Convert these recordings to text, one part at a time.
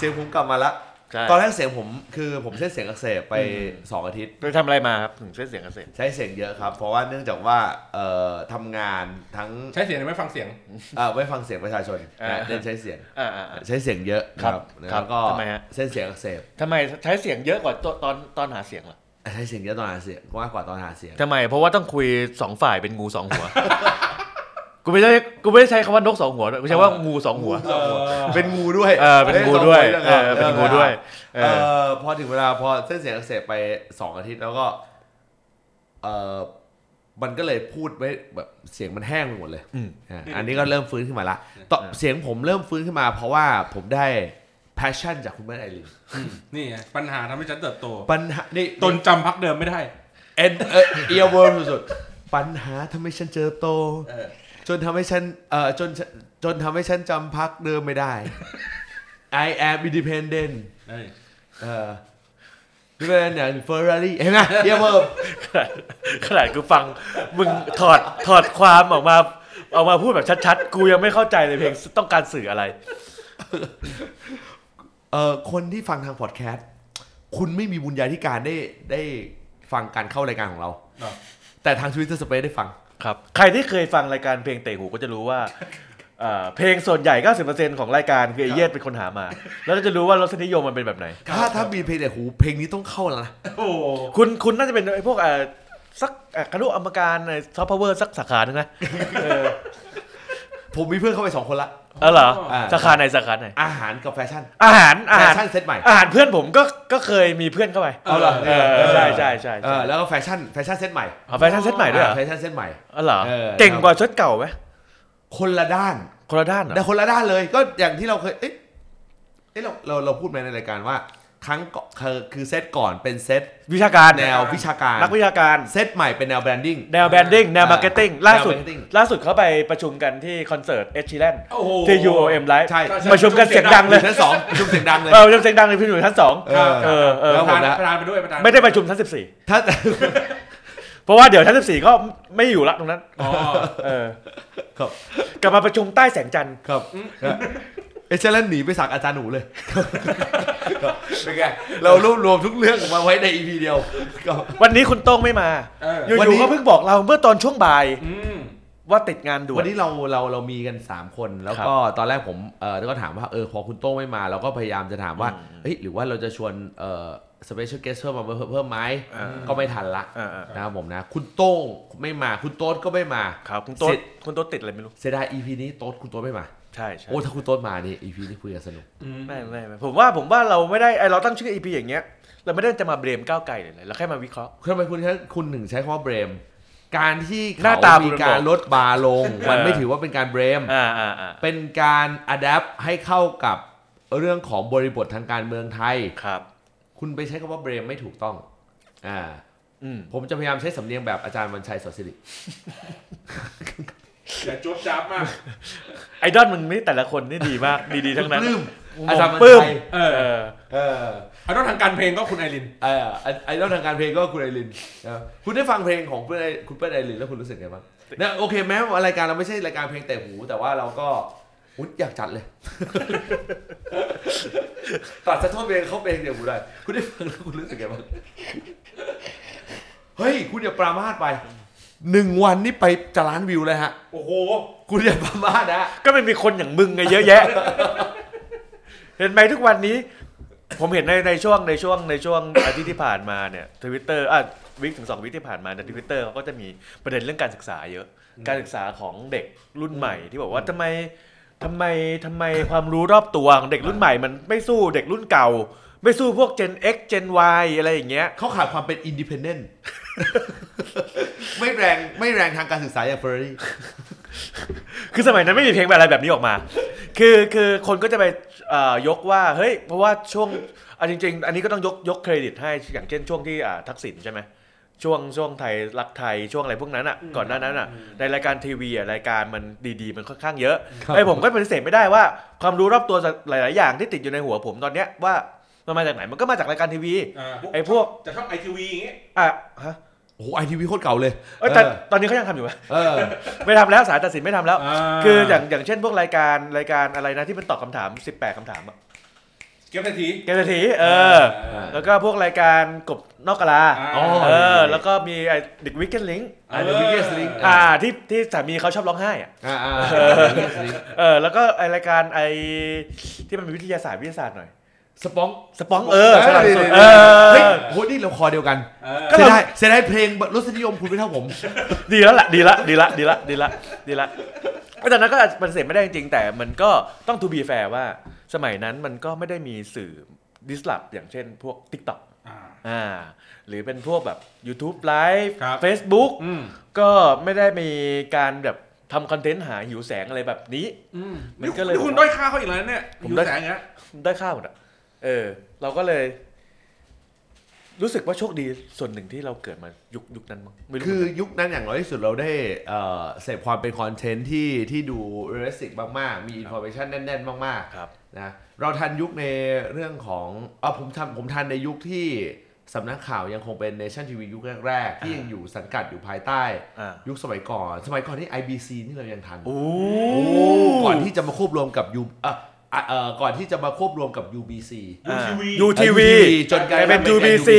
คือแต่ถ้ามันเปิดเสียงผมกลับมาละ ใช่ ตอนแรกเสียงผมคือผมเส้นเสียงอักเสบไปสองอาทิตย์ ไปทำอะไรมาครับถึงเส้นเสียงอักเสบใช้เสียงเยอะครับ เพราะว่าเนื่องจากว่าเอ่อทำงานทั้งใช้เสียงหรือไม่ฟังเสียง เอ่อไม่ฟังเสียงประชาชนนะเน้นใช้เสียงอ่าอ่าอ่าใช้เสียงเยอะครับแล้วก็ทำไมฮะ เส้นเสียงอักเสบทำไมใช้เสียงเยอะกว่าตตอนตอนหาเสียงเหรอใช้เสียงเยอะตอนหาเสียงมากกว่าตอนหาเสียง ทำไมเพราะว่าต้องคุยสองฝ่ายเป็นงูสองหัว กูไม่ได้กูไม่ได้ใช้คำว่านกสองหัวด้วยกูใช้ว่างูสองหัวเออเป็นงูด้วยเออเป็นงูด้วยเออเป็นงูด้วยเอเอออพอถึงเวลาพอเส้นเสียงอักเสบไปสองอาทิตย์แล้วก็เออมันก็เลยพูดไว้แบบเสียงมันแห้งไปหมดเลยอืมอะอันนี้ก็เริ่มฟื้นขึ้นมาละต่อเสียงผมเริ่มฟื้นขึ้นมา เพราะว่าผมได้ passion จากคุณแม่ไอรินนี่ไงปัญหาทำให้ฉันเติบโตปัญหานี่ตนจำพักเดิมไม่ได้เอ็นเอเอียร์เวิร์มสุดๆปัญหาทำให้ฉันเจอโต จนทำให้ฉันเอ่อจนจนทำให้ฉันจำพักเดิมไม่ได้ I am independent เอ้ยเออนี่เป็นอย่างเฟอร์รารี่เห็นไหมเอียร์เวิร์มขนาดขนาดกูฟังมึงถอดถอดความออกมาออกมาพูดแบบชัดๆ กูยังไม่เข้าใจเลยเพลงต้องการสื่ออะไร เอ่อคนที่ฟังทางพอดแคสต์คุณไม่มีบุญญาธิการได้ได้ฟังการเข้ารายการของเราอะแต่ทาง Twitter Space ได้ฟัง ครับใครที่เคยฟังรายการเพลงเตะหูก็จะรู้ว่าเอ่อเพลงส่วนใหญ่ 90%ของรายการคือไอเยสเป็นคนหามา แล้วก็จะรู้ว่ารสนิยมมันเป็นแบบไหน ถ้าถ้ามีเพลงเตะหูเพลงนี้ต้องเข้าแล้วนะโอ้โหคุณคุณน่าจะเป็นไอ้พวกเอ่อสักเอ่อคณะกรรมการซอฟต์พาวเวอร์สักสาขาหนึงนะเออผมมีเพื่อนเข้าไปสองคนละ เออเหรออ่า สาขาไหนสาขาไหนอาหารกับแฟชั่นอาหารอาแฟหารชั่นเซตใหม่อาหารเพื่อนผมก็ก็เคยมีเพื่อนเข้าไปเอาเหรอเออใช่ใช่ใช่เออแล้วก็แฟชั่นแฟชั่นเซตใหม่เอาแฟชั่นเซตใหม่ด้วยเหรอแฟชั่นเซตใหม่อ๋อเหรอเออ เก่งกว่าชุดเก่าไหมคนละด้าน คนละด้านเหรอแต่คนละด้านเลยก็อย่างที่เราเคย เอ๊ะเอ๊ะเราเราเราพูดมาในรายการว่า ครั้งก่อนคือคือเซตก่อนเป็นเซตวิชาการแนววิชาการนักวิชาการเซตใหม่เป็นแนว branding แนว branding แนว marketing ล่าสุดแนว marketing ล่าสุดเขาไปประชุมกันที่คอนเสิร์ต Ed Sheeran โอ้โหที่ UOB Live ใช่ประชุมกันเสียงดังอเลยยู่ชั้นสองประชุมเสียงดังเลยเออประชุมเสียงดังเลยพี่หนุ่ยชั้นสองเออเออเออแล้วประธานผมนะประธานไปด้วยประธานไม่ได้ประชุมชั้นสิบสี่ถ้าเพราะว่าเดี๋ยวชั้นสิบสี่ก็ไม่อยู่ละตรงนั้นอ๋อเออครับกลับมาประชุมใต้แสงจันทร์ครับ เอเชลันหนีไปสักอาจารย์หนูเลยครับเป็นไงเรารวบรวมทุกเรื่องมาไว้ในอีพีเดียวก็วันนี้คุณโต้งไม่มาเอออยู่วันนี้ๆก็เพิ่งบอกเราเมื่อตอนช่วงบ่ายอืมว่าติดงานด่ววันนี้เราเราเรามีกัน 3 คนแล้วก็ตอนแรกผมเออก็ถามว่าเออพอคุณโต้งไม่มา เราก็พยายามจะถามว่าเฮ้ยหรือว่าเราจะชวนเอ่อ special guest เพิ่มมาเพิ่มเพิ่มไหมก็ไม่ทันละอ่านะครับผมนะ คุณโต้งไม่มาคุณโต๊ดก็ไม่มาๆครับคุณโต๊เสร็ดจคุณโต๊ดติดอะไรไม่รู้เสียดาย EP นี้โต๊ดคุณโต๊ดไม่มา ใช่ใช่โอ้ถ้าคุณโต๊ดมานี่ EP นี้คุยกันสนุกอืมไม่ไม่ไม่ผมว่าผมว่าเราไม่ได้ไอเราตั้งชื่อ EP อย่างเงี้ยเราไม่ได้จะมา blame ก้าวไกลเลยนะเราแค่มาวิเคราะห์ทำไมคุณใช้คุณหนึ่งใช้คำว่า blame การที่หน้าเขาตามีคุณการบอกลดบาร์ลงเออมันไม่ถือว่าเป็นการ blame อ่าอ่าอ่าเป็นการ adapt ให้เข้ากับเรื่องของบริบททางการเมืองไทย ครับ คุณไปใช้คำว่า blame ไม่ถูกต้อง อ่า อืมผมจะพยายามใช้สำเนียงแบบอาจารย์วันชัยสอนศิริ อย่าจุ๊บจับมาก ไอดอลมึงนี่แต่ละคนนี่ดีมาก ดีๆทั้งนั้นปลื้มผมอาจารย์วันปลื้มชัยเอเอออ เออเอาต้องทางการเพลงก็คุณไอรินเออไอ้ไอ้เรื่องทางการเพลงก็คุณไอรินนะครับคุณได้ฟังเพลงของเพื่อนไอคุณเปิ้ลไอรินแล้วคุณรู้สึกไงบ้างเนี่ยโอเคแม้ว่ารายการเราไม่ใช่รายการเพลงแต่หู แต่ว่าเราก็อุ๊ยอยากจัดเลย ตัดสะท้อนเพลงเขาเพลงเดียวหูได้คุณได้ฟังแล้วคุณรู้สึกไงบ้าง เฮ้ย คุณอย่าปรามาสไป หนึ่งวันนี่ไปจะล้านวิวเลยฮะ โอ้โหคุณอย่าประมาทนะก็ไม่มีคนอย่างมึงไงเยอะแยะ เห็นไหมทุกวันนี้ ผมเห็นในในช่วงในช่วงในช่วงอาทิตย์ที่ผ่านมาเนี่ยทวิตเตอร์อะ week ถึงสอง week ที่ผ่านมาในทวิตเตอร์เขาก็จะมีประเด็นเรื่องการศึกษาเยอะ การศึกษาของเด็กรุ่นใหม่ที่บอกว่าทำไมทำไมทำไมความรู้รอบตัวของเด็กรุ่นใหม่มันไม่สู้เด็กรุ่นเก่า ไม่สู้พวก Gen X Gen Y อะไรอย่างเงี้ย เขาขาดความเป็น independent ไม่แรงไม่แรงทางการศึกษาอย่างเฟอร์รี่ คือสมัยนั้นไม่มีเพลงอะไรแบบนี้ออกมา คือคือคนก็จะไปเอ่อยกว่า เฮ้ย เพราะว่าช่วงอันจริง ๆ อันนี้ก็ต้องยกยกเครดิตให้อย่างเช่นช่วงที่อ่าทักษิณใช่ไหมช่วงช่วงไทยรักไทยช่วงอะไรพวกนั้นอะก่อนหน้านั้นอะในรายการทีวีอะรายการมันดีๆ มันค่อนข้างเยอะครับไอ้ผมก็ปฏิเสธไม่ได้ว่า ความรู้รอบตัวหลาย ๆ อย่างที่ติดอยู่ในหัวผมตอนเนี้ยว่า มันมาจากไหนมันก็มาจากรายการทีวีอ่าไอ้พวกจะชอบไอทีวีอย่างเงี้ยอะฮะโอ้โหไอทีวีโคตรเก่าเลยเอ้ยแต่ตอนนี้เขายังทำอยู่ไหมเออไม่ทำแล้วสารตัดสินไม่ทำแล้วาคืออย่างอย่างเช่นพวกรายการรายการอะไรนะที่มันตอบคำถาม 18คำถามอะเก็บนาทีเกมนาทีเออเออ แล้วก็พวกรายการกบนอกกะลาอ๋อเออ แล้วก็มีไอ้ The Weakest Link อ่า The Weakest Link อ่าที่ที่สามีเขาชอบร้องไห้อะอ่าอ่าเออแล้วก็ไอรายการไอที่มันเป็นวิทยาศาสตร์วิทยาศาสตร์หน่อย Sponge Sponge เออฉลาดสุดเอเออเฮ้ยอโหนี่เราคอเดียวกันเออก็เสียเราดายเสียดายเพลงรสนิยมคุณไม่เท่าผม ดีแล้วล่ะดีละดีละดีละดีละดีละก็แต่นั้นก็อาจจะปฏิเสธไม่ได้จริงๆแต่มันก็ต้อง to be fair ว่า สมัยนั้นมันก็ไม่ได้มีสื่อดิสลอฟอย่างเช่นพวก TikTok อ่าอ่าหรือเป็นพวกแบบ YouTube Live ครับ Facebook อืมก็ไม่ได้มีการแบบทำคอนเทนต์หาหิวแสงอะไรแบบนี้อืมมันก็เลยนี่คุณด้อยค่าเขาอีกแล้วเนี่ยผมอยู่ด้อยแสงเงี้ยได้ข้าวหมดอะ เออ เราก็เลย รู้สึกว่าโชคดีส่วนหนึ่งที่เราเกิดมายุคยุคนั้นมั้งไม่รู้คือยุคนั้นอย่างน้อยที่สุดเราได้เอ่อเสพความเป็น content ที่ที่ดู realistic มากๆ มีอินโฟ a t ชันแน่น ๆ มากครับๆนะเราทันยุคในเรื่องของอ๋อผมทันผมทันในยุคที่สำนักข่าวยังคงเป็นเนชั่นทีวียุคแรกๆ ที่ยังอยู่สังกัดอยู่ภายใต้ อ่ายุคสมัยก่อน สมัยก่อนที่ IBC นี่เรายังทันโอ้ก่อนที่จะมาควบรวมกับ U อะ อะเอ่อก่อนที่จะมาควบรวมกับ UBC อ่า UTV UTV จนกลายกลายเป็นเป็น UBC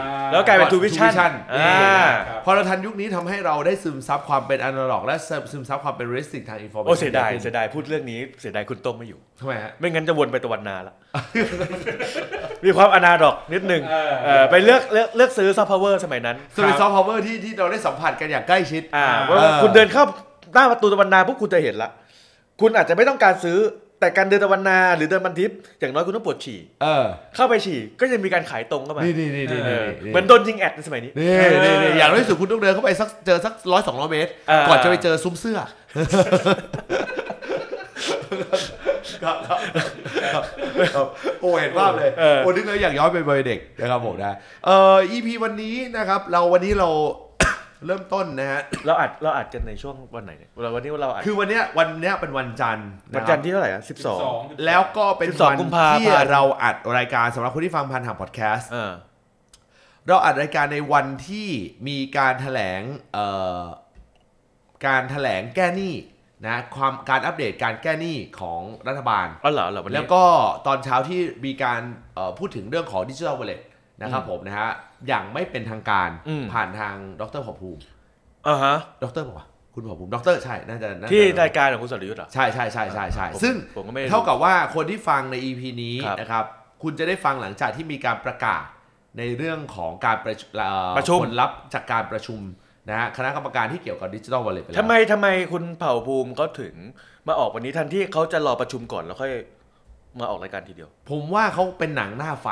อ่าแล้วกลายเป็นก่อนทรูวิชั่น Vision อ่าครับพอเราทันยุคนี้ทำให้เราได้ซึมซับความเป็นอนาล็อก และซึมซับความเป็น realistic ทาง info โอ้เสียดายเสียดายพูดเรื่องนี้เสียดายคุณโต้งไม่อยู่ ทำไมฮะ ไม่งั้นจะวนไปตะวันนาละ มีความอนาดอกนิดนึงเออ เออไปเลือกเลือกเลือกซื้อซอฟต์พาวเวอร์สมัยนั้นสมัยซอฟต์พาวเวอร์ที่ที่เราได้สัมผัสกันอย่างใกล้ชิดอ่าอ่าว่าเออ คุณเดินเข้าหน้าประตูตะวันนาปุ๊บคุณจะเห็นละ คุณอาจจะไม่ต้องการซื้อ แต่การเดินตะวันนาหรือเดินบันทิพย์อย่างน้อยคุณต้องปวดฉี่เออ เข้าไปฉี่ก็ยังมีการขายตรงเข้ามานี่นี่นี่นี่เอนี่อนี่เหมือนโดนยิงแอดในสมัยนี้ นี่นี่นี่อย่างน้อยที่สุดคุณต้องเดินเข้าไปสักเจอสักร้อยสองร้อยเมตรอ่าก่อนจะไปเจอซุ้มเสื้อครับครับครับครับโอ้เห็นภาพเลยเออ โอ้นึกแล้วอยากย้อนไปวัยเด็กนะครับผมนะเอ่อ EP วันนี้นะครับ เราวันนี้เรา เริ่มต้นนะฮะเราอัดเราอัดกันในช่วงวันไหนเนี่ยเราวันนี้เราอัดคือวันเนี้ยวันเนี้ยเป็นวันจันทร์วันะนคจัรันบทร์ที่เท่าไหร่อะสิบสอง12แล้วก็เป็น12วันกุมภาพันธ์ที่เราอัดรายการสำหรับคนที่ฟังพันธ์หางพอดแคสต์เออเราอัดรายการในวันที่มีการแถลงเอ่อการแถลงแก้หนี้นะความการอัปเดตการแก้หนี้ของรัฐบาลอ๋อเหรอเหรอวันนี้แล้วก็ตอนเช้าที่มีการเอ่อพูดถึงเรื่องของดิจิทัล w a l เล็ตนะครับผมนะฮะ อย่างไม่เป็นทางการอืมผ่านทางดรผอภูมิอ่าฮะดรบอกว่าคุณผอภูมิดรใช่น่าจะน่าจะที่รายการของคุณสรยุทธ์เหรอใช่ใช่ใช่ใช่ใช่ผมซึ่งผมก็ไม่เท่ากับว่าคนที่ฟังใน EP นี้ครับนะครับ คุณจะได้ฟังหลังจากที่มีการประกาศในเรื่องของการประชุมเอ่อประชุมผลลัพธ์จากการประชุมนะฮะคณะกรรมการที่เกี่ยวกับดิจิทัลวอลเล็ตไปแล้วทำไมทำไมคุณเผ่าภูมิเขาถึงมาออกวันนี้ทันที่เขาจะรอประชุมก่อนแล้วค่อยมาออกรายการทีเดียว ผมว่าเขาเป็นหนังหน้าไฟ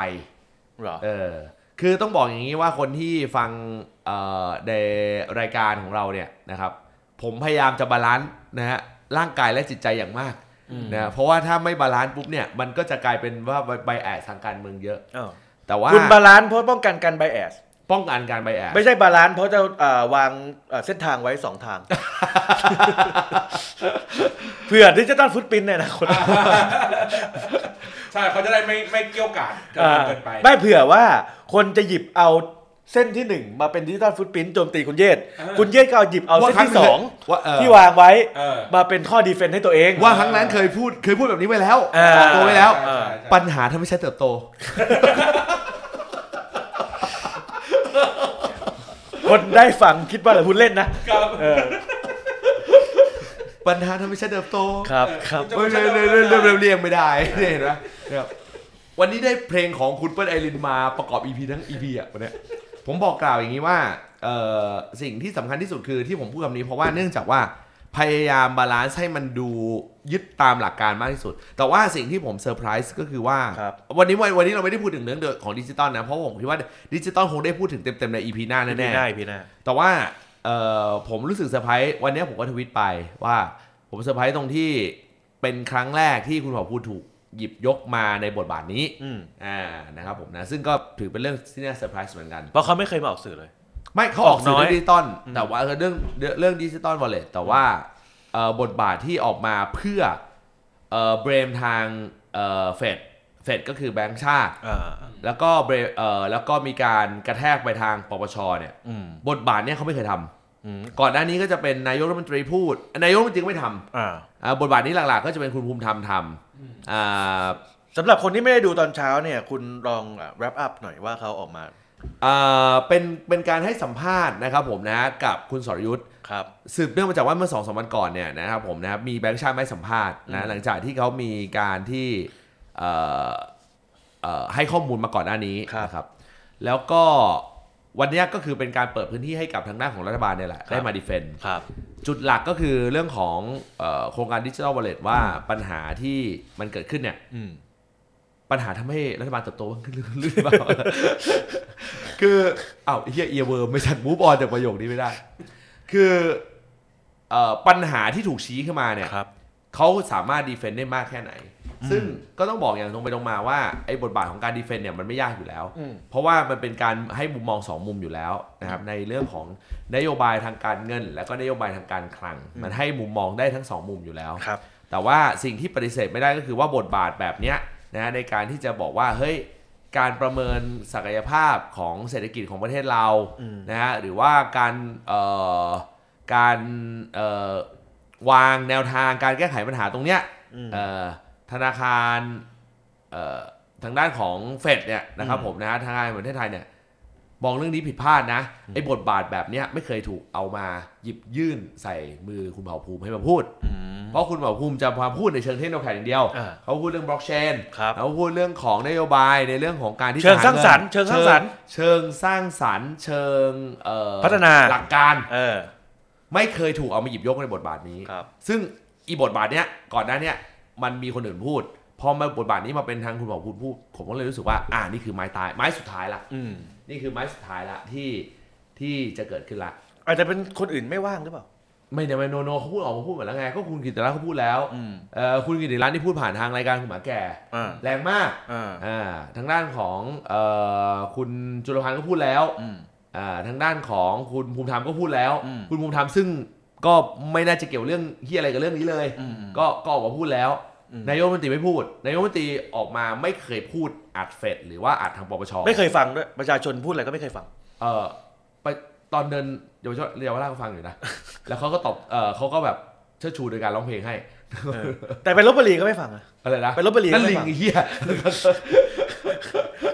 เหรอเออ คือต้องบอกอย่างนี้ว่าคนที่ฟังเอ่อในรายการของเราเนี่ยนะครับ ผมพยายามจะ balance นะฮะร่างกายและจิตใจอย่างมากอืมนะเพราะว่าถ้าไม่ balance ปุ๊บเนี่ยมันก็จะกลายเป็นว่า bias ทางการเมืองเยอะอ้าวแต่ว่าคุณ balance เพราะป้องกันการ bias ป้องกันการ bias ไม่ใช่ balance เพราะจะอ่าวางอ่าเส้นทางไว้สองทางเผื่อ digital footprint เนี่ยนะคน ใช่เขาจะได้ไม่ไม่เกรี้ยวกราดเกินอ่าเกินไปไม่เผื่อว่าคนจะหยิบเอาเส้นที่หนึ่งมาเป็น digital footprint โจมตีคุณเยศเออคุณเยศก็เอาหยิบเอาว่าเส้นครั้งที่สองว่าเออที่วางไว้เออมาเป็นข้อ defend ให้ตัวเอง ว่าครั้งนั้นเคยพูดเคยพูดแบบนี้ไว้แล้วอ่าออกตัวไว้แล้วใช่ใช่ใช่ปัญหาทำให้ฉันเติบโตคนได้ฟังคิดว่าเราพูดเล่นนะครับเออ ปัญหาทำให้ฉันเติบโตครับครับจะไม่ไม่ใช่เรื่อยเรื่องเรื่อยเรื่อยเรียงไม่ได้เนี่ยเห็นไหมนะครับวันนี้ได้เพลงของคุณเปิ้ลไอรินมาประกอบ EP ทั้ง EP อะวันเนี้ยผมบอกกล่าวอย่างนี้ว่าเอ่อสิ่งที่สำคัญที่สุดคือที่ผมพูดคำนี้เพราะว่าเนื่องจากว่าพยายาม balance ให้มันดูยึดตามหลักการมากที่สุด แต่ว่าสิ่งที่ผมเซอร์ไพรส์ก็คือว่าครับวันนี้วันวันนี้เราไม่ได้พูดถึงเรื่องของดิจิตอลนะ เพราะผมคิดว่าดิจิตอลคงได้พูดถึงเต็มๆใน EP หน้าพี่แน่หน้าๆพี่หน้าแต่ว่า เอ่อผมรู้สึกเซอร์ไพรส์วันนี้ผมก็ทวิตไปว่าผมเซอร์ไพรส์ตรงที่เป็นครั้งแรกที่คุณผอพูดถูกหยิบยกมาในบทบาทนี้อืม อ่านะครับผมนะซึ่งก็ถือเป็นเรื่องที่น่าเซอร์ไพรส์เหมือนกัน เพราะเขาไม่เคยมาออกสื่อเลย ไม่เขาออกสื่อออกน้อย เรื่องดิจิตอลอืมแต่ว่าเรื่องเรื่องดิจิตอลวอลเล็ตแต่ว่าเอ่อบทบาทที่ออกมาเพื่อเอ่อ blame ทางเอ่อเฟด เฟดก็คือแบงก์ชาติอ่าแล้วก็เบรเอ่อแล้วก็มีการกระแทกไปทางปปชเนี่ยอืมบทบาทเนี่ยเขาไม่เคยทำอืมก่อนหน้านี้ก็จะเป็นนายกรัฐมนตรีพูด นายกรัฐมนตรีก็ไม่ทำอ่าอ่าบทบาทนี้หลักๆ ก็จะเป็นคุณภูมิธรรมทำอ่าสำหรับคนที่ไม่ได้ดูตอนเช้าเนี่ย คุณลอง wrap up หน่อยว่าเขาออกมาอ่าเป็นเป็นการให้สัมภาษณ์นะครับผมนะกับคุณสรยุทธ์ครับสืบเนื่องมาจากว่าเมื่อสองสามวันก่อนเนี่ยนะครับผมนะครับมีแบงค์ชาติไม่สัมภาษณ์อืนะมหลังจากที่เขามีการที่เอ่อเอ่อ ให้ข้อมูลมาก่อนหน้านี้นะครับ แล้วก็วันเนี้ยก็คือเป็นการเปิดพื้นที่ให้กับทางด้านของรัฐบาลเนี่ยแหละ ได้มา defend ครับจุดหลักก็คือเรื่องของเออโครงการดิจิทัลวอลเล็ตว่าปัญหาที่มันเกิดขึ้นเนี่ยอืมปัญหาทำให้รัฐบาลเติบโตขึ้นหรือหรือเปล่า คืออ้าวเฮียเอียเวิร์มไม่ชัน move on จากประโยคนี้ไม่ได้ คือเอ่อปัญหาที่ถูกชี้ขึ้นมาเนี่ยครับเขาสามารถดีเฟนต์ได้มากแค่ไหน ซึ่งก็ต้องบอกอย่างตรงไปตรงมาว่าไอ้บทบาทของการดีเฟนต์เนี่ยมันไม่ยากอยู่แล้วอืมเพราะว่ามันเป็นการให้มุมมองสองมุมอยู่แล้วนะครับในเรื่องของนโยบายทางการเงิน และก็นโยบายทางการคลัง มันให้มุมมองได้ทั้งสองมุมอยู่แล้วครับแต่ว่าสิ่งที่ปฏิเสธไม่ได้ก็คือว่าบทบาทแบบเนี้ยนะในการที่จะบอกว่าเฮ้ยการประเมินศักยภาพของเศรษฐกิจของประเทศเราอืมนะฮะหรือว่าการเอ่อการเอ่อวางแนวทางการแก้ไขปัญหาตรงเนี้ยอืมเอ่อ ธนาคารเอ่อทางด้านของเฟดเนี่ยนะครับอืมผมนะฮะทางการประเทศไทยเนี่ยมองเรื่องนี้ผิดพลาดนะไอ้บทบาทแบบเนี้ยไม่เคยถูกเอามาหยิบยื่นใส่มือคุณเผ่าภูมิให้มาพูดอืมเพราะคุณเผ่าภูมิจะมาพูดในเชิงเทคโนโลยีอย่างเดียวอ่าเขาพูดเรื่องบล็อกเชนครับเขาพูดเรื่องของนโยบายในเรื่องของการที่เชิงจะหสร้างสรรค์งินเชิงสร้างสรรค์เชิงสร้างสรรค์ เชิงเอ่อพัฒนาหลักการเออไม่เคยถูกเอามาหยิบยกในบทบาทนี้ครับซึ่งอีบทบาทเนี้ยก่อนหน้าเนี้ย มันมีคนอื่นพูดพอมาบทบาทนี้มาเป็นทางคุณเผ่าภูมิพูดผมก็เลยรู้สึกว่า อ่านี่คือไม้ตายไม้สุดท้ายละอืมนี่คือไม้สุดท้ายละที่ที่จะเกิดขึ้นละอาจจะเป็นคนอื่นไม่ว่างหรือเปล่าไม่เนี่ยไม่โนโนเขาพูดออกมาพูดหมดแล้วไงก็คุณกิติรัตน์เขาพูดแล้วอืมเอ่อคุณกิติรัตน์นี่พูดผ่านทางรายการคุณหมาแก่อ่าแรงมากอ่าอ่าทางด้านของเอ่อคุณจุลพันธ์ก็พูดแล้วอืมอ่าทางด้านของคุณภูมิธรรมก็พูดแล้วอืมคุณภูมิธรรมซึ่ง ก็ไม่น่าจะเกี่ยวเรื่องที่อะไรกับเรื่องนี้เลยอืมก็ก็ออกมาพูดแล้วอืมนายกรัฐมนตรีไม่พูด นายกรัฐมนตรีออกมาไม่เคยพูดอัดเฟดหรือว่าอัดทางปปชไม่เคยฟังด้วยประชาชนพูดอะไรก็ไม่เคยฟัง เอ่อไปตอนเดินเยาวชนเยาวราชก็ฟังอยู่นะ แล้วเขาก็ตอบเออเขาก็แบบเชิดชูโดยการร้องเพลงให้เออแต่ไปลบบุรีก็ไม่ฟังอะอะไรนะไปลพบุรีนั่นไม่ลิงฟังไอ้เหี้ย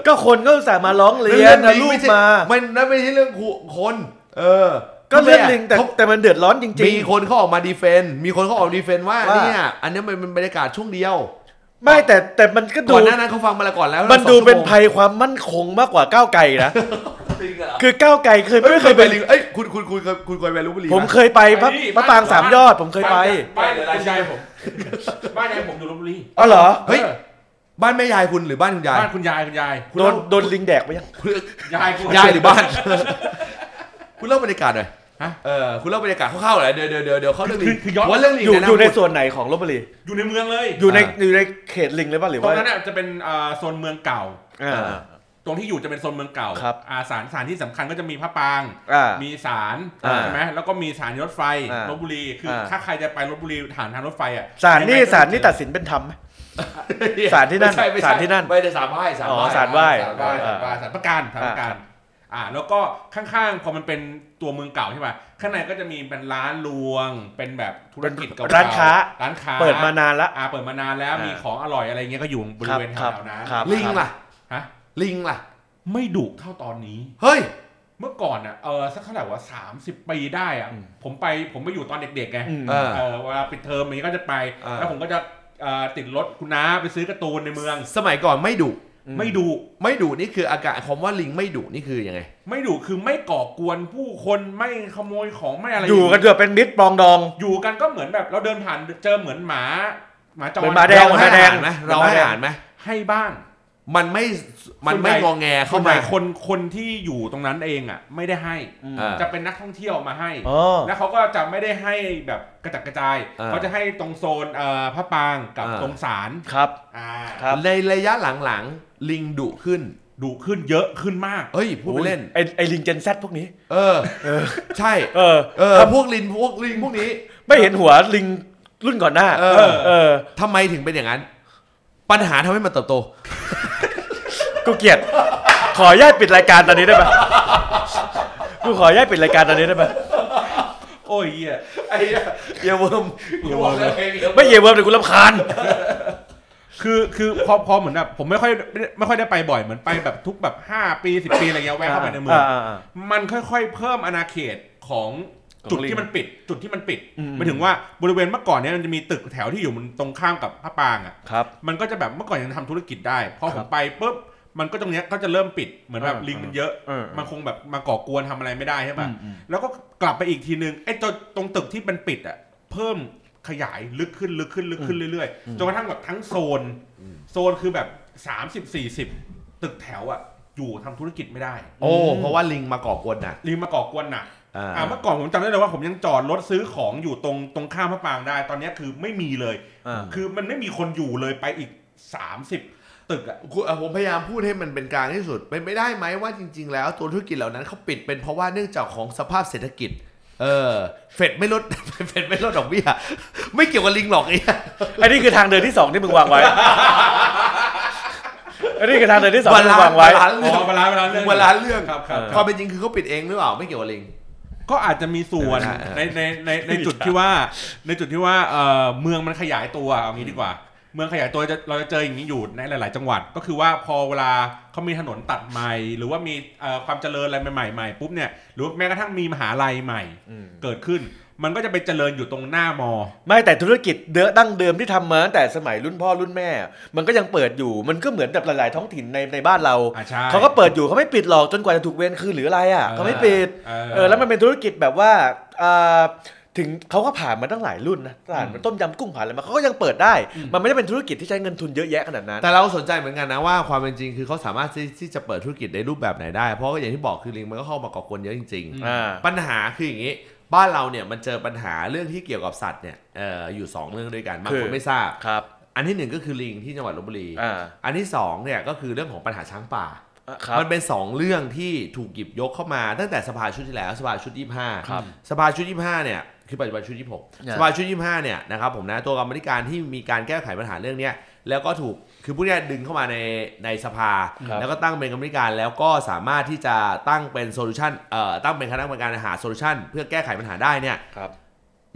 ก็คนก็อุตส่าห์มาร้องเรียนนะรูปมามันนั่นไม่ใช่เรื่องคน เออ ก็เรื่องลิงแต่ขาแต่มันเดือดร้อนจริงมีคนเขาออกมาดีเฟนต์มีคนเขาออกดีเฟนต์ว่าว่าเนี่ยอันนี้มันเป็นบรรยากาศช่วงเดียวๆไม่แต่แต่มันก็ดูก่อนหน้านั้นเขาฟังมาแล้วก่อนแล้ว มันดูเป็นสองชั่วโมงภัยความมั่นคงมากกว่าก้าวไกลนะจริงเหรอคือก้าวไกลเคยเอ้ยไม่ไม่เคเคยยไปไปลิงเอ้ยคุณคุณคุณเคยคุณเคยไปลพบุรีผมไหเคยไปพระพระปรางสามยอดผมเคยไปบ้านคุณยายผมบ้านยายผมอยู่ลบบุรีอ๋อเหรอเฮ้ยบ้านแม่ยายคุณหรือบ้านคุณยายบ้านคุณยายคุณยายคุณโดนเล่าโดนลิงแดกไปยังคุณยายคุณยายหรือบ้าน คุณเล่าบรรยากาศหน่อยฮะเออคุณเล่าบรรยากาศคร่าวๆหน่อยเดี๋ยวเดี๋ยวเดี๋ยวเดี๋ยวเขาเรื่องลิคืองคือย้อน ว่าเรื่องลิงอยู่เนะอยู่ในพูดส่วนไหนของลบบุรีอยู่ในเมืองเลย อยู่ในอ่าอยู่ในเขตลิงเลยป่ะหรือตรงว่านั้นน่ะจะเป็นอ่าโซนเมืองเก่า อ่า อ่า ตรงที่อยู่จะเป็นโซนเมืองเก่าครับ อาสารสารที่สำคัญก็จะมีพระปราง อ่า มีศาลอ่าใช่ไหมแล้วก็มีสถานีรถไฟอ่าลบบุรี คืออา ถ้าใครจะไปลบบุรีผ่านทางรถไฟอะศาลนี่ยังไงก็ศาลนี่ตัดสินเป็นธรรมไหม ศาลที่นั่นไม่ใช่ไม่ใช่ศาลที่นั่นไม่ได้ศาลไหว้ศาลอ๋อไหว้ศาลไหว้ ศาลไหว้ศาลไหว้ศาลประการศาลประการ อ่าแล้วก็ข้างๆพอมันเป็นตัวเมืองเก่าใช่ป่ะข้างในก็จะมีเป็นร้านรวง เป็นแบบธุรกิจเก่าๆร้านค้าร้านค้าเปิดมานานละอ่าเปิดมานานแล้วอ่ามีมีของอร่อยอะไรเงี้ยก็อยู่บริเวณแถครับวๆนั้นครับลิงล่ะฮะลิงล่ะ ไม่ดุเท่าตอนนี้ เฮ้ย เมื่อก่อนอะเออสักเท่าไหร่ว่าสามสิบปีได้อะอืมผมไปผมไปอยู่ตอนเด็กๆไงอืมเออเออเวลาปิดเทอมอย่างนี้ก็จะไปอ่าแล้วผมก็จะเอ่อติดรถคุณน้าไปซื้อการ์ตูนในเมือง สมัยก่อนไม่ดุ ไม่ดุไม่ดุนี่คืออาการคำว่าลิงไม่ดุนี่คือยังไง ไม่ดุคือไม่ก่อกวนผู้คนไม่ขโมยของไม่อะไรอยู่กันเกือบเป็นมิตรปรองดอง อยู่กันก็เหมือนแบบเราเดินผ่านเจอเหมือนหมาหมาจรเหมือนหมาแดงเราให้แดอ่างนไหมเราให้อ่านไหมให้บ้างมันไม่ มันไม่ส่วนใหญ่งองแงส่เข้าวนใหมาญ่คน คนที่อยู่ตรงนั้นเองอะ ไม่ได้ให้อ่าจะเป็นนักท่องเที่ยวมาให้อ๋อแล้วเขาก็จะไม่ได้ให้แบบกระจัดกระจายอ่าเขาจะให้ตรงโซนเอ่อพระปรางกับอ่าตรงศาลครับอ่าครับ ในระยะหลังๆ ลิงดุขึ้นดุขึ้นเยอะขึ้นมากเฮ้ยพูดไปเล่น ไอไอลิงเจนแซพวกนี้ เออ ใช่ เออเออพวกลิงพวกลิงพวกนี้ ไม่เห็นหัวลิงรุ่นก่อนหน้า เออ เออทำไมถึงเป็นอย่างนั้น ปัญหาทำให้มันเติบโต กูเกลียด ขออนุญาตปิดรายการตอนนี้ได้ปะกูขออนุญาตปิดรายการตอนนี้ได้ปะโอ้ยเหี้ยไอ้เหี้ยเหี้ยเวิร์มเหี้ยเวิร์มไม่เยี่ยมเวิร์มเลยกูรำคาญ คือคือพอพอเหมือนแบบผมไม่ค่อยไม่ค่อยได้ไปบ่อยเหมือนไปแบบทุกแบบ 5 ปี 10 ปีอะไรเงี้ยแวะเข้าไปในเมืองอ่าอ่ามันค่อยๆ เพิ่มอาณาเขตของจุดของลิงที่มันปิด จุดที่มันปิดอืมหมายถึงว่าบริเวณเมื่อก่อนเนี้ยมันจะมีตึกแถวที่อยู่มันตรงข้ามกับพระปรางอะครับมันก็จะแบบเมื่อก่อนยังทำธุรกิจได้พอคผรัมบไปปุ๊บมันก็ตรงเนี้ยก็จะเริ่มปิดเหมือนแบบอ่าลิงมันเยอะเออมันคงแบบมาก่อกวนทำอะไรไม่ได้ใช่ป่ะอืมอืมแล้วก็กลับไปอีกทีนึงไอ้ตรงตรงตึกที่มันปิดอะเพิ่ม ขยายลึกขึ้นลึกขึ้นลึกขึ้นเรื่อยๆจนกระทั่งแบบทั้งโซน โซนคือแบบ 30 40 ตึกแถวอะอยู่ทำธุรกิจไม่ได้ โอ้เพราะว่าลิงมาก่อกวนน่ะ ลิงมาก่อกวนหนักอ่าอ่าเมื่อก่อนผมจำได้เลยว่าผมยังจอดรถซื้อของอยู่ตรงตรงข้ามพระปรางได้ ตอนเนี้ยคือไม่มีเลยอ่าคือมันไม่มีคนอยู่เลยไปอีก 30ตึกอะคุณเอ่อผมพยายามพูดให้มันเป็นกลางที่สุดเป็นไม่ได้ไหมว่าจริง ๆ แล้วตัวธุรกิจเหล่านั้นเขาปิดเป็นเพราะว่าเนื่องจากของสภาพเศรษฐกิจ เออ เฟดไม่ลด เฟดไม่ลดดอกเบี้ย ไม่เกี่ยวกับลิงหรอกไอ้เหี้ยอันนี้คือทางเดินที่สองที่มึงวางไว้ อันนี้คือทางเดินที่สองบาที่มึลางนวางไว้ balance อ๋เรื่องอเวลาเวลาเรื่อง balance เรื่องครับครับความเป็นจริงคือเขาปิดเองหรือเปล่า ไม่เกี่ยวกับลิง ก็อาจจะมีส่วนเออเออในในในในจุดที่ว่า ในจุดที่ว่าเออเมืองมันขยายตัวเอางี้ดีกว่า เมืองขยายตัวจะเราจะเจออย่างนี้อยู่ในหลาย ๆ จังหวัด ก็คือว่าพอเวลาเขามีถนนตัดใหม่ หรือว่ามีเอ่อความเจริญอะไรใหม่ๆใหม่ปุ๊บเนี่ยหรือแม้กระทั่งมีมหาลัยใหม่อืมเกิดขึ้น มันก็จะไปเจริญอยู่ตรงหน้ามอ ไม่แต่ธุรกิจเดิมดั้งเดิมที่ทำมาตั้งแต่สมัยรุ่นพ่อรุ่นแม่ มันก็ยังเปิดอยู่มันก็เหมือนกับหลาย ๆ ท้องถิ่นในในบ้านเราอ่าใช่เขาก็เปิดอยู่เขาไม่ปิดหรอกจนกว่าจะถูกเว้นคืนหรืออะไรอะเขาไม่ปิดเออเออแล้วมันเป็นธุรกิจแบบว่าอ่า ถึงเขาก็ผ่านมาตั้งหลายรุ่นนะผ่านมาต้มยำกุ้งผ่านอะไรมาเขาก็ยังเปิดได้ มันไม่ได้เป็นธุรกิจที่ใช้เงินทุนเยอะแยะขนาดนั้น แต่เราสนใจเหมือนกันนะว่าความเป็นจริงคือเขาสามารถที่ที่จะเปิดธุรกิจในรูปแบบไหนได้ เพราะว่าอย่างที่บอกคือลิงมันก็เข้ามาก่อกวนเยอะจริงๆอ่าปัญหาคืออย่างนี้ บ้านเราเนี่ยมันเจอปัญหาเรื่องที่เกี่ยวกับสัตว์เนี่ยเอ่ออยู่ 2 เรื่องด้วยกันบางคืคนอไม่ทราบครับอันที่หนึ่งก็คือลิงที่จังหวัดลบบุรีอ่าอันที่สองเนี่ยก็คือเรื่องของปัญหาช้างป่าครับมันเป็น 2 เรื่องที่ถูกหยิบยกเข้ามาตั้งแต่สภาชุดที่แล้วสภาชุด 25ครับสภาชุด 25 เนี่ย คือปัจจุบันชุด 26เนี่ยสภาชุด 25 เนี่ยนะครับผมนะตัวกรรมธิการที่มีการแก้ไขปัญหาเรื่องเนี้ยแล้วก็ถูกคือผู้เนี้ยดึงเข้ามาในในสภาครับแล้วก็ตั้งเป็นกรรมธิการแล้วก็สามารถที่จะตั้งเป็น solution เอ่อตั้งเป็นคณะกรรมการหา solution เพื่อแก้ไขปัญหาได้เนี่ยครับ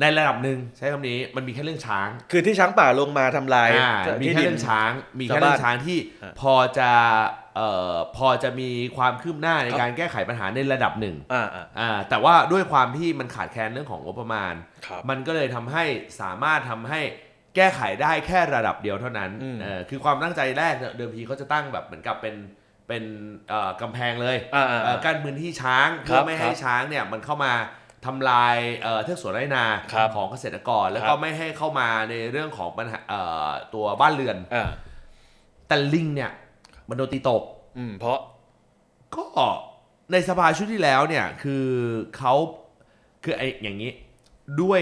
ในระดับหนึ่งใช้คำนี้มันมีแค่เรื่องช้างคือที่ช้างป่าลงมาทำลายอ่ามีที่แค่ดินเรื่องช้าง มีแค่ชาวเรื่บ้าอนงช้างที่อ่าพอจะเอ่อพอจะมีความคืบหน้าในครับการแก้ไขปัญหาในระดับหนึ่งอ่าอ่าอ่าแต่ว่าด้วยความที่มันขาดแคลนเรื่องของงบประมาณ ครับ มันก็เลยทำให้สามารถทำให้แก้ไขได้แค่ระดับเดียวเท่านั้นอืม เออคือความตั้งใจแรกเนี่ยเดิมทีเขาจะตั้งแบบเหมือนกับเป็นเป็นเอ่อกำแพงเลยอ่าอ่า เอ่อกั้นพื้นที่ช้างเพื่ครัอบไม่ให้ครับ ช้างเนี่ยมันเข้ามา ทำลายเอ่อเทือกสวนไร่นาครับของเกษตรกร แล้วครัก็บไม่ให้เข้ามาในเรื่องของปัญหาเอ่อตัวบ้านเรือนอ่าแต่ลิงเนี่ยมันโดนตีตกอืมเพราะก็ในสภาชุดที่แล้วเนี่ยคือเขาคือไอ้อย่างนี้ด้วย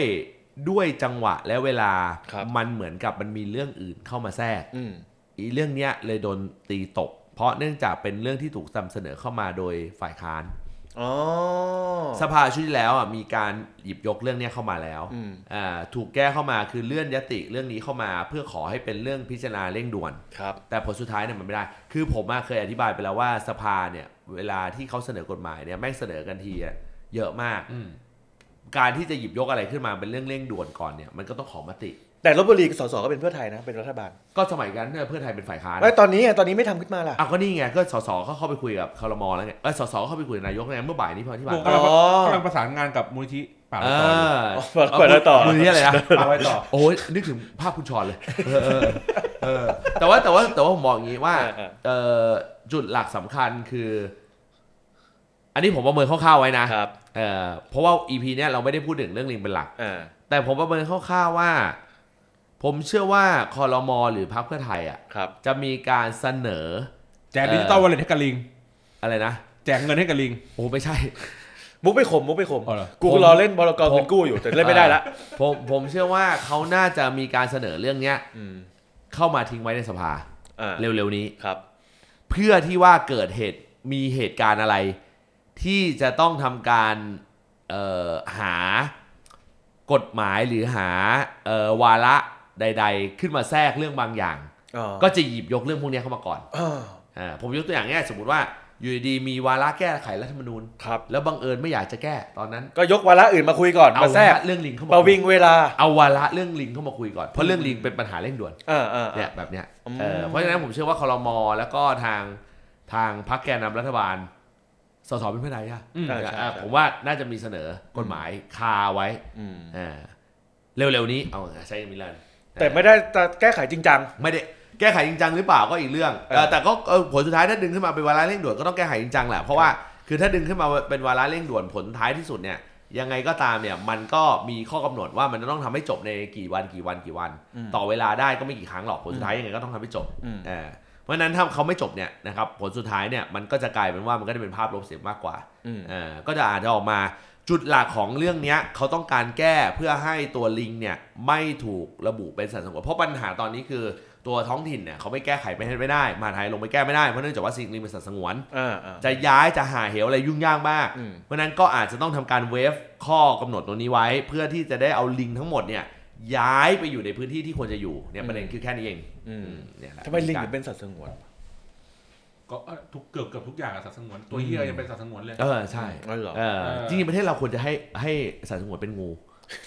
ด้วยจังหวะและเวลาครับมันเหมือนกับมันมีเรื่องอื่นเข้ามาแทรกอืมอีเรื่องเนี้ยเลยโดนตีตก เพราะเนื่องจากเป็นเรื่องที่ถูกนำเสนอเข้ามาโดยฝ่ายค้านอ๋อ สภาชุดที่แล้วอะมีการหยิบยกเรื่องเนี้ยเข้ามาแล้วอืมอ่าถูกแก้เข้ามาคือเลื่อนยติเรื่องนี้เข้ามาเพื่อขอให้เป็นเรื่องพิจารณาเร่งด่วนครับแต่ผลสุดท้ายเนี่ยมันไม่ได้ คือผมอะเคยอธิบายไปแล้วว่าสภาเนี่ย เวลาที่เขาเสนอกฎหมายเนี่ยแม่งเสนอกันทีอะเยอะมากอืมการที่จะหยิบยกอะไรขึ้นมาเป็นเรื่องเร่งด่วนก่อนเนี่ย มันก็ต้องขอมติ แต่ลบบุรีสสก็เป็นเพื่อไทยนะเป็นรัฐบาลก็สมัยนั้นเนี่ยเพื่อไทยเป็นฝ่ายค้านไม่ตอนนี้ไงตอนนี้ไม่ทำขึ้นมาล่ะอะก็นี่ไงก็สสเขาเข้าไปคุยกับคอรมอแล้วไงเออสสเข้าไปคุยกับนายกไงเมื่อบ่ายนี้พอที่ผ่านผมมากำลังอ๋อกำลังประสานงานกับมูลนิธิป่าเอละครอยู่อเปิดต่อมือที่อะไรนะ ป่าไว้ต่อ โอ้ยนึกถึงภาพคุณชอนเลยเออเออเออแต่ว่าแต่ว่าแต่ว่าผมบอกอย่างนี้ว่าเออเออจุดหลักสำคัญคือ อันนี้ผมประเมินคร่าวๆไว้นะครับเออเพราะว่า EP เนี้ยเราไม่ได้พูดถึงเรื่องลิงเป็นหลัก อ่าแต่ผมประเมินคร่าวๆว่า ผมเชื่อว่าคอรมอหรือพรรคเพื่อไทยอะครับ จะมีการเสนอ แจกดิจิตอลวอลเล็ตให้กับลิง อะไรนะ แจกเงินให้กับลิง โอ้ไม่ใช่ มุกไม่ขมมุกไม่ขม อ๋อเหรอ กูรอเล่นบอลกรเงินกู้อยู่แต่เล่นไม่ได้ละผมผมเชื่อว่าเขาน่าจะมีการเสนอเรื่องเนี้ยอืมเข้ามาทิ้งไว้ในสภาอ่าเร็วๆนี้ ครับ เพื่อที่ว่าเกิดเหตุมีเหตุการณ์อะไร ที่จะต้องทำการเอ่อหากฎหมายหรือหาเอ่อวาระ ใด ๆ ขึ้นมาแทรกเรื่องบางอย่างอ๋อก็จะหยิบยกเรื่องพวกเนี้ยเข้ามาก่อนอ่าอ่าผมยกตัวอย่างง่ายสมมติว่าอยู่ดีๆมีวาระแก้ไขรัฐธรรมนูญครับแล้วบังเอิญไม่อยากจะแก้ตอนนั้น ก็ยกวาระอื่นมาคุยก่อนเอามาแทรกวาระเรื่องลิงเข้ามามาคุยวิ่งเวลาเอาวาระเรื่องลิงเข้ามาคุยก่อนเพราะเรื่องลิงเป็นปัญหาเร่งด่วนอ่าอ่าเนี่ยแบบเนี้ยอืมเออเพราะฉะนั้นผมเชื่อว่าคลมแล้วก็ทางทางพรรคแกนนำรัฐบาลสสเป็นเพื่อไทยอะอืมใช่ใช่อ่าใช่ผมว่าน่าจะมีเสนอกฎหมายคาไว้อืมอ่าเร็วๆนี้เอาใช้มิลัน แต่ไม่ได้จะแก้ไขจริงจัง ไม่ได้แก้ไขจริงจังหรือเปล่าก็อีกเรื่องเออเออแต่ก็เออผลสุดท้ายถ้าดึงขึ้นมาเป็นวาระเร่งด่วนก็ต้องแก้ไขจริงจังแหละเพราะว่าคือถ้าดึงขึ้นมาเป็นวาระเร่งด่วนผลท้ายที่สุดเนี่ยยังไงก็ตามเนี่ยมันก็มีข้อกำหนดว่ามันจะต้องทำให้จบในกี่วันกี่วันกี่วันอืมต่อเวลาได้ก็ไม่กี่ครั้งหรอกผลสุดท้ายยังไงก็ต้องทำให้จบอืมเออเพราะฉะนั้นถ้าเขาไม่จบเนี่ยนะครับผลสุดท้ายเนี่ยมันก็จะกลายเป็นว่ามันก็จะเป็นภาพลบเสียมากกว่าอืมเออก็จะอาจจะออกมา จุดหลักของเรื่องเนี้ยเขาต้องการแก้เพื่อให้ตัวลิงเนี่ยไม่ถูกระบุเป็นสัตว์สงวนเพราะปัญหาตอนนี้คือตัวท้องถิ่นเนี่ยเขาไม่แก้ไขไม่ให้ไม่ได้มหาไทยลงไปแก้ไม่ได้เพราะเนื่องจากว่าสิ่งลิงเป็นสัตว์สงวนอ่าอ่าจะย้ายจะหาเหวอะไรยุ่งยากมากอืมเพราะฉะนั้นก็อาจจะต้องทำการเวฟข้อกำหนดตรงนี้ไว้ เพื่อที่จะได้เอาลิงทั้งหมดเนี่ยย้ายไปอยู่ในพื้นที่ที่ควรจะอยู่เนี่ยประเด็นคือแค่นี้เองอืมอืมเนี่ยแหละทำไมลิงถึงเป็นสัตว์สงวน ก็เอ่อทุกเกือบเกือบทุกอย่างอะสัตว์สงวน ตัวเฮียยังเป็นสัตว์สงวนเลย เออใช่อ๋อเหรอเออจริงๆประเทศเราควรจะให้ให้สัตว์สงวนเป็นงู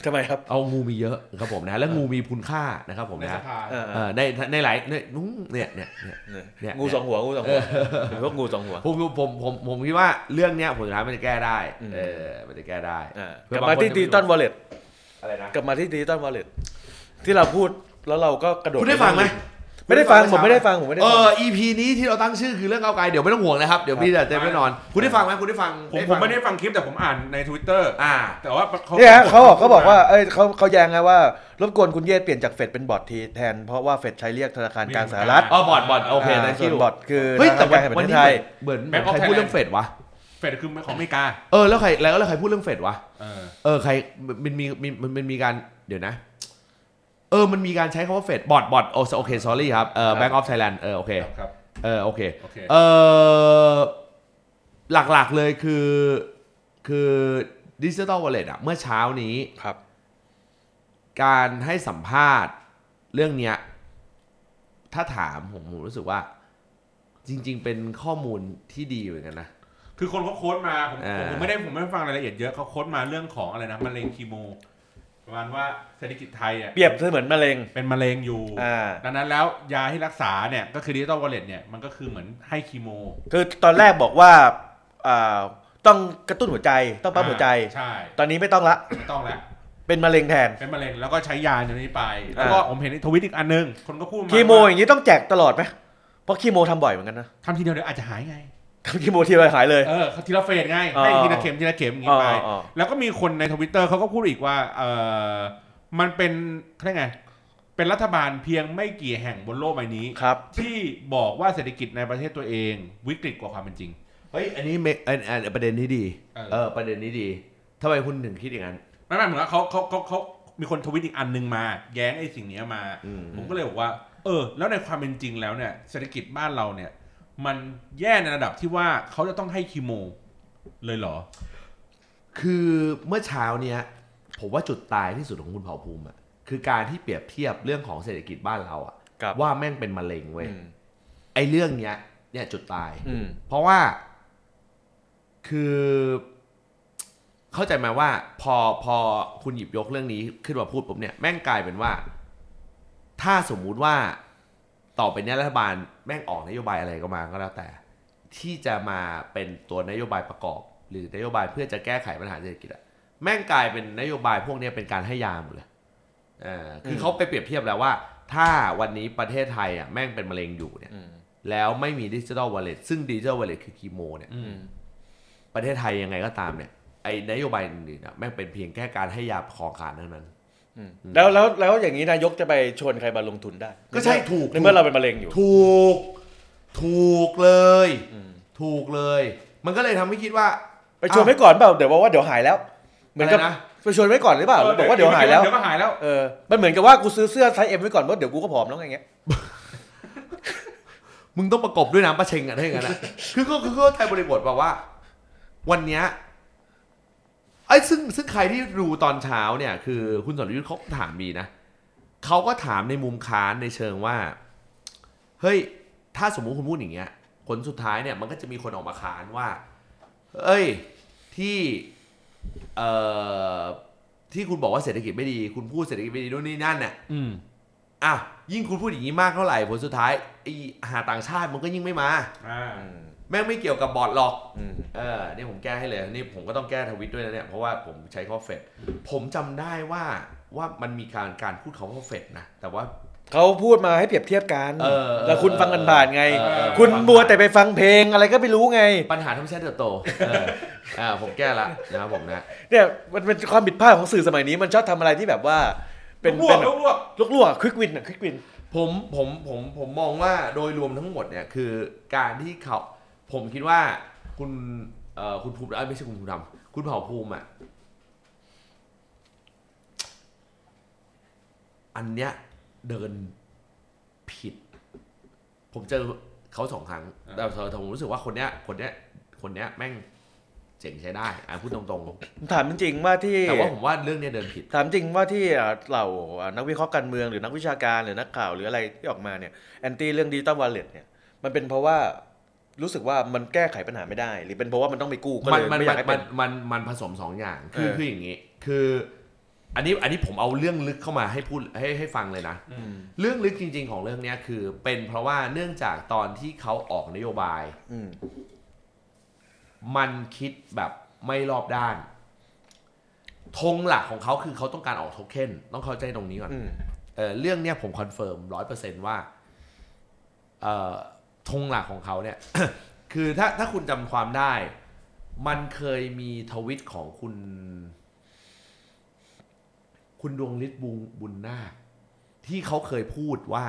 ทำไมครับ เอางูมีเยอะครับผมนะ แล้วงูมีคุณค่านะครับผมในนะสภาเออเออในในหลายในนุ้งเนี่ยเนี่ยเนี่ยเนี่ยงูสองหัวงูสองหัวเป็นพวกงูสองหัวผมผมผมผมคิดว่าเรื่องเนี้ยผลสุดท้ายมันจะแก้ได้อืมเออมันจะแก้ได้อ่าเพื่กอลับบางมาคนที่จะไม่ดิจิตอลวอลเล็ตอะไรนะกลับมาที่ดิจิตอลวอลเล็ตที่เราพูดแล้วเราก็กระโดดคุณได้ฟังไหม ไม่ได้ฟังผมไม่ได้ฟังผมไม่ได้เอฟังอ EP นี้ที่เราตั้งชื่อคือเรื่องก้าวไกลเดี๋ยวไม่ต้องห่วงนะครับ เดี๋ยวพี่จะเต็มแน่นอน คุณได้ฟังไหมคุณได้ฟังผมฟังผมไม่ได้ฟังคลิปแต่ผมอ่านใน Twitter อ่า แต่ว่าเขาเนี่ยฮะเขาบอกเขาบอกว่าเอ้ยเขาเขาแย้งไงว่ารบกวนคุณเยศเปลี่ยนจากเฟดเป็นบอททีแทนเพราะว่าเฟดใช้เรียกธนาคารกลางสหรัฐอ๋อบอดบอดโอเคานะส่วนบอทคือเฮ้ยธแต่นาคารกวัลางนแห่งประวันเทนี้ศไทย เหมือนเหมือนใครพูดเรื่องเฟดวะเฟดคือของอเมริกาเออแล้วใครแล้วแล้วใครพูดเรื่องเฟดวะ เออ เออใครมันมีมีมันมันมีการเดี๋ยวนะ เออมันมีการใช้คำว่าเฟดบอดบอดโอโอเค sorry ครับเออ Bank of Thailand เออโอเคครับเออโอเคโอเคเออหลักๆเลยคือคือดิจิ t a ลวอลเล็ตอะเมื่อเช้านี้ครับ การให้สัมภาษณ์เรื่องเนี้ย ถ้าถามผมผมรู้สึกว่า จริง ๆ เป็นข้อมูลที่ดีเหมือนกันนะคือคนเขา quote มาผมอ่าผมผมไม่ได้ผมไม่ได้ฟังรายละเอียดเยอะเขา quote มาเรื่องของอะไรนะมะเร็งคีโม ประมาณว่าเศรษฐกิจไทยอะเปรียบเสมือนมะเร็งเป็นมะเร็งอยู่อ่าดังนั้นแล้วยาที่รักษาเนี่ยก็คือดิจิตอลวอลเล็ตเนี่ยมันก็คือเหมือนให้คีโม คือตอนแรกบอกว่าอ่าต้องกระตุ้นหัวใจต้องปั๊มหัวใจ ใช่ ตอนนี้ไม่ต้องละไม่ต้องแล้วเป็นมะเร็งแทน เป็นมะเร็งแล้วก็ใช้ยาตัวนี้ไป แล้วก็ผมเห็นในทวิตอีกอันนึงคนก็พูดมาคีโมอว่าย่างนี้ต้องแจกตลอดไหมเพราะคีโมทำบ่อยเหมือนกันนะทำทีเดียวเดี๋ยวอาจจะหายไง ทำคีโมทีละหายเลย เออทีละเฟสไงอ๋อให้ทีละเข็มทีละเข็มอย่างอ๋นี้อไปอ๋อแล้วก็มีคนในทวิตเตอร์เขาก็พูดอีกว่าเออมันเป็นเขาเรียกไง เป็นรัฐบาลเพียงไม่กี่แห่งบนโลกใบนี้ครับ ที่บอกว่าเศรษฐกิจในประเทศตัวเองวิกฤตกว่าความเป็นจริงเฮ้ยอันนี้เมอันอันประเด็นนี้ดีเออเออประเด็นนี้ดีทำไมคุณถึงคิดอย่างนั้นไม่ไม่เหมือนว่าเขาเขาเขาเขามีคนทวิตอีกอันนึงมา แย้งไอ้สิ่งเนี้ยมาอืมผมก็เลยบอกว่า เออ แล้วในความเป็นจริงแล้วเนี่ยเศรษฐกิจบ้านเราเนี่ย มันแย่ในระดับที่ว่าเขาจะต้องให้คีโม เลยเหรอ คือเมื่อเช้าเนี้ยผมว่าจุดตายที่สุดของคุณเผ่าภูมิอะคือการที่เปรียบเทียบเรื่องของเศรษฐกิจบ้านเราอะครับว่าแม่งเป็นมะเร็งเว้ย อืม ไอ้เรื่องเนี้ย เนี่ยจุดตาย อืม เพราะว่าคือ เข้าใจไหมว่า พอพอคุณหยิบยกเรื่องนี้ขึ้นมาพูดปุ๊บเนี่ยแม่งกลายเป็นว่า ถ้าสมมุติว่า ต่อไปเนี้ยรัฐบาลแม่งออกนโยบายอะไรก็มาก็แล้วแต่ ที่จะมาเป็นตัวนโยบายประกอบ หรือนโยบายเพื่อจะแก้ไขปัญหาเศรษฐกิจอะแม่งกลายเป็นนโยบายพวกเนี้ยเป็นการให้ยาหมดเลยเออคือเขาไปเปรียบเทียบแล้วว่า ถ้าวันนี้ประเทศไทยอะแม่งเป็นมะเร็งอยู่เนี่ยอืมแล้วไม่มีดิจิ t a ลวอลเล็ตซึ่งดิจิ t a ลวอลเล็ตคือคีโมเนี่ยอืมประเทศไทยยังไงก็ตามเนี่ยไอ้นโยบายอื่นๆอะแม่งเป็นเพียงแค่การให้ยาคอขาดเท่านั้นอืม แล้วแล้วแล้วอย่างนี้นายกจะไปชวนใครมาลงทุนได้ ก็ใช่ถูกในเมื่อเราเป็นมะเร็งอยู่ ถูก ถูกเลยอืมถูกเลย มันก็เลยทำให้คิดว่า ไปชวนไว้ก่อนเปล่าเดี๋ยวบอกว่าเดี๋ยวหายแล้ว เหมือนกับอะไรนะไปชวนไว้ก่อนหรือเปล่าแล้วบอกว่าเดี๋ยวหายแล้วเดี๋ยวก็หายแล้วเออมันเหมือนกับว่ากูซื้อเสื้อ size M ไว้ก่อนเพราะเดี๋ยวกูก็ผอมแล้วไงเงี้ยมึงต้องประกบด้วยน้ำประเชงอะถ้าอย่างนั้นอะคือก็คือเข้าใจบริบทแบบว่า วันเนี้ยไอ้ยซึ่งซึ่งใครที่ดูตอนเช้าเนี่ยคือคุณสรยุทธ์เขาถามดีนะเขาก็ถามในมุมค้านในเชิงว่า เฮ้ย ถ้าสมมุติคุณพูดอย่างเงี้ยผลสุดท้ายเนี่ยมันก็จะมีคนออกมาค้านว่า เอ้ยที่เอ่อที่คุณบอกว่าเศรษฐกิจไม่ดี คุณพูดเศรษฐกิจไม่ดีนู่นนี่นั่นเนี่ยอืมอะยิ่งคุณพูดอย่างนี้มากเท่าไหร่ผลสุดท้ายไอ้หาต่างชาติมันก็ยิ่งไม่มา อ่า อืม แม่งไม่เกี่ยวกับบอร์ดหรอกอืมเออนี่ผมแก้ให้เลยนี่ผมก็ต้องแก้ทวิตด้วยนะเนี่ยเพราะว่าผมใช้คำว่าเฟดผมจำได้ว่าว่ามันมีการการพูดคำว่าเฟดนะแต่ว่าเขาพูดมาให้เปรียบเทียบกันเออแล้วคุณฟังกันผ่านไงเออเออคุณบัวแต่ไปฟังเพลงอะไรก็ไม่รู้ไง ปัญหาธรรมชาติเติบโตเอออ่าผมแก้ละนะครับผมนะเนี่ยมันเป็นความผิดพลาดของสื่อสมัยนี้มันชอบทำอะไรที่แบบว่า เป็นลวเป็กนลวกลวกลวกลวกควิกวินอะควิกวินผมผมผมผมมองว่าโดยรวมทั้งหมดเนี่ยคือการที่เขา ผมคิดว่าคุณเอ่อคุณภูมิเอ้ยไม่ใช่คุณภูมิธรรมคุณเผ่าภูมิอะอันเนี้ยเดินผิด ผมเจอเขาสองครั้งแต่แต่ผมรู้สึกว่าคนเนี้ย คนเนี้ย คนเนี้ยแม่งเจ๋งใช้ได้อะพูดตรงผมถามจริงๆว่าที่ ๆ แต่ว่าผมว่าเรื่องเนี้ยเดินผิด ถามจริงว่าที่เอ่อเหล่าเอ่อนักวิเคราะห์การเมืองหรือนักวิชาการหรือนักข่าวหรืออะไรที่ออกมาเนี่ยแอนตี้เรื่องดิจิตอลวอลเล็ตเนี่ยมันเป็นเพราะว่า รู้สึกว่ามันแก้ไขปัญหาไม่ได้ หรือเป็นเพราะว่ามันต้องไปกู้ก็มันเลยมันไม่อมัยากนให้มัเป็นน มันมันผสมสองอย่างคือเออ คืออย่างนี้ คืออันนี้อันนี้ผมเอาเรื่องลึกเข้ามาให้พูดให้ให้ฟังเลยนะ อืมเรื่องลึกจริง ๆ ของเรื่องเนี้ยคือ เป็นเพราะว่าเนื่องจากตอนที่เขาออกนโยบาย อืมมันคิดแบบไม่รอบด้านธงหลักของเขาคือเขาต้องการออกโทเค็นต้องเข้าใจตรงนี้ก่อน อืม เออเรื่องเนี้ยผม confirm ร้อยเปอร์เซ็นต์ว่าเอ่อ ธงหลักของเขาเนี่ย คือถ้าถ้าคุณจำความได้ มันเคยมีทวิตของคุณ คุณดวงฤทธิ์บุญบุญนาคที่เขาเคยพูดว่า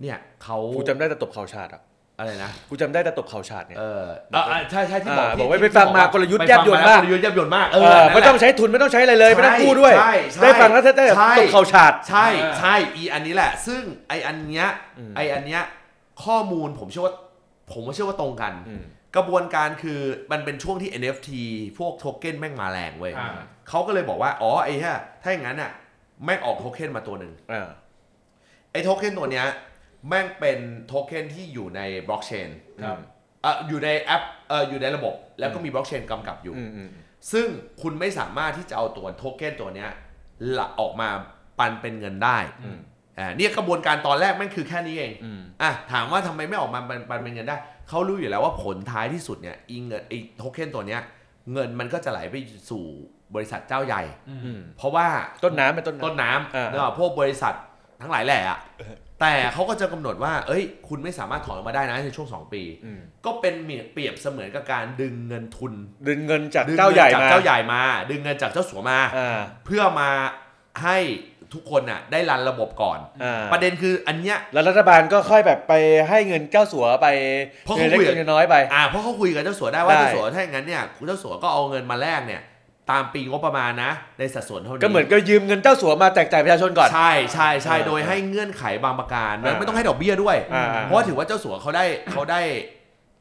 เนี่ยเขากูจำได้แต่ตบเข่าชาติอะอะไรนะ กูจำได้แต่ตบเข่าชาติเนี่ย เออเออเออใช่ใช่ที่บอกอ่าที่บอกว่าที่ไปฟังที่มาบอกกลยุทธ์ไปแยบฟังยลมามาก กลยุทธ์แยบยลมากเอเอออนั่นแหละไม่ต้องใช้ทุนไม่ต้องใช้อะไรเลย ไม่ต้องกู้ด้วย ใช่ใช่ได้ฟังแล้วได้แต่ใช่ ตบเข่าชาติ ใช่ใช่อีอันนี้แหละ ซึ่งไออันเนี้ยอืมไออันเนี้ย ข้อมูลผมเชื่อว่าผมว่าเชื่อว่าตรงกันอืมกระบวนการคือมันเป็นช่วงที่ NFT พวกโทเค็นแม่งมาแรงเว้ยอ่าเขาก็เลยบอกว่า อ๋อไอ้ฮะถ้าอย่างนั้นอะแม่งออกโทเค็นมาตัวหนึ่งอ่าไอ้โทเค็นตัวเนี้ยแม่งเป็นโทเค็นที่อยู่ในบล็อกเชนครับอะอยู่ในแอปเอ่ออยู่ในระบบ แล้วก็มีบล็อกเชนกำกับอยู่อืมอืมซึ่งคุณไม่สามารถที่จะเอาตัวโทเค็นตัวเนี้ยละออกมาปันเป็นเงินได้ อืมอ่าเนี่ยกระบวนการตอนแรกแม่งคือแค่นี้เองอืมอะถามว่าทำไมไม่ออกมาปันปันเป็นเงินได้ เขารู้อยู่แล้วว่าผลท้ายที่สุดเนี่ยอีเงินไอโทเค็นตัวเนี้ยเงินมันก็จะไหลไปสู่บริษัทเจ้าใหญ่อืมเพราะว่าต้นน้ำเป็นต้นต้นน้ำน้ำอ่าเนอะพวกบริษัททั้งหลายแหล่อะแต่เขาก็จะกำหนดว่า เอ้ย คุณไม่สามารถถอนออกมาได้นะในช่วง 2 ปีอืมก็เป็นเหมือนเปรียบเสมือนกับการดึงเงินทุน ดึงเงินจากดึงเจ้าใหญ่งินจากมาเจ้าใหญ่มา ดึงเงินจากเจ้าสัวมาอ่าเพื่อมาให้ ทุกคนน่ะได้รันระบบก่อน อ่า ประเด็นคืออันเนี้ย แล้วรัฐบาลก็ค่อยแบบไปให้เงินเจ้าสัวไปเพราะเงิเขานเล็กคุยกับเงินน้อยไป อ่าเพราะเขาคุยกับเจ้าสัวได้ว่าได้ เจ้าสัวถ้าอย่างนั้นเนี่ยคุณเจ้าสัวก็เอาเงินมาแลกเนี่ย ตามปีงบประมาณนะ ในสัดส่วนเท่านี้ก็เหมือนก็ยืมเงินเจ้าสัวมาแจกจ่ายประชาชนก่อน ใช่ใช่ใช่อ่าโดยให้เงื่อนไขบางประการแล้วอ่าไม่ต้องให้ดอกเบี้ยด้วย อ่าเพราะว่าถือว่าเจ้าสัวเขาได้เขาได้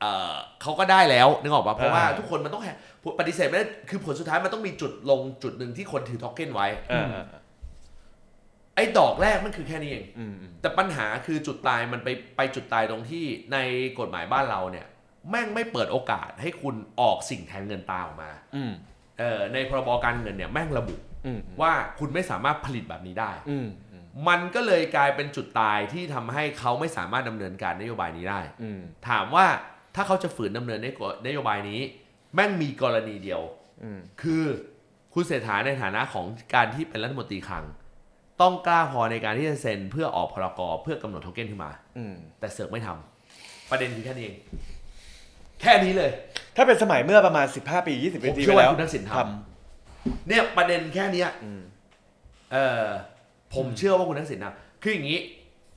เออเขาก็ได้แล้วนึกออกปะเพราะว่าอ่า ทุกคนมันต้องแฮปฏิเสธไม่ได้คือผลสุดท้ายมันต้องมีจุดลงจุดหนึ่งที่คนถือท็อกเก้นไว้ อ่า ไอ้ดอกแรกมันคือแค่นี้เองอืมอืมแต่ปัญหาคือจุดตายมันไปไปจุดตายตรงที่ในกฎหมายบ้านเราเนี่ย แม่งไม่เปิดโอกาสให้คุณออกสิ่งแทนเงินตาออกมาอืมเออในพรบการเงินเนี่ยแม่งระบุอืมว่าคุณไม่สามารถผลิตแบบนี้ได้อืมอืมมันก็เลยกลายเป็นจุดตายที่ทำให้เขาไม่สามารถดำเนินการนโยบายนี้ได้อืมถามว่าถ้าเขาจะฝืนดำเนินนโยบายนี้ แม่งมีกรณีเดียวอืมคือคุณเศรษฐาในฐานะของการที่เป็นรัฐมนตรีคลัง ต้องกล้าพอในการที่จะเซ็นเพื่อออกพรกเพื่อกำหนดโทเก้นขึ้นมา อืมแต่เสือกไม่ทำประเด็นคือแค่นี้เองแค่นี้เลย ถ้าเป็นสมัยเมื่อประมาณ 15 ปี 20ผมปีเชื่ไปอว่าแล้วคุณทักษิณทำเนี่ยประเด็นแค่เนี้ยอืมเออผมเชื่อว่าคุณทักษิณทำคืออย่างนี้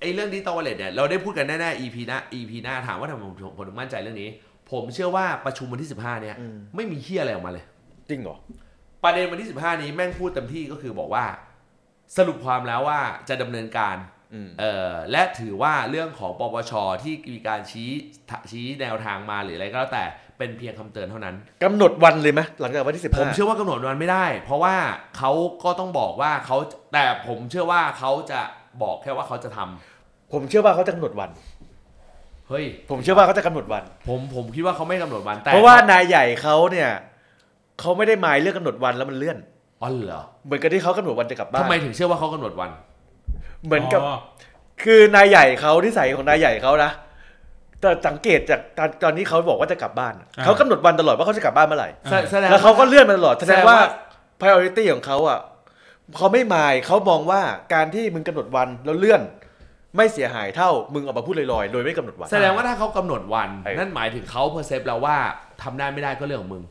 ไอ้เรื่องดิจิตอลวอลเล็ตเนี่ยเราได้พูดกันแน่ๆ EP หน้า EP หน้าถามว่าทำไมผมผมถึงมั่นใจเรื่องนี้ ผมเชื่อว่าประชุมวันที่ 15 เนี่ยอืมไม่มีเฮียอะไรออกมาเลย จริงเหรอ ประเด็นวันที่ 15 นี้แม่งพูดเต็มที่ก็คือบอกว่า สรุปความแล้วว่าจะดำเนินการอืมเอ่อและถือว่าเรื่องของปปชที่มีการชี้ชี้แนวทางมาหรืออะไรก็แล้วแต่เป็นเพียงคำเตือนเท่านั้นกำหนดวันเลยไหมหลังจากวันที่15ผมเชื่อว่ากำหนดวันไม่ได้ เพราะว่าเขาก็ต้องบอกว่าเขาแต่ผมเชื่อว่าเขาจะบอกแค่ว่าเขาจะทำผมเชื่อว่าเขาจะกำหนดวันเฮ้ยผมเชื่อว่าเขาจะกำหนดวัน ผมผมคิดว่าเขาไม่กำหนดวันแต่เพราะว่านายใหญ่เขาเนี่ยเขาไม่ได้หมายเรื่องกำหนดวันแล้วมันเลื่อน อ๋อเหรอเหมือนกับที่เขากำหนดวันจะกลับบ้านทำไมถึงเชื่อว่าเขากำหนดวัน เหมือนกับ คือนายใหญ่เขาที่ใส่ของนายใหญ่เขานะแต่สังเกตจากตอนตอนนี้เขาบอกว่าจะกลับบ้านอ่าเขากำหนดวันตลอดว่าเขาจะกลับบ้านเมื่อไหร่อ่าแสดงแล้วเขาก็เลื่อนมาตลอดแสดงว่าแสดงว่า priority ของเขาอะเขาไม่หมายเขามองว่าการที่มึงกำหนดวันแล้วเลื่อน ไม่เสียหายเท่ามึงออกมาพูดลอยๆ โดยไม่กำหนดวันแสดงว่าถ้าเขากำหนดวันไอ้นั่นหมายถึงเขาเพอร์เซฟแล้วว่าทำได้ไม่ได้ก็เรื่องของมึง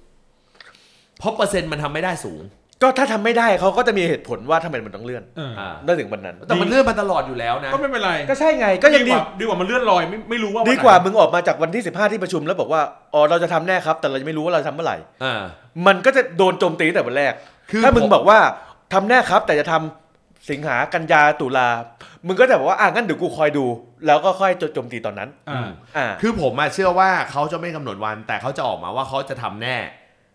เพราะเปอร์เซ็นต์มันทำไม่ได้สูง ก็ถ้าทำไม่ได้เขาก็จะมีเหตุผลว่าทำไมมันต้องเลื่อนเอออ่าได้ถึงวันนั้น แต่มันเลื่อนมาตลอดอยู่แล้วนะ ก็ไม่เป็นไรก็ใช่ไงก็ยังดีดีกว่าดีกว่ามันเลื่อนลอยไม่ไม่รู้ว่าวันดีกว่าไหนมึงออกมาจากวันที่ 15 ที่ประชุมแล้วบอกว่าอ๋อเราจะทำแน่ครับ แต่เราจะไม่รู้ว่าเราจะทำเมื่อไหร่ อ่า มันก็จะโดนโจมตีตั้งแต่วันแรก คือถ้ามึงผม บอกว่าทำแน่ครับ แต่จะทำสิงหากันยาตุลา มึงก็จะบอกว่าอะงั้นเดี๋ยวกูคอยดู แล้วก็ค่อยโจมตีตอนนั้น อ่า อ่า คือผมอะเชื่อว่าเขาจะไม่กำหนดวัน แต่เขาจะออกมาว่าเขาจะทำแน่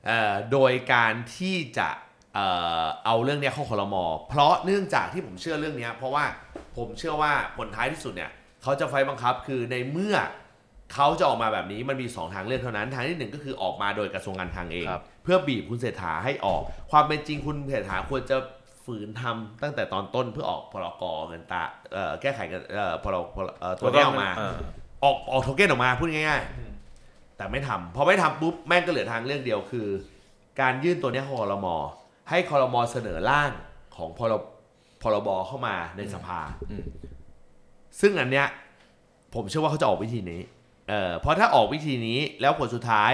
เอ่อโดยการที่จะ เอ่อเอาเรื่องเนี้ยเข้าคอรมอเพราะเนื่องจากที่ผมเชื่อเรื่องเนี้ยเพราะว่าผมเชื่อว่าผลท้ายที่สุดเนี่ยเขาจะไฟบังคับคือในเมื่อเขาจะออกมาแบบนี้มันมีสองทางเลือกเท่านั้น ทางที่หนึ่งก็คือออกมาโดยกระทรวงการคลังเองครับเพื่อบีบคุณเศรษฐาให้ออก ความเป็นจริงคุณเศรษฐาควรจะฝืนทำตั้งแต่ตอนต้นเพื่อออกพรกเงินตราเอ่อแก้ไขเงินเอ่อพรพรเอ่อตัวนี้ออกมาอ่ออกออกโทเก้นออกมาพูดง่ายๆแต่ไม่ทำพอไม่ทำปุ๊บแม่งก็เหลือทางเลือกเดียวคือ การยื่นตัวเนี้ยให้คอรมอ ให้คอรมอเสนอร่างของพรพรบเข้ามาในสภาอืมซึ่งอันเนี้ยผมเชื่อว่าเขาจะออกวิธีนี้เออเพราะถ้าออกวิธีนี้แล้วผลสุดท้าย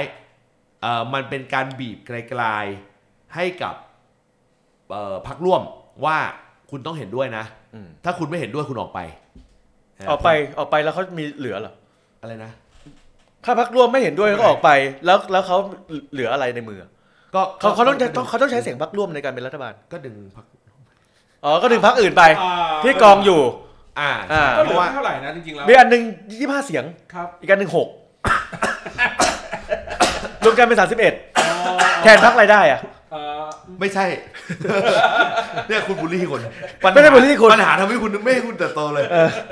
เออมันเป็นการบีบไกลๆให้กับเอ่อพักร่วมว่าคุณต้องเห็นด้วยนะอืมถ้าคุณไม่เห็นด้วยคุณออกไปเออกไปออกไปแล้วเขามีเหลือเหรอ อะไรนะ ถ้าพักร่วมไม่เห็นด้วยก็ออกไป แล้วแล้วเขาเหลืออะไรในมือ ก็เขาเขาต้องก็ต้องเขาต้องใช้เสียงพักร่วมในการเป็นรัฐบาล ก็ดึงพักอ๋อ ก็ดึงพักอื่นไปอ่าที่กองอยู่ อ่าอ่าก็เพเหลืราะอว่าเท่าไหร่นะจริงๆแล้วมีอันหนึ่งยี่ห้าเสียงครับอีกอันหนึ่งหกรวมกันเป็นสามสิบเอ็ดอ๋อแทนพักรายได้อะเอ่อไม่ใช่ เนี่ยคุณบูลลี่คนไม่ได้บูลลี่คุณปัญหาทำให้คุณไม่ให้คุณเติบโตเลย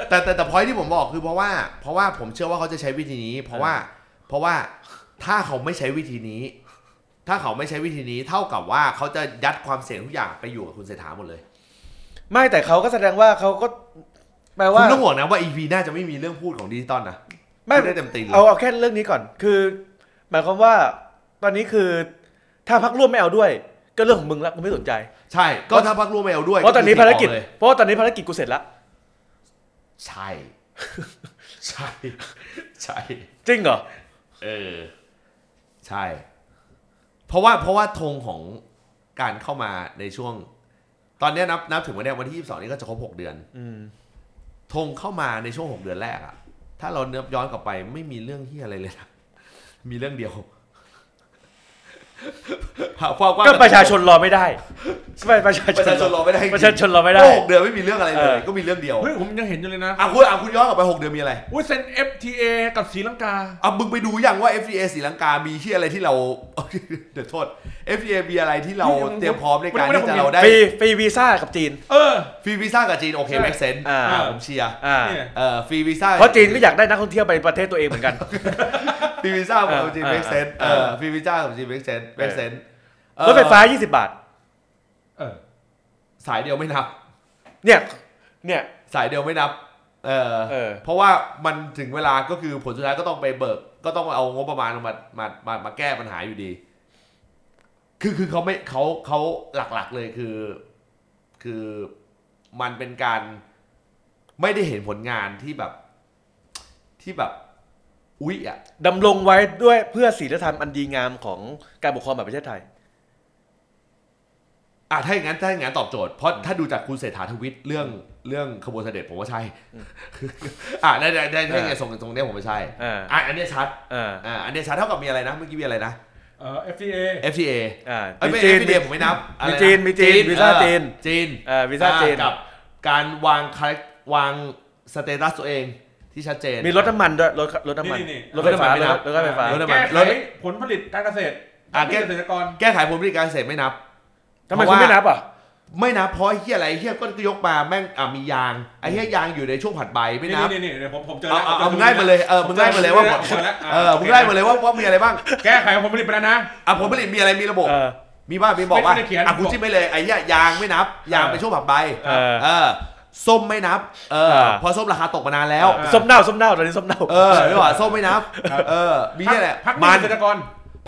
แต่แต่แต่พอยที่ผมบอกคือเพราะว่า เพราะว่าผมเชื่อว่าเขาจะใช้วิธีนี้ เพราะว่า เพราะว่าถ้าเขาไม่ใช้วิธีนี้ ถ้าเขาไม่ใช้วิธีนี้เท่ากับว่าเขาจะยัดความเสี่ยงทุกอย่างไปอยู่กับคุณเศรษฐาหมดเลย ไม่แต่เขาก็แสดงว่าเขาก็แปลคุว่าณต้องห่วงนะว่า EP น่าจะไม่มีเรื่องพูดของดิจิตอลนะไม่พูดได้เต็มตีนเลยเอาเอาแค่เรื่องนี้ก่อน คือ หมายความว่าตอนนี้คือถ้าพักร่วมไม่เอาด้วย ก็เรื่องของมึงละกูไม่สนใจ ใช่ ก็ถ้าพักร่วมไม่เอาด้วยเพราะตอนนี้คืภารกิจอเลยเพราะว่าตอนนี้ภารกิจกูเสร็จละใช่ ใช่ ใช่ จริงเหรอเออ ใช่ เพราะว่าเพราะว่าธงของการเข้ามาในช่วง ตอนเนี้ยนับนับถึงวันเนี้ยวันที่22นี้ก็จะครบ6เดือนอืมธงเข้ามาในช่วง6เดือนแรกอะถ้าเราเนื้อย้อนกลับไปไม่มีเรื่องที่อะไรเลยนะมีเรื่องเดียว ความว่าก็ประชาชนรอไม่ได้ไม่ประชาชประชาชนรอไม่ได้จงๆประชาชนรอไม่ได้ก็หกเดือนไม่มีเรื่องอะไรเลเอยอก็มีเรื่องเดียวเฮ้ยผมยังเห็นอยู่เลยนะอะคุณอะคุณย้อนกลับไปหกเดือนมีอะไรอุ้ยเซ็น FTA กับศรีลังกาอะมึงไปดูยังว่า FTA ศรีลังกามีที่อะไรที่เราเดี๋ยวโทษ FTA มีอะไรที่เราไม่เตรียมพร้อมในการไม่ได้ที่จะผมเห็นเราได้ฟรีฟรีวีซ่ากับจีน เออฟรีวีซ่ากับจีนโอเคใช่ make sense อ่าผมเชียร์อ่าเนี่ยเอ่อฟรีวีซ่าเพราะจีนก็อยากได้นักท่องเที่ยวไปประเทศตัวเองเหมือนกันฟรีวีซ่ากับอ่าจีนอ่า make sense เออ่าอฟรีวีซ่ากับจีน make sense make sense รถไฟฟ้า 20 บาท เออ สายเดียวไม่นับ เนี่ย เนี่ย สายเดียวไม่นับ เออเออ เพราะว่ามันถึงเวลาก็คือผลสุดท้ายก็ต้องไปเบิก ก็ต้องเอางบประมาณมามามามาแก้ปัญหาอยู่ดี คือคือเขาไม่เขาเขาหลักๆเลยคือ คือมันเป็นการไม่ได้เห็นผลงานที่แบบที่แบบ อุ๊ยอะดำรงไว้ด้วยเพื่อศีลธรรมอันดีงามของการปกครองแบบประเทศไทย อะถ้าอย่างนั้นถ้าอย่างนั้นตอบโจทย์เพราะถ้าดูจากคุณเศรษฐาทวิตเรื่องเรื่องขบวนเสด็จผมว่าใช่ อะได้ได้ได้ได้ไงส่งตรงเนี้ยผมว่าใช่อ่า อะอันเนี้ยชัดอ่าอะอันเนี้ยชัดเท่ากับมีอะไรนะเมื่อกี้มีอะไรนะ เออ FTA FTA อ่าเอ้ยไม่ จีน FTA ผมไม่นับอะไรมีนะจีนมีจีนวีซ่าเออจีนจีนอ่าวีซ่าจีนอ่กับการวางคาแรควาง status ตัวเอง ที่ชัดเจน มีรถน้ำมันด้วยรถรถน้ำมันนี่รถไฟฟ้ารถน้ำมันไม่นับรถไฟฟ้ารถน้ำมัน แก้ไขผลผลิตการเกษตรอะแก้ เกษตรกร แก้ไขผลผลิตการเกษตรไม่นับ ทำไมเพคุณราะว่าไม่นับอะ ไม่นับเพราะไอ้เฮียอะไรไอ้เฮียก็ยกมาแม่งอะมียางไอ้เฮียยางอยู่ในช่วงผัดใบไม่นี่นับนี่นี่เดี๋ยวผมผมเจอเอาแล้วเอาเอามึงไล่มาเลยเออมึงไล่มาเลยว่าเจอแล้วเออมึงไล่มาเลยว่าว่ามีอะไรบ้างแก้ไขผลผลิตไปแล้วนะ อะผลผลิตมีอะไรมีระบบ เออ มีบ้างมีบอกว่าไม่ได้เขียนอะกูจิ้มไปเลยไอ้เหี้ยยางไม่นับ ยางเป็นช่วงผับใบเออ เออ ส้มไม่นับ เออเออเพอส้มราคาตกมานานแล้วเออส้มเน่าส้มเน่าตอนนี้ส้มเน่า เออไม่ว่าส้มไม่นับครับเออ มีเนี่ยแหละพักมัมันนเกษตรกร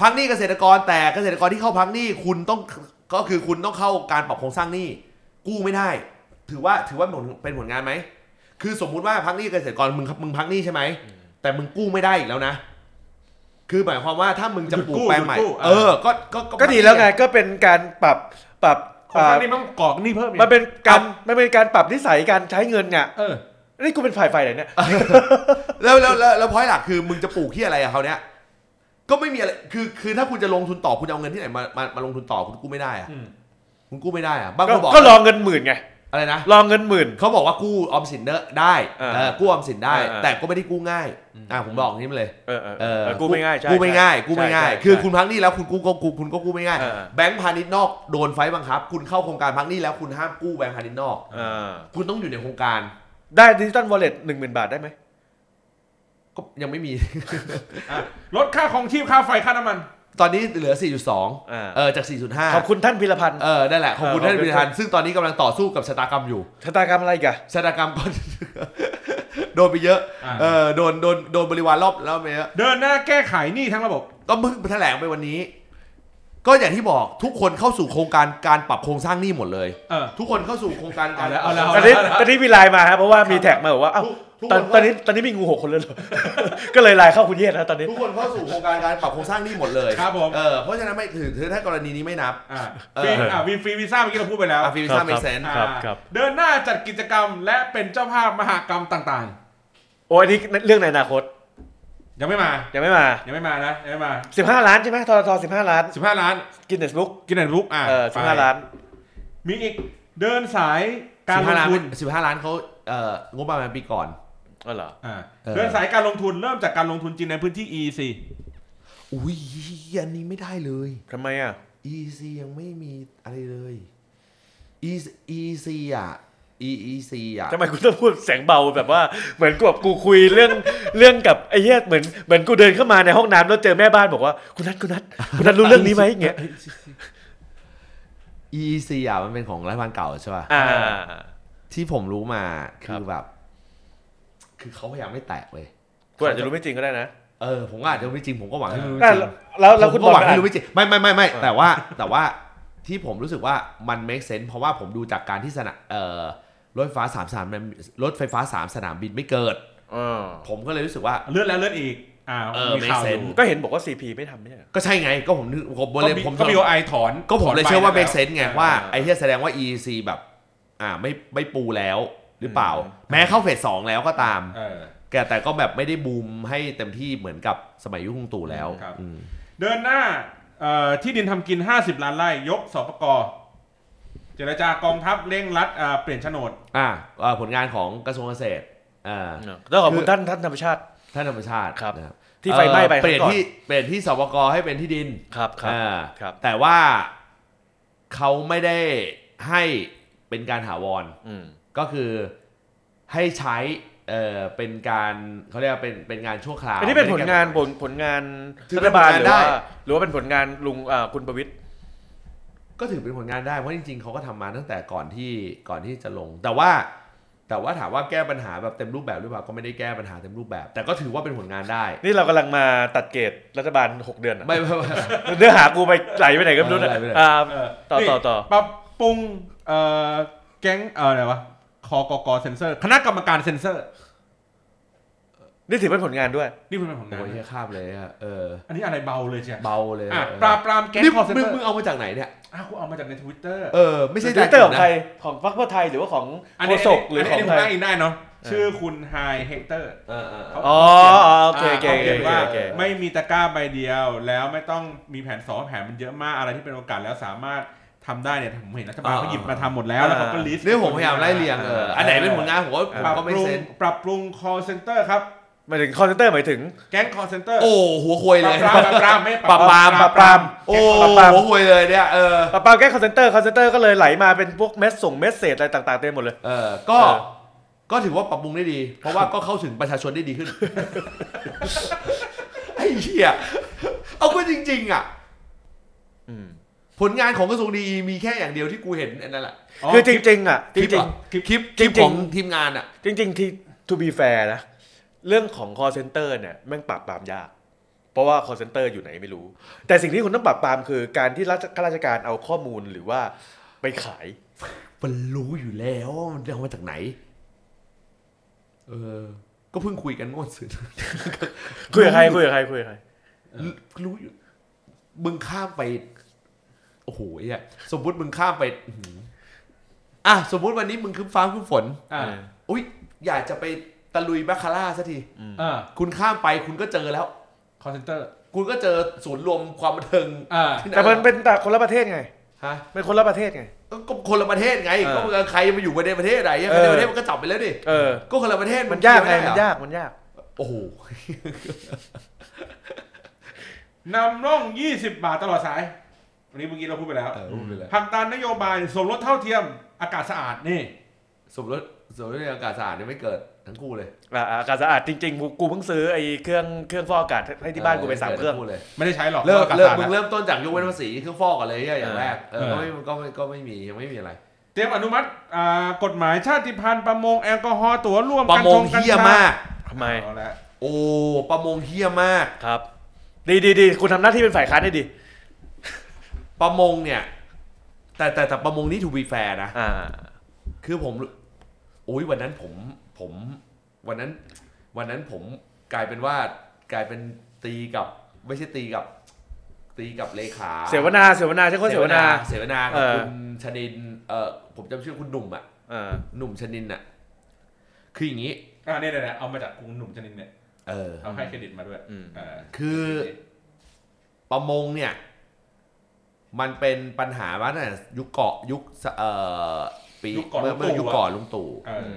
พักหนี้เกษตรกรแต่เกษตรกรที่เข้าพักหนี้คุณต้องก็คือคุณต้องเข้าการปรับโครงสร้างหนี้กู้ไม่ได้ ถือว่าถือว่าผลเป็นผลงานไหม คือสมมุติว่าพักหนี้เกษตรกรมึงมึงพักหนี้ใช่ไหม แต่มึงกู้ไม่ได้อีกแล้วนะ คือหมายความว่าถ้ามึงจะปลูกแปลงใหม่หยุดกู้เออ ก็ ก็ ก็ดีแล้วไง ก็เป็นการปรับ ปรับ ของท่านนี่มันกรอกหนี่เพิ่มอีกมันเป็นการมันเป็นการปรับนิสัยการใช้เงินไงเออนี่กูเป็นฝ่ายฝ่ายไหนเนี่ยแล้วแล้วแล้วแล้วพอยหลักคือมึงจะปลูกที่อะไรอะเขาเนี้ยก็ไม่มีอะไรคือคือถ้าคุณจะลงทุนต่อคุณจะเอาเงินที่ไหนมามามาลงทุนต่อคุณกู้ไม่ได้อะอืมคุณกู้ไม่ได้อะบางก็คนบอกก็รองเงินหมื่นไง อะไรนะรองเงินหมื่นเขาบอกว่ากู้ออมสินเนอะได้อ่าเออกู้ออมสินได้อ่าแต่ก็ไม่ได้กู้ง่ายอ่าผมบอกอย่างนี้มาเลยเออเออเออเออกู้ไม่ง่ายใช่กู้ไม่ง่ายกู้ไม่ง่ายใช่ใช่คือคุณพักหนี้แล้วคุณกู้ก็กู้คุณก็กู้ไม่ง่าย เออแบงก์พาณิชย์นอกโดนไฟบังคับ คุณเข้าโครงการพักหนี้แล้วคุณห้ามกู้แบงก์พาณิชย์นอก เออคุณต้องอยู่ในโครงการได้ดิจิตอลวอลเล็ตหนึ่งหมื่นบาทได้ไหมก็ยังไม่มี อะลดค่าของชีพค่าไฟค่าน้ำมัน ตอนนี้เหลือ 4.2 อ่า เออจาก 4.5 ขอบคุณท่านพีระพันธุ์ เออ นั่นแหละ ขอบคุณเออท่านขอบคุณ พิธานซึ่งตอนนี้กำลังต่อสู้กับชะตากรรมอยู่ ชะตากรรมอะไรอีกันชะตากรรมก็ โดนไปเยอะ อ่า เออ โดน โดน โดนบริวารรอบแล้วไปเยอะ เดินหน้าแก้ไขหนี้ทั้งระบบ ก็เพิ่งแถลงไปวันนี้ ก็อย่างที่บอกทุกคนเข้าสู่โครงการการปรับโครงสร้างหนี้หมดเลย เออ ทุกคนเข้าสู่โครงการการเอาแล้วเอาตอนแล้วนี้ตอนนี้มีไลน์มาครับเพราะว่ามี tag มาบอกว่าเอ้าทุกตอนคนตอนนี้ตอนนี้มีงูหกคนเลยเหรอ ก็เลยไลน์เข้าคุณเยศนะตอนนี้ ทุกคนเข้าสู่โครงการการปรับโครงสร้างหนี้หมดเลยครับผม เออเพราะฉะนั้นไม่ถือถือถ้ากรณีนี้ไม่นับ อ่าเออ ฟรีอ่าวีฟรีวีซ่าเมื่อกี้เราพูดไปแล้วอาฟิวิซ่าเมกเซน อ่าครับครับ เดินหน้าจัดกิจกรรมและเป็นเจ้าภาพมหากรรมต่าง โอ้ยอันนี้เรื่องในอนาคตๆ ยังไม่มา ยังไม่มายังไม่มานะยังไม่มา15ล้านใช่ไหมททสิบห้าล้าน15ล้านกินเนสบุ๊กกินแอนลุกอะเออสิบห้าล้าน มีอีกเดินสายการสิบลห้างล้านทุนสิบห้าล้านเขาเอ่องบประมาณปีก่อนอ๋อเหรออ่าเออเดินสายการลงทุนเริ่มจากการลงทุนจริงในพื้นที่ EC อุ้ยอันนี้ไม่ได้เลยทำไมอะ EC ยังไม่มีอะไรเลย EC EC อะ EEC อะทำไมกูต้องพูดเสียงเบาแบบว่าเหมือนกูแบบกูคุยเรื่องเรื่องกับไอ้เหี้ยเหมือนเหมือนกูเดินเข้ามาในห้องน้ำแล้วเจอแม่บ้านบอกว่าคุณนัทคุณนัทคุณนัทรู้เรื่องนี้ไหมอย่างเงี้ย EEC อะมันเป็นของรัฐบาลเก่าใช่ป่ะอ่า ที่ผมรู้มาครัคืบอแบบ คือเขาพยายามไม่แตะเลยกูอาจจะรู้ไม่จริงก็ได้นะเออผมก็อาจจะไม่จริงผมก็หวังให้รู้อะจริงแล้วแล้วคุณผมก็หวังบอลให้รู้ไม่จริงไม่ไม่ไม่ไม่เออแต่ว่าแต่ว่าที่ผมรู้สึกว่ามัน make sense เพราะว่าผมดูจากการที่สนามเอ่อ รถไฟฟ้าสามสนามรถไฟฟ้าสามสนามบินไม่เกิดเออผมก็เลยรู้สึกว่าเลื่อนแล้วเลื่อนอีกอ่าเออมีข่าว make อ sense ยู่ก็เห็นบอกว่า CP ไม่ทำไม่ใช่เหรอก็ใช่ไงก็ผมนึกผมก็เลยมีผมก็มีโอไอถอนก็ผมเลยถนไปเชื่อว่าแล้ make sense ไงว่าอ่าไอ้ที่แสดงว่า EEC แบบอ่าไม่ไม่ปูแล้วหรือเปล่าอืมแม้เข้าเฟสสองแล้วก็ตามเออแกแต่ก็แบบไม่ได้บูมให้เต็มที่เหมือนกับสมัยยุคลุงตู่แล้วครับอืมเดินหน้าเอ่อที่ดินทำกิน 50 ล้านไร่ยกสปก เจรจากองทัพเร่งรัดอ่าเปลี่ยนโฉนดอ่าเอ่อผลงานของกระทรวงเกษตรอ่าต้องขอบคุคืณอท่านท่านธรรมชาติท่านธรรมชาติครับนะที่ไฟไหม้ไปเอ่อเปลี่ยนครั้งก่อนที่เปลี่ยนที่สปกให้เป็นที่ดินครับครับอ่าครับแต่ว่าเขาไม่ได้ให้เป็นการถาวรอืมก็คือให้ใช้เอ่อเป็นการเขาเรียกว่าเป็นเป็นงานชั่วคราวอันนี้เป็นผลงานผไม่ได้ลผลงานถือรัเป็ฐนบาลผลงานหรือว่าได้หรือว่าเป็นผลงานลุงอ่าคุณประวิตร ก็ถือเป็นผลงานได้เพราะจริงๆเขาก็ทำมาตั้งแต่ก่อนที่ก่อนที่จะลง แต่ว่าแต่ว่าถามว่าแก้ปัญหาแบบเต็มรูปแบบหรือเปล่าก็ไม่ได้แก้ปัญหาเต็มรูปแบบ แต่ก็ถือว่าเป็นผลงานได้ นี่เรากำลังมาตัดเกรดรัฐบาล 6 เดือนอะไม่ไม่ไม่เนื้อหากูไปไหลไปไหนก็ไม่รู้เออนะไหลไปไหนอ่าเออต่อนี่ต่อต่อปรับปรุงเอ่อแก๊งเอ่ออะไรวะคอกกเซนเซอร์ คณะกรรมการเซนเซอร์ นี่ถือเป็นผลงานด้วย นี่เป็นผลงานโอ้ยแค่ข้ามเลยอะเออ อันนี้อะไรเบาเลยเชียเบาเลยอะเออปราบปรามแก๊งนี่คอเซนมึเซงอร์มึงเอามาจากไหนเนี่ย อ้าวกูเอามาจากในทวิตเตอร์เออ ไม่ใช่ทวิตเตอร์ของนะใครของพรรคเพื่อไทยหรือว่าของอันโฆนี้ษกหรือของนนี้ผมใครอ้างอิงได้เนาะชื่อคุณไฮเฮกเตอร์เออเออเอออ๋ออ๋อโอเคโอเคเขาโอเคเขียนว่าโอเคไม่มีตะกร้าใบเดียวแล้วไม่ต้องมีแผนสองแผนมันเยอะมากอะไรที่เป็นโอกาสแล้วสามารถทำได้เนี่ยผมเห็นรัฐบาลเขาหยิบมาทำหมดแล้วแล้วเขาก็ลิสต์นี่ผมพยายามไล่เรียงเอออันไหนเป็นผลงานผมก็ผมปรับก็ปไม่รุงเซนปรับปรุง call center ครับ หมายถึงคอนเซนเตอร์หมายถึง แก๊งคอร์เซนเตอร์โอ้หัวควยเลยปราบปรามไม่ปราบปรามปราบปรามโอ้ปราบปรามหัวควยเลยเนี่ยเออปาเปาแก้คอนเซนเตอร์คอนเซนเตอร์ก็เลยไหลมาเป็นพวกเมสส่งเมสเซจอะไรต่างๆเต็มหมดเลย เออก็เออ ก็ถือว่าปรับปรุงได้ดี เพราะว่าก็เข้าถึงประชาชนได้ดีขึ้น ไอ้เหี้ยเอาก็จริง ๆ อะ อืมผลงานของกระทรวงดีมีแค่อย่างเดียวที่กูเห็นอันนั่นแหละคือจริงๆอะจคลิปริงอะคลิปคลิปคจริลิงปๆของทีมงานอะ ๆ จริง ๆ ที่ to be fair นะ เรื่องของ call center เนี่ยแม่งปราบปรามยาก เพราะว่า call center อยู่ไหนไม่รู้ แต่สิ่งที่คุณต้องปราบปรามคือการที่ราชข้าราชการเอาข้อมูลหรือว่าไปขาย มันรู้อยู่แล้วว่ามันเอามาจากไหน เออ ก็เพิ่งคุยกันงวดสุดคุยกับใครคุยกับใครคุยกับใครรู้อยู่มึงข้ามไป โอ้โหไอ้เหี้ยสมมุติมึงข้ามไปอื้อหืออะสมมุติวันนี้มึงคึ้มฟ้าคึ้มฝนอ่าอุ้ยอยากจะไป ตะลุยแบคคาร่าสักที อ่าคุณข้ามไปคุณก็เจอแล้ว คอร์เซนเตอร์ คุณก็เจอศูนย์รวมความบันเทิงอ่า ที่แต่มันเป็นแต่คนละประเทศไงฮะเป็นคนละประเทศไง ก็คนละประเทศไงเออก็มึงใครมาอยู่ในประเทศไหนเออในประเทศมันก็จับไปแล้วดิเออ ก็คนละประเทศมันยากไงเคลีมันร์ด้เหรอยากมันยาก โอ้โห นำร่อง 20 บาทตลอดสายวันนี้เมื่อกี้เราพูดไปแล้วเออพูดไปเลยผลักดันนโยบายสมรสเท่าเทียมอากาศสะอาดนี่ สมรสสมรสในอากาศสะอาดเนี่ยไม่เกิด ทั้งคู่เลยอ่าอากาศสะอาดจริงๆกูกูเพิ่งซื้อไอ้เครื่องเครื่องฟอกอากาศให้ที่บ้านกูไปสามเครื่องกิดทั้คู่เลยไม่ได้ใช้หรอกเริ่มอากาศเริ่มสะอาดมึงนะเริ่มต้นจากยกเว้นภาษีเครื่องฟอกก่อนเลยอย่างเออแรกเออเออก็ไม่ก็ไม่ก็ไม่มียังไม่มีอะไรเตรียมอนุมัติอ่ากฎหมายชาติพันธุ์ประมงแอลกอฮอล์ตั๋วร่วมประกันมชงงกัญเฮี้ยชามากทำไมเอาละโอ้ประมงเฮี้ยมากครับ ดีดีดีคุณทำหน้าที่เป็นฝ่ายค้านได้ดี ประมงเนี่ย แต่แต่แต่ประมงนี่ถูกบีแฟร์นะอ่าคือผมโอ้ยวันนั้นผม ผมวันนั้นวันนั้นผมกลายเป็นว่ากลายเป็นตีกับไม่ใช่ตีกับ ตีกับเลขา เสวนาเสวนาใช่คนเสวนา เสวนากับเออคุณชนินเออผมจำชื่อคุณหนุ่มอะอ่าหนุ่มชนินอะ คืออย่างนี้อ่าเนี่ยเนี่ยเนี่ยเอามาจากกรุงหนุ่มชนินเนี่ยเออเอาให้เครดิตมาด้วยอืมอ่าคือประมงเนี่ย มันเป็นปัญหาว่าเนี่ยยุคเกาะยุคเอ่อปีเมื่อเมื่อยุคก่อนลุงตู่เออ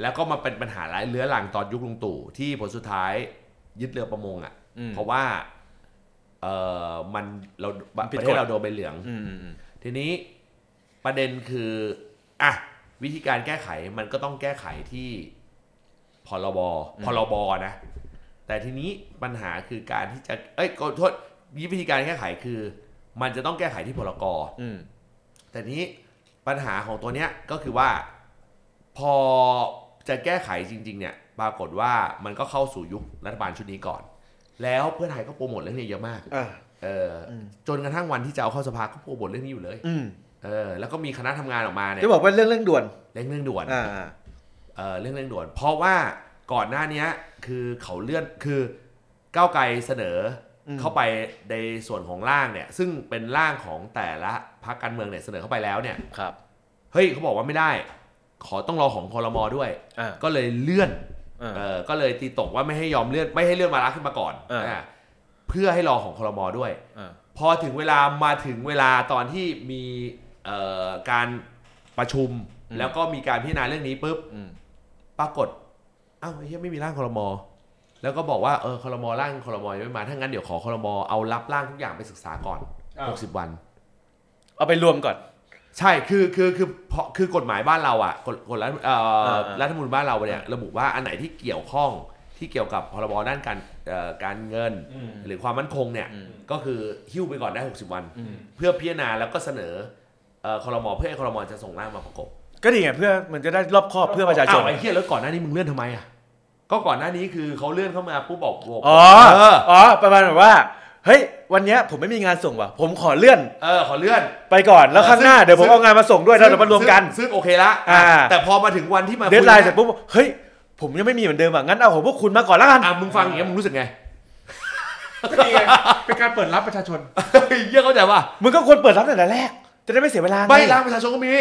แล้วก็มาเป็นปัญหาร้ายเรื้อรังตอนยุคลุงตู่ที่ผลสุดท้ายยึดเรือประมงอะอืมเพราะว่าเออมันเรามันปผิดระเทกศฎเราโดนใบเหลืองอืมอืมอืมทีนี้ประเด็นคืออะวิธีการแก้ไขมันก็ต้องแก้ไขที่พรบพรบนะ แต่ทีนี้ปัญหาคือการที่จะ เอ้ยขอโทษวิธีการแก้ไขคือ มันจะต้องแก้ไขที่พรกอืมแต่ทีนี้ปัญหาของตัวเนี้ยก็คือว่าพอ จะแก้ไขจริงๆเนี่ยปรากฏว่ามันก็เข้าสู่ยุครัฐบาลชุดนี้ก่อน แล้วเพื่อไทยก็โปรโมทเรื่องนี้เยอะมากอ่าเอออมจนกระทั่งวันที่จะเอาเข้าสภาก็โปรโมทเรื่องนี้อยู่เลยอืมเออ แล้วก็มีคณะทำงานออกมาเนี่ยจะบอกว่าเรื่องเรื่องด่วนเรื่องเรื่องด่วนอ่าอ่าเออเรื่องเร่งด่วน เพราะว่าก่อนหน้าเนี้ยคือเขาเลื่อนคือก้าวไกลเสนออเข้าไปในส่วนของร่างเนี่ย ซึ่งเป็นร่างของแต่ละพรรคการเมืองเนี่ยเสนอเข้าไปแล้วเนี่ยครับเฮ้ยเขาบอกว่าไม่ได้ ขอต้องรอของคอรมอด้วยอ่าก็เลยเลื่อนอ่าเออก็เลยตีตกว่าไม่ให้ยอมเลื่อนไม่ให้เลื่อนมาระขึ้นมาก่อนอ่าอ่าเพื่อให้รอของคอรมอด้วยอ่าพอถึงเวลามาถึงเวลาตอนที่มีเอ่อการประชุม แล้วก็มีการพิจารณาเรื่องนี้ปุ๊บอืมปรากฏอ้าวไอ้เหี้ยไม่มีร่างคอรมอแล้วก็บอกว่าเออคอรมอร่างคอรมอยังไม่มาถ้างั้นเดี๋ยวขอคอรมอเอารับร่างทุกอย่างไปศึกษาก่อนอ้าว60วัน เอาไปรวมก่อน ใช่คือคือคือเพราะคือกฎหมายบ้านเราอะกฎกฎรัฐเอ่ออ่ารัฐธรรมนูญบ้านเราเนี่ยระบุว่าอันไหนที่เกี่ยวข้องที่เกี่ยวกับพรบด้านการเอ่อการเงินอืมหรือความมั่นคงเนี่ยอืมก็คือหิ้วไปก่อนได้ 60 วันอืมเพื่อพิจารณาแล้วก็เสนอเอ่อคอรมอเพื่อให้คอรมอจะส่งร่างมาประกบก็ดีไงเพื่อมันจะได้รอบครอบเพื่อประชาชน อ้าวไอ้เหี้ยแล้วก่อนหน้านี้มึงเลื่อนทำไมอะก็ก่อนหน้านี้คือเขาเลื่อนเข้ามาปุ๊บบอกบอกอ๋อ เออ อ๋อ ประมาณแบบว่า เฮ้ยวันเนี้ยผมไม่มีงานส่งว่ะ ผมขอเลื่อนเออขอเลื่อน ไปก่อนแล้วข้างหน้าซึ่งเดี๋ยวผมซึ่งเอางานมาส่งด้วยแล้วเดี๋ยวมารวมกัน ซึ่งซึ่งโอเคละอ่า แต่พอมาถึงวันที่มาเดทไลน์เสร็จปุ๊บปุ๊บเฮ้ยผมยังไม่มีเหมือนเดิมอะงั้นเอาของพวกคุณมาก่อนแล้วกันอะมึงฟังอย่างเงี้ยมึงรู้สึกไงก็นี่ไงเป็นการเปิดรับประชาชน เฮ้ยเหี้ยเข้าใจป่ะมึงก็ควรเปิดรับตั้งแต่แรก จะได้ไม่เสียเวลาไงไม่ร่างประชาชนก็มี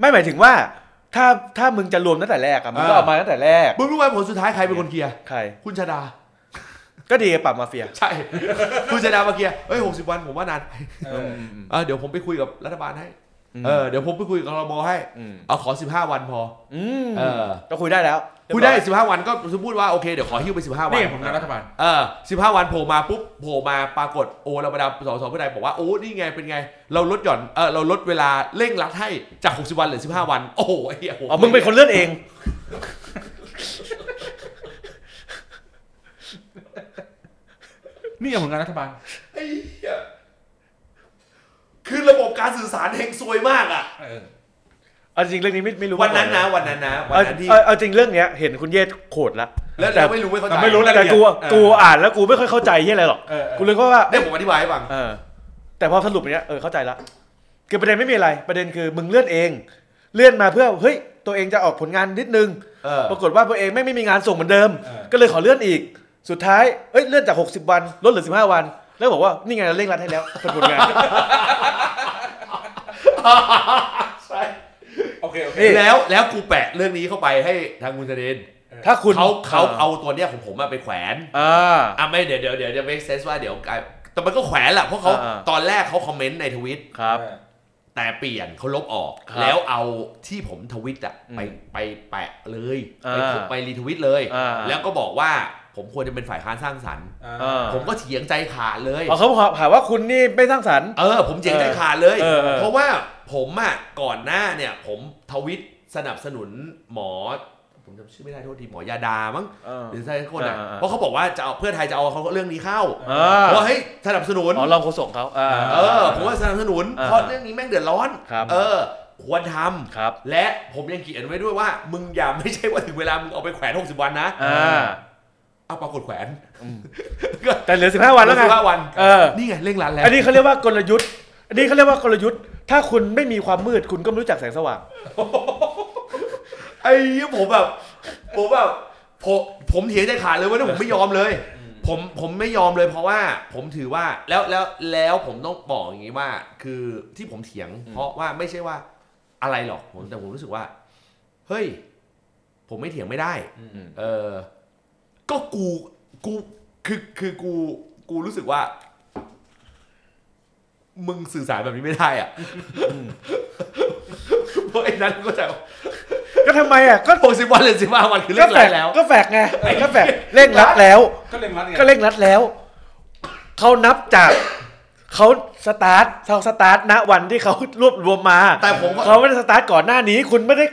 ไม่หมายถึงว่า ถ้าถ้ามึงจะรวมตั้งแต่แรกอะมึงก็เออเอามาตั้งแต่แรก มึงรู้ไหมผลสุดท้ายใครเป็นคนเคลียร์ ใคร คุณชาดา ก็ดีปรับมาเฟีย ใช่ คุณชาดามาเคลียร์เฮ้ยหกสิบวันผมว่านานไปเออเออเดี๋ยวผมไปคุยกับรัฐบาลให้อืมเออเดี๋ยวผมไปคุยกับครมให้อืม เอาขอสิบห้าวันพออืมเออก็คุยได้แล้วพูดได้ 15 วันก็พูดว่าโอเคเดี๋ยวขอหิ้วไป 15 วัน นี่ผมนันรัฐบาล เออ15วันโผล่มาปุ๊บโผล่มาปรากฏโอ้เราบรรดาสสเพื่อไทยบอกว่าโอ้นี่ไงเป็นไง เราลดหย่อนเออเราลดเวลาเร่งรัดให้จาก 60 วันเหลือ 15 วัน โอ้โหไอ้เหี้ยโหอ๋อมึงเป็นคนเลื่อนเอง นี่ผมนันรัฐบาลไอ้เหี้ยคือระบบการสื่อสารเฮงซวยมากอะ เออเอาจริงเรื่องนี้ไม่ไม่รู้วันนั้นมานะก่อวันนั้นนะวันเอานั้นที่เอาเอาจริงเรื่องเนี้ย เห็นคุณเยศโขดละ แล้วแล้วไม่รู้ไม่เข้าใจแต่ไม่รู้รายละแต่เอียดกูเออกูอ่านแล้วกูไม่ค่อยเข้าใจที่อะไรหรอก เออเออกูเลยก็ว่า เนี่ยผมอธิบายให้ฟัง เออ แต่พอสรุปอย่างเนี้ยเออเข้าใจละคือประเด็นไม่มีอะไรประเด็นคือมึงเลื่อนเอง เลื่อนมาเพื่อเฮ้ยตัวเองจะออกผลงานนิดนึง เออ ปรากฏว่าตัวเองไม่ไม่มีงานส่งเหมือนเดิม เออ ก็เลยขอเลื่อนอีก สุดท้ายเอ้ยเลื่อนจาก 60 วันลดเหลือ 15 วัน แล้วบอกว่านี่ไงเราเร่งรัดให้แล้วเป็นผลงานใช่โอเคโอเคนี่แล้วแล้วกูแปะเรื่องนี้เข้าไปให้ทางคุณเสดนถ้าคุณเขาเขาเอาตัวเนี้ยของผมอะไปแขวนอ่าอะไม่เดี๋ยวเดี๋ยวเดี๋ยวจะ make sense ว่าเดี๋ยวกลายแต่มันก็แขวนแหละเพราะเขาอ่าตอนแรกเขาคอมเมนต์ในทวิตครับ แต่เปลี่ยนเขาลบออกครับแล้วเอาที่ผมทวิตอะอืมไปไปแปะเลยอ่าไปไปรีทวิตเลยอ่าแล้วก็บอกว่า ผมควรจะเป็นฝ่ายค้านสร้างสรรค์อ่าอ่าผมก็เถียงใจขาดเลย อ๋อเขาหาว่าคุณนี่ไม่สร้างสรรค์ เออ ผมเถียงใจขาดเลย เออเออ เพราะว่าผมอะก่อนหน้าเนี่ย ผมทวิตสนับสนุนหมอ ผมจำชื่อไม่ได้โทษทีหมอยาดามั้งเออ หรือใช่คนอะอ่าอ่าเพราะเขาบอกว่าจะเอาเพื่อไทยจะเอาเขาเรื่องนี้เข้าอ่าว่าเฮ้ยสนับสนุน อ๋อลองโฆษกเขาอ่าเออผมว่าสนับสนุนอ่าเพราะเรื่องนี้แม่งเดือดร้อน ครับ เออ ควรทำครับ และผมยังเขียนไว้ด้วยว่า มึงอย่าไม่ใช่ว่าถึงเวลามึงเอาไปแขวน60วันนะ อ่า เอาปรากฏแขวนอืมแต่เหลือ15วันแล้วไงสิบห้าวันเออนี่ไงเร่งรัดแล้ว อันนี้เขาเรียกว่ากลยุทธ์ อันนี้เขาเรียกว่ากลยุทธ์ ถ้าคุณไม่มีความมืดคุณก็ไม่รู้จักแสงสว่าง ไอ้เหี้ยผมแบบ ผมแบบผมผมเถียงใจขาดเลยว่าเนี่ยผมไม่ยอมเลย ผมผมไม่ยอมเลยเพราะว่าผมถือว่าแล้วแล้วแล้วผมต้องบอกอย่างนี้ว่า คือที่ผมเถียง เพราะว่าไม่ใช่ว่าอะไรหรอกผมแต่ผมรู้สึกว่า เฮ้ย ผมไม่เถียงไม่ได้อืมเออ ก็กูกูคือคือกูกูรู้สึกว่า มึงสื่อสารแบบนี้ไม่ได้อะเพราะไอ้นั้นก็จะก็ทำไมอะก็หกสิบวันหรือสิบห้าวันคือก็เรื่องแฝไรกแล้ว ก็แฝกไงก็แฝกเร่งรัดแล้ว ก็เร่งรัดไงก็เร่งรัดแล้วเขานับจากเขาสตาร์ทเขาสตาร์ทณวันที่เขารวบรวมมา แต่ผมก็เขาไม่ได้สตาร์ทก่อนหน้านี้ คุณไม่ได้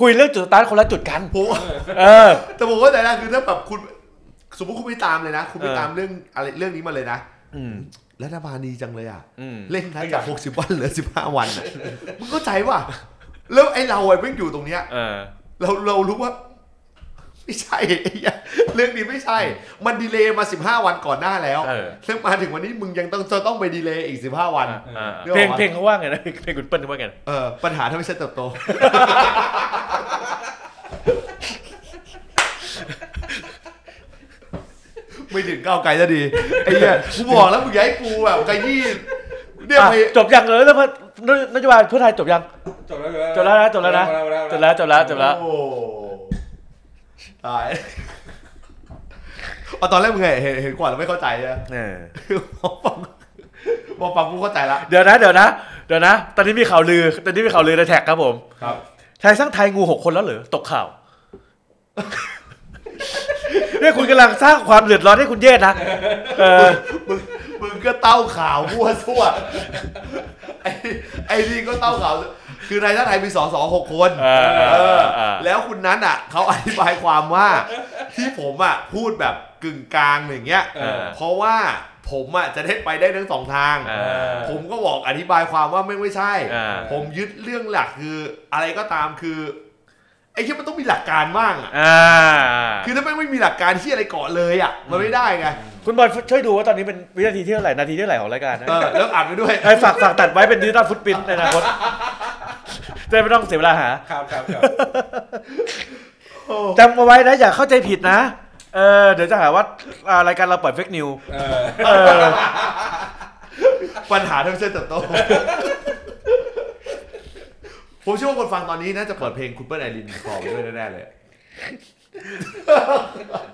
คุยเรื่องจุดสตาร์ทคนละจุดกันผมเออ แต่ผมว่าแต่ละคือถ้าแบบคุณ สมมติคุณไม่ตามเลยนะ คุณไม่เออตามเรื่องอะไรเรื่องนี้มาเลยนะอืมรัฐบาลดีจังเลยอะอืมเร่งรัดจากหกสิบวันเหลือสิบห้าวันอะมึงเข้าใจป่ะแล้วไอ้เราไอ้เพิ่งอยู่ตรงเนี้ยเออเราเรารู้ว่า ไม่ใช่ไอ้เหี้ยเรื่องนี้ไม่ใช่ มันดีเลย์มา15วันก่อนหน้าแล้วเออแล้วมาถึงวันนี้มึงยังต้องจะต้องไปดีเลย์อีก15วันอ่าเรื่องเพลงอะไรวะเพลงเขาว่าไงนะเพลงคุณเปิ้ลเขาว่าไงนะเออปัญหาทำให้ฉันเติบโต ไม่ถึงก้าวไกลจะดีไอ้เหี้ยกูบอกแล้วมึงอย่าให้กูแบบกระยี่เนี่ยอะไป จบยังเลยแล้วพนโยบายเพื่อไทยจบยัง จบแล้วจบแล้วนะจบแล้วนะจบแล้วจบแล้วจบแล้วโอ้ตายเอาตอนแรกมึงไงเห็นเห็นก่อนแล้วไม่เข้าใจอะเออพอฟังพอฟังกูเข้าใจละเดี๋ยวนะ เดี๋ยวนะเดี๋ยวนะ ตอนนี้มีข่าวลือ ตอนนี้มีข่าวลือในแท็กครับผม ครับไทยสร้างไทยงูหกคนแล้วเหรอตกข่าว เนี่ยคุณกำลังสร้างความเดือดร้อนให้คุณเยศนะเออมึงมึงก็เต้าข่าวมั่วซั่วไอ้ไอ้นี่ก็เต้าข่าว คือในท่าไทยมีสอสอหกคนเออเออเออ แล้วคุณนั้นอะเขาอธิบายความว่า ที่ผมอะพูดแบบกึ่งกลางอย่างเงี้ย เออ เพราะว่าผมอะจะได้ไปได้ทั้งสองทาง เออ ผมก็บอกอธิบายความว่าไม่ไม่ใช่ อ่า ผมยึดเรื่องหลักคืออะไรก็ตามคือ ไอ้ที่มันต้องมีหลักการบ้างอะอ่าคือถ้าไม่ไม่มีหลักการที่อะไรก่อนเลยอะมันไม่ได้ไงคุณบอลช่วยดูว่าตอนนี้เป็นวินาทีที่เท่าไหร่นาทีที่เท่าไหร่ของรายการนะเออแล้วอ่านไปด้วยไอ้ฝากฝากตัดไว้เป็นดิจิตอลฟุตพิ้นในอนาคตจะได้ไม่ต้องเสียเวลาหาครับครับครับจำเอาไว้นะอย่าเข้าใจผิดนะ เออเดี๋ยวจะหาว่าอ่ารายการเราปล่อยเฟกนิวเออเออปัญหาทางเส้นเติบโต ผมเชื่อว่าคนฟังตอนนี้น่าจะเปิดเพลงคุณเปิ้ลไอรินคอไปด้วยแน่ๆเลยอ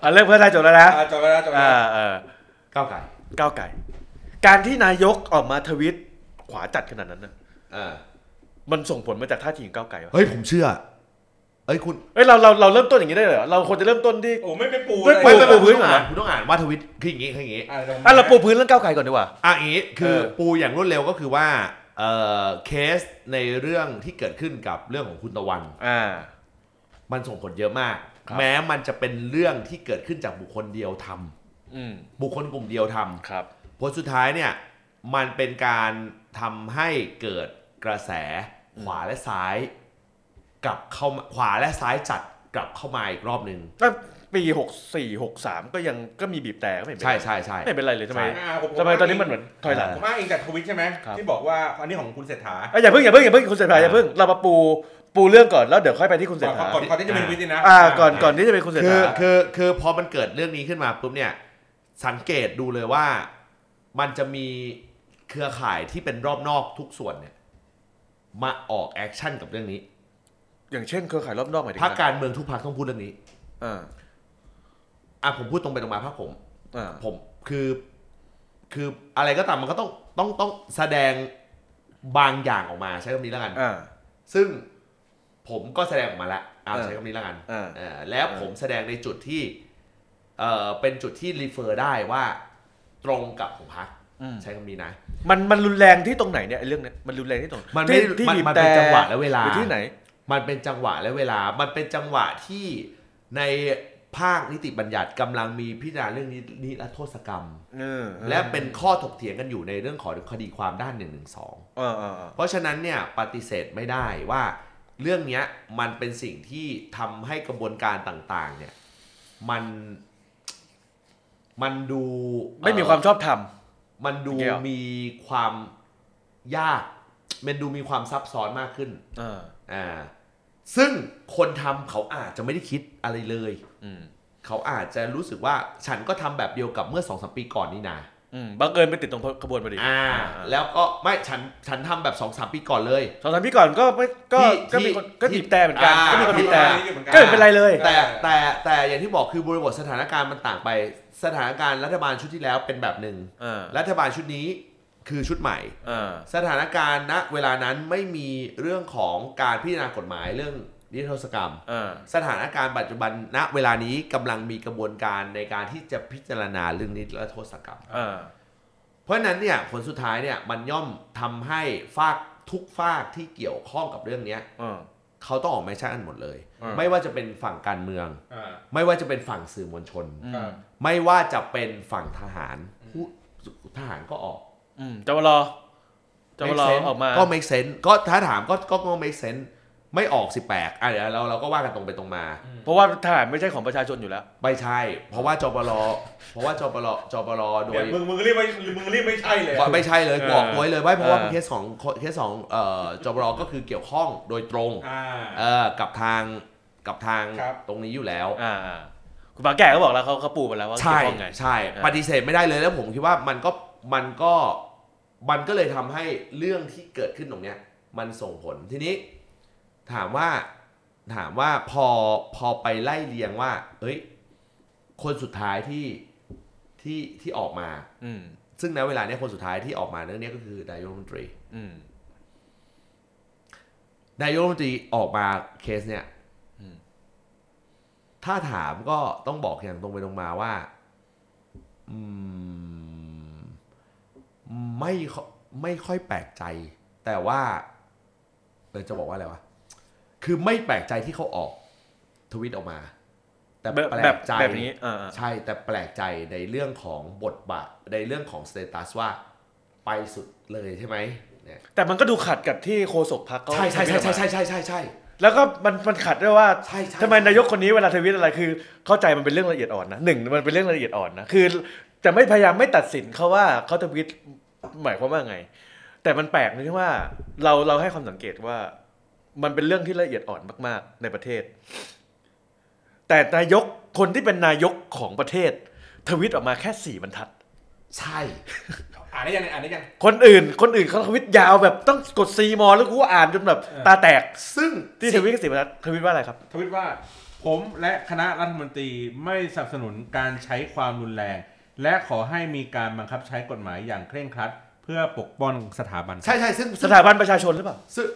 ะเรื่องเพื่อไทยจบแล้วนะอ่าจบแล้วจบแล้อ่าวเออก้าวไก่ก้าวไก่ การที่นายกออกมาทวิตขวาจัดขนาดนั้นนะอ่ามันส่งผลมาจากท่าทีของก้าวไก่วะเฮ้ยผมเชื่อเอ้ยคุณ เอ้ยเราเราเราเริ่มต้นอย่างนี้ได้เลยเหรอเราควรจะเริ่มต้นที่ โอ้ไม่เป็นปูไม่เลยปูไม่ไม่ไม่พื้คุณนต้องเหรออ่านคุณต้องอ่านว่าทวิตคืออย่างงี้คืออย่างงี้ อะอะเราปูพื้นเรื่องก้าวไกลก่อนดีกว่า อะอย่างงี้คือเออ ปูอย่างรวดเร็วก็คือว่า เอ่อเคสในเรื่องที่เกิดขึ้นกับเรื่องของคุณตะวัน อ่า มันส่งผลเยอะมาก ครับ แม้มันจะเป็นเรื่องที่เกิดขึ้นจากบุคคลเดียวทำอืมบุคคลกลุ่มเดียวทำครับ ผลสุดท้ายเนี่ยมันเป็นการทำให้เกิดกระแสขวาและซ้าย กลับเข้ามาขวาและซ้ายจัดกลับเข้ามาอีกรอบหนึ่ง ก็ ปีหกสี่หกสามก็ยังก็มีบีบแต่ก็ไม่เป็นไรใช่ใช่ใช่ ไม่เป็นไรเลยทำไมอะผทำไมตอนนี้มันเหมือนถอยหลัง ผมอ้างอิงจากทวิตใช่ไหมครับ ที่บอกว่าอันนี้ของคุณเศรษฐาเอ้ยอย่าเพิ่งอย่าเพิ่งอย่าเพิ่งคุณเสร็จอย่าเพิ่งเรามาปูปูเรื่องก่อนแล้วเดี๋ยวค่อยไปที่คุณเศรษฐาก่อนก่อนก่อนที่จะเป็นทวิตนี่นะอ่าก่อนก่อนที่จะเป็นคุณเศรษฐาคือคือคือพอมันเกิดเรื่องนี้ขึ้นมาปุ๊บเนี่ยสังเกตดูเลยว่ามันจะมีเครือข่ายที่เป็นรอบนอกทุกส่วนเนี่ยมาออก action กับเรื่องนี้อย่างเช่นเครือข่ายรอบนอกหมายถึงพรรคการเมืองทุกพรรคต้องพูดเรื่องนี้ อ่า อะผมพูดตรงไปตรงมาพรรคผมอ่าผมคือ คืออะไรก็ตามมันก็ต้องต้องต้องแสดงบางอย่างออกมาใช้คำนี้แล้วกัน อ่า ซึ่งผมก็แสดงออกมาแล้วเอาเออใช้คำนี้แล้วกันอ่าเออแล้วผมแสดงในจุดที่เออเป็นจุดที่รีเฟอร์ได้ว่าตรงกับของพรรคอืมใช้คำนี้นะ มันมันรุนแรงที่ตรงไหนเนี่ยไอ้เรื่องเนี้ยมันรุนแรงที่ตรงมันไม่ที่ที่มันบีบมันแต่เป็นจังหวะและเวลาหรือที่ไหน มันเป็นจังหวะและเวลา มันเป็นจังหวะที่ใน ภาคนิติบัญญัติกำลังมีพิจารณาเรื่องนี้นิรโทษกรรมเออและเป็นข้อถกเถียงกันอยู่ในเรื่องของคดีความด้าน1นึเออเออเออเพราะฉะนั้นเนี่ยปฏิเสธไม่ได้ว่าเรื่องเนี้ยมันเป็นสิ่งที่ทำให้กระบวนการต่างๆ เนี่ย มัน มันดูไม่มีความชอบธรรมมันดูเกี่ยวมีความยาก มันดูมีความซับซ้อนมากขึ้นเอออ่า ซึ่งคนทำเขาอาจจะไม่ได้คิดอะไรเลยอืมเขาอาจจะรู้สึกว่าฉันก็ทำแบบเดียวกับเมื่อสองสมปีก่อนนี่นาอืมบังเอิญไปติดตรงขบวนพอดีอ่า แล้วก็ไม่ฉันฉันทำแบบสองสามปีก่อนเลยสองสามพี่ก่อนก็ไม่ก็ที่ก็มีคนที่ก็บีบแต่เหมือนกันอ่าก็มีคนบีบแต่ที่เหมือนกันก็ไม่เป็นไรเลย แต่แต่แต่อย่างที่บอกคือบริบทสถานการณ์มันต่างไป สถานการณ์รัฐบาลชุดที่แล้วเป็นแบบหนึ่งอ่ารัฐบาลชุดนี้ คือชุดใหม่อ่าสถานการณ์ณเวลานั้นไม่มีเรื่องของการพิจารณากฎหมายเรื่องนิรโทษกรรมอ่าสถานการณ์ปัจจุบันณเวลานี้กำลังมีกระบวนการในการที่จะพิจารณาเรื่องนิรโทษกรรมอ่าเพราะฉะนั้นเนี่ยผลสุดท้ายเนี่ยมันย่อมทำให้ฝากทุกฝากที่เกี่ยวข้องกับเรื่องเนี้ยอ่าเขาต้องออกมาชั่นกันหมดเลยอ่าไม่ว่าจะเป็นฝั่งการเมืองอ่าไม่ว่าจะเป็นฝั่งสื่อมวลชนอืครัมบไม่ว่าจะเป็นฝั่งทหารผู้ทหารก็ออก อืมจวรจว Make ร sense ออกมาก็ make sense ก็ถ้าถามก็ก็ก็ make sense ไม่ออกสิแปลกอะเดี๋ยวเราเราก็ว่ากันตรงไปตรงมา เพราะว่าทหารไม่ใช่ของประชาชนอยู่แล้ว ไม่ใช่ เพราะว่าจปรเพราะว่าจปรจปรโดเดี๋ยยวมึงมึงรีบไม่มึงรีบไม่ใช่เลยไม่ใช่เลยเออบอกตัวไว้เลยว่าเพราะว่าเออเคสของเคสของเอ่อจปรก็คือเกี่ยวข้องโดยตรงอ่าเอ่อกับทางกับทางครับตรงนี้อยู่แล้วอ่าอ่าคุณปาแก่ก็บอกแล้วเขาเขาปูมาแล้วว่าใช่เกี่ยวข้องไงใช่อ่าปฏิเสธไม่ได้เลยแล้วผมคิดว่ามันก็มันก็ มันก็เลยทำให้เรื่องที่เกิดขึ้นตรงเนี้ยมันส่งผลทีนี้ ถามว่าถามว่าพอพอไปไล่เรียงว่า เอ้ย คนสุดท้ายที่ที่ที่ออกมา อืมซึ่งณเวลาเนี้ยคนสุดท้ายที่ออกมาเรื่องนี้ก็คือนายกรัฐมนตรีอืมนายกรัฐมนตรีออกมาเคสเนี่ยอืมถ้าถามก็ต้องบอกอย่างตรงไปตรงมาว่า อืม ไม่ค่อยไม่ค่อยแปลกใจ แต่ว่าเออจะบอกว่าอะไรวะคือไม่แปลกใจที่เขาออกทวิตออกมา แต่แบบแปลแบบกใจแบบนี้อ่าอ่าใช่แต่แปลกใจในเรื่องของบทบาทในเรื่องของสเตตัสว่าไปสุดเลยใช่ไหมเนี่ยแต่มันก็ดูขัดกับที่โฆษกพักเขาใช่ใช่ใช่ทวิตออกใช่มาใช่ใช่ใช่ใช่แล้วก็มันมันขัดด้วยว่าใช่ใช่ทำไมนายกคนนี้เวลาทวิตอะไรคือ เข้าใจมันเป็นเรื่องละเอียดอ่อนนะหนึ่งมันเป็นเรื่องละเอียดอ่อนนะคือ จะไม่พยายามไม่ตัดสินเขาว่าเขาทวิตหมายความว่าไง แต่มันแปลกตรงที่ว่าเราเราให้ความสังเกตว่า มันเป็นเรื่องที่ละเอียดอ่อนมาก ๆ ในประเทศ แต่นายกคนที่เป็นนายกของประเทศ ทวิตออกมาแค่สี่บรรทัด ใช่ อ่านได้ยังอ่านได้ยัง คนอื่น คนอื่นเขาทวิตยาวแบบต้องกดซีมอแล้วกูอ่านจนแบบเออตาแตก ซึ่งที่ทวิตแค่สี่บรรทัดทวิตว่าอะไรครับ ทวิตว่า ผมและคณะรัฐมนตรีไม่สนับสนุนการใช้ความรุนแรง และขอให้มีการบังคับใช้กฎหมายอย่างเคร่งครัด เพื่อปกป้องสถาบันใช่ใช่ซึ่งสถาบันประชาชนหรือเปล่า ซึ่ง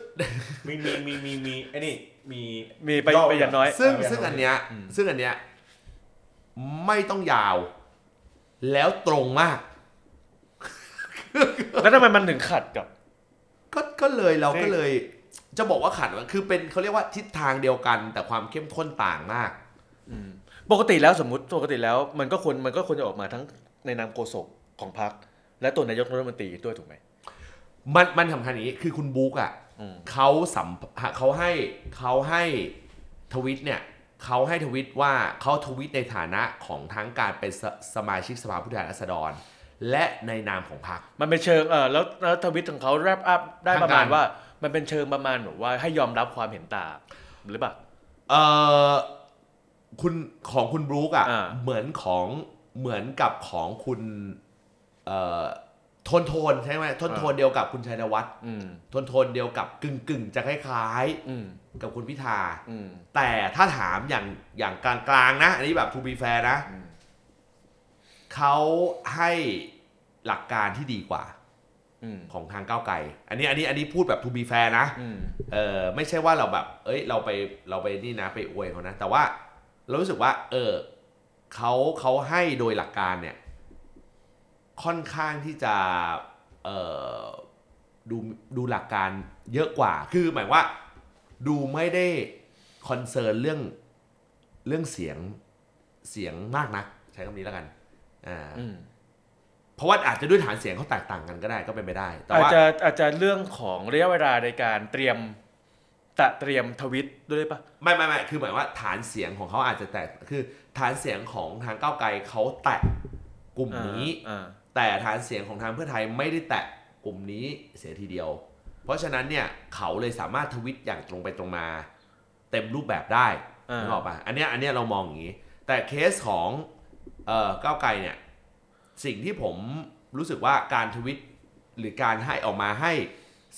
มีมีมีมีมีไอ้นี่มีมีไปย่อไปอย่างน้อย ซึ่งเออซึ่งอันเนี้ยอืมซึ่งอันเนี้ยไม่ต้องยาว แล้วตรงมาก แล้วทำไมมันถึงขัดกับ ก็ก็เลยเราใช่ก็เลย จะบอกว่าขัดมันคือเป็นเขาเรียกว่าทิศทางเดียวกัน แต่ความเข้มข้นต่างมากอืม ปกติแล้วสมมติปกติแล้วมันก็ควรมันก็ควรจะออกมาทั้งในนามโฆษกของพรรคและตัวนายกรัฐมนตรีด้วยถูกไหมมันมันสำคัญอย่างนี้คือคุณบุ๊กอะอืม เขาสัมเขาให้เขาให้ทวิตเนี่ยเขาให้ทวิตว่าเขาทวิตในฐานะของทั้งการเป็นสสมาชิกสภาผู้แทนราษฎร และในนามของพรรค มันเป็นเชิงเออแล้วแล้วทวิตของเขา wrap up ได้ทางประมาณการ ว่า มันเป็นเชิงประมาณแบบว่าให้ยอมรับความเห็นต่างหรือเปล่า เออ คุณของคุณบรู๊กอะอ่า เหมือนของเหมือนกับของคุณเอ่อโทนโทนใช่ไหมโทนโทนเดียวกับคุณชัยนวัฒน์อืมโทนโทนเดียวกับกึ่งกึ่งๆจะคล้ายอืมๆ กับคุณพิธา อืม แต่ถ้าถามอย่างอย่างกลางๆนะ อันนี้แบบ to be fair นะอืม เขาให้หลักการที่ดีกว่าอืมของทางก้าวไกลอันนี้อันนี้อันนี้พูดแบบ to be fair นะ อืม เออไม่ใช่ว่าเราแบบ เอ้ย เราไปเราไปนี่นะไปอวยเขานะ แต่ว่า เรารู้สึกว่า เออเขาเขาให้โดยหลักการเนี่ย ค่อนข้างที่จะเออดูดูหลักการเยอะกว่า คือหมายว่าดูไม่ได้คอนเซิร์นเรื่องเรื่องเสียงเสียงมากนะใช้คำนี้แล้วกันอ่าอืมเพราะว่าอาจจะด้วยฐานเสียงเขาแตกต่างกันก็ได้ก็เป็นไปได้ แต่อาจว่าจะอาจจะเรื่องของระยะเวลาในการเตรียม ตะเตรียมทวิตด้วยปะไม่ไม่ไม่คือหมายว่าฐานเสียงของเขาอาจจะแตกคือฐานเสียงของทางก้าวไกลเขาแตะกลุ่มนี้อ่าแต่ฐานเสียงของทางเพื่อไทยไม่ได้แตะกลุ่มนี้เสียทีเดียว เพราะฉะนั้นเนี่ยเขาเลยสามารถทวิตอย่างตรงไปตรงมา เต็มรูปแบบได้อ่านึกออกปะอันเนี้ยอันเนี้ยเรามองอย่างนี้ แต่เคสของเอ่อก้าวไกลเนี่ยสิ่งที่ผมรู้สึกว่าการทวิตหรือการให้ออกมาให้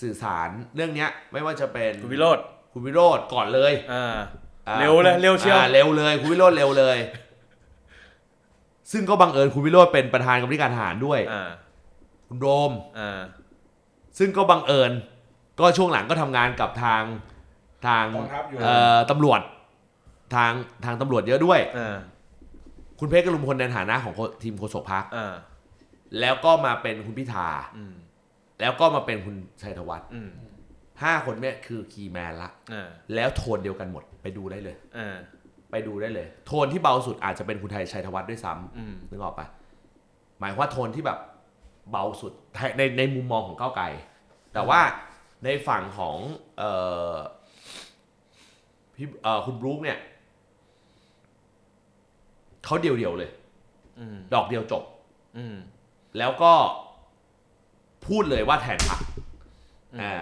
สื่อสารเรื่องเนี้ยไม่ว่าจะเป็นคุณวิโรธ คุณวิโรธก่อนเลยอ่าอ่าเร็วเลยเร็วเชียวอ่าเร็วเลยคุณวิโรธเร็วเลย ซึ่งก็บังเอิญคุณวิโรธเป็นประธานกรรมธิการทหารด้วยอ่าคุณโรมอ่าซึ่งก็บังเอิญ ก็ช่วงหลังก็ทำงานกับทางทางกองทัพอยู่เอ่อตำรวจ ทางทางตำรวจเยอะด้วยอ่าคุณเพชรกรุมพลในฐานะของโคทีมโฆษกพักอ่าแล้วก็มาเป็นคุณพิธาอืมแล้วก็มาเป็นคุณชัยธวัฒน์ อืมห้าคนเนี่ยคือคีย์แมนละอ่าแล้วโทนเดียวกันหมดไปดูได้เลยอ่าไปดูได้เลย โทนที่เบาสุดอาจจะเป็นคุณไทยชัยธวัฒน์ด้วยซ้ำอืมนึกออกปะหมายความว่าโทนที่แบบเบาสุดในในมุมมองของก้าวไกลแต่ว่าในฝั่งของเอ่อพี่เอ่อคุณบรู๊คเนี่ยเขาเดียวเดียวๆเลยอืมดอกเดียวจบอืมแล้วก็พูดเลยว่าแทนพรรคอืมอ่า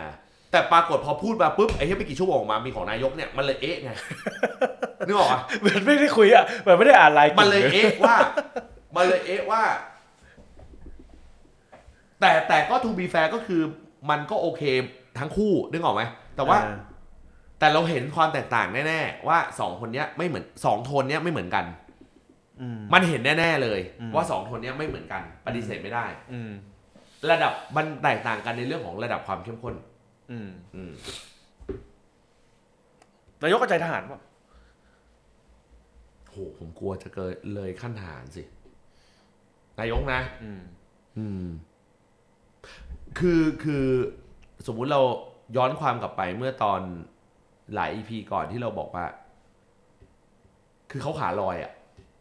แต่ปรากฏพอพูดมาปุ๊บไอ้ที่ไม่กี่ชั่วโมงมามีของนายกเนี่ยมันเลยเอ๊ะไงนึกออกปะเหมือนไม่ได้คุยอะเหมือนไม่ได้อ่านไลน์กลุ่มมันเลยเอ๊ะว่า มันเลยเอ๊ะว่า แต่แต่ก็ to be fair ก็คือมันก็โอเคทั้งคู่นึกออกไหมแต่ว่าอ่แต่เราเห็นความแตกต่างแน่ๆว่าสองคนเนี้ยไม่เหมือนสองโทนเนี้ยไม่เหมือนกันอืมมันเห็นแน่ๆเลยอืมว่าสองโทนเนี้ยไม่เหมือนกัน ปฏิเสธไม่ได้อืมระดับมันแตกต่างกันในเรื่องของระดับความเข้มข้น อืมอืมนายกก็ใจทหารป่ะโหผมกลัวจะเกิดเลยขั้นฐานสิ นายกนะ อืม อืม คือคือสมมุติเราย้อนความกลับไปเมื่อตอนหลายอีพีก่อนที่เราบอกว่า คือเขาขาลอยอะ่ะ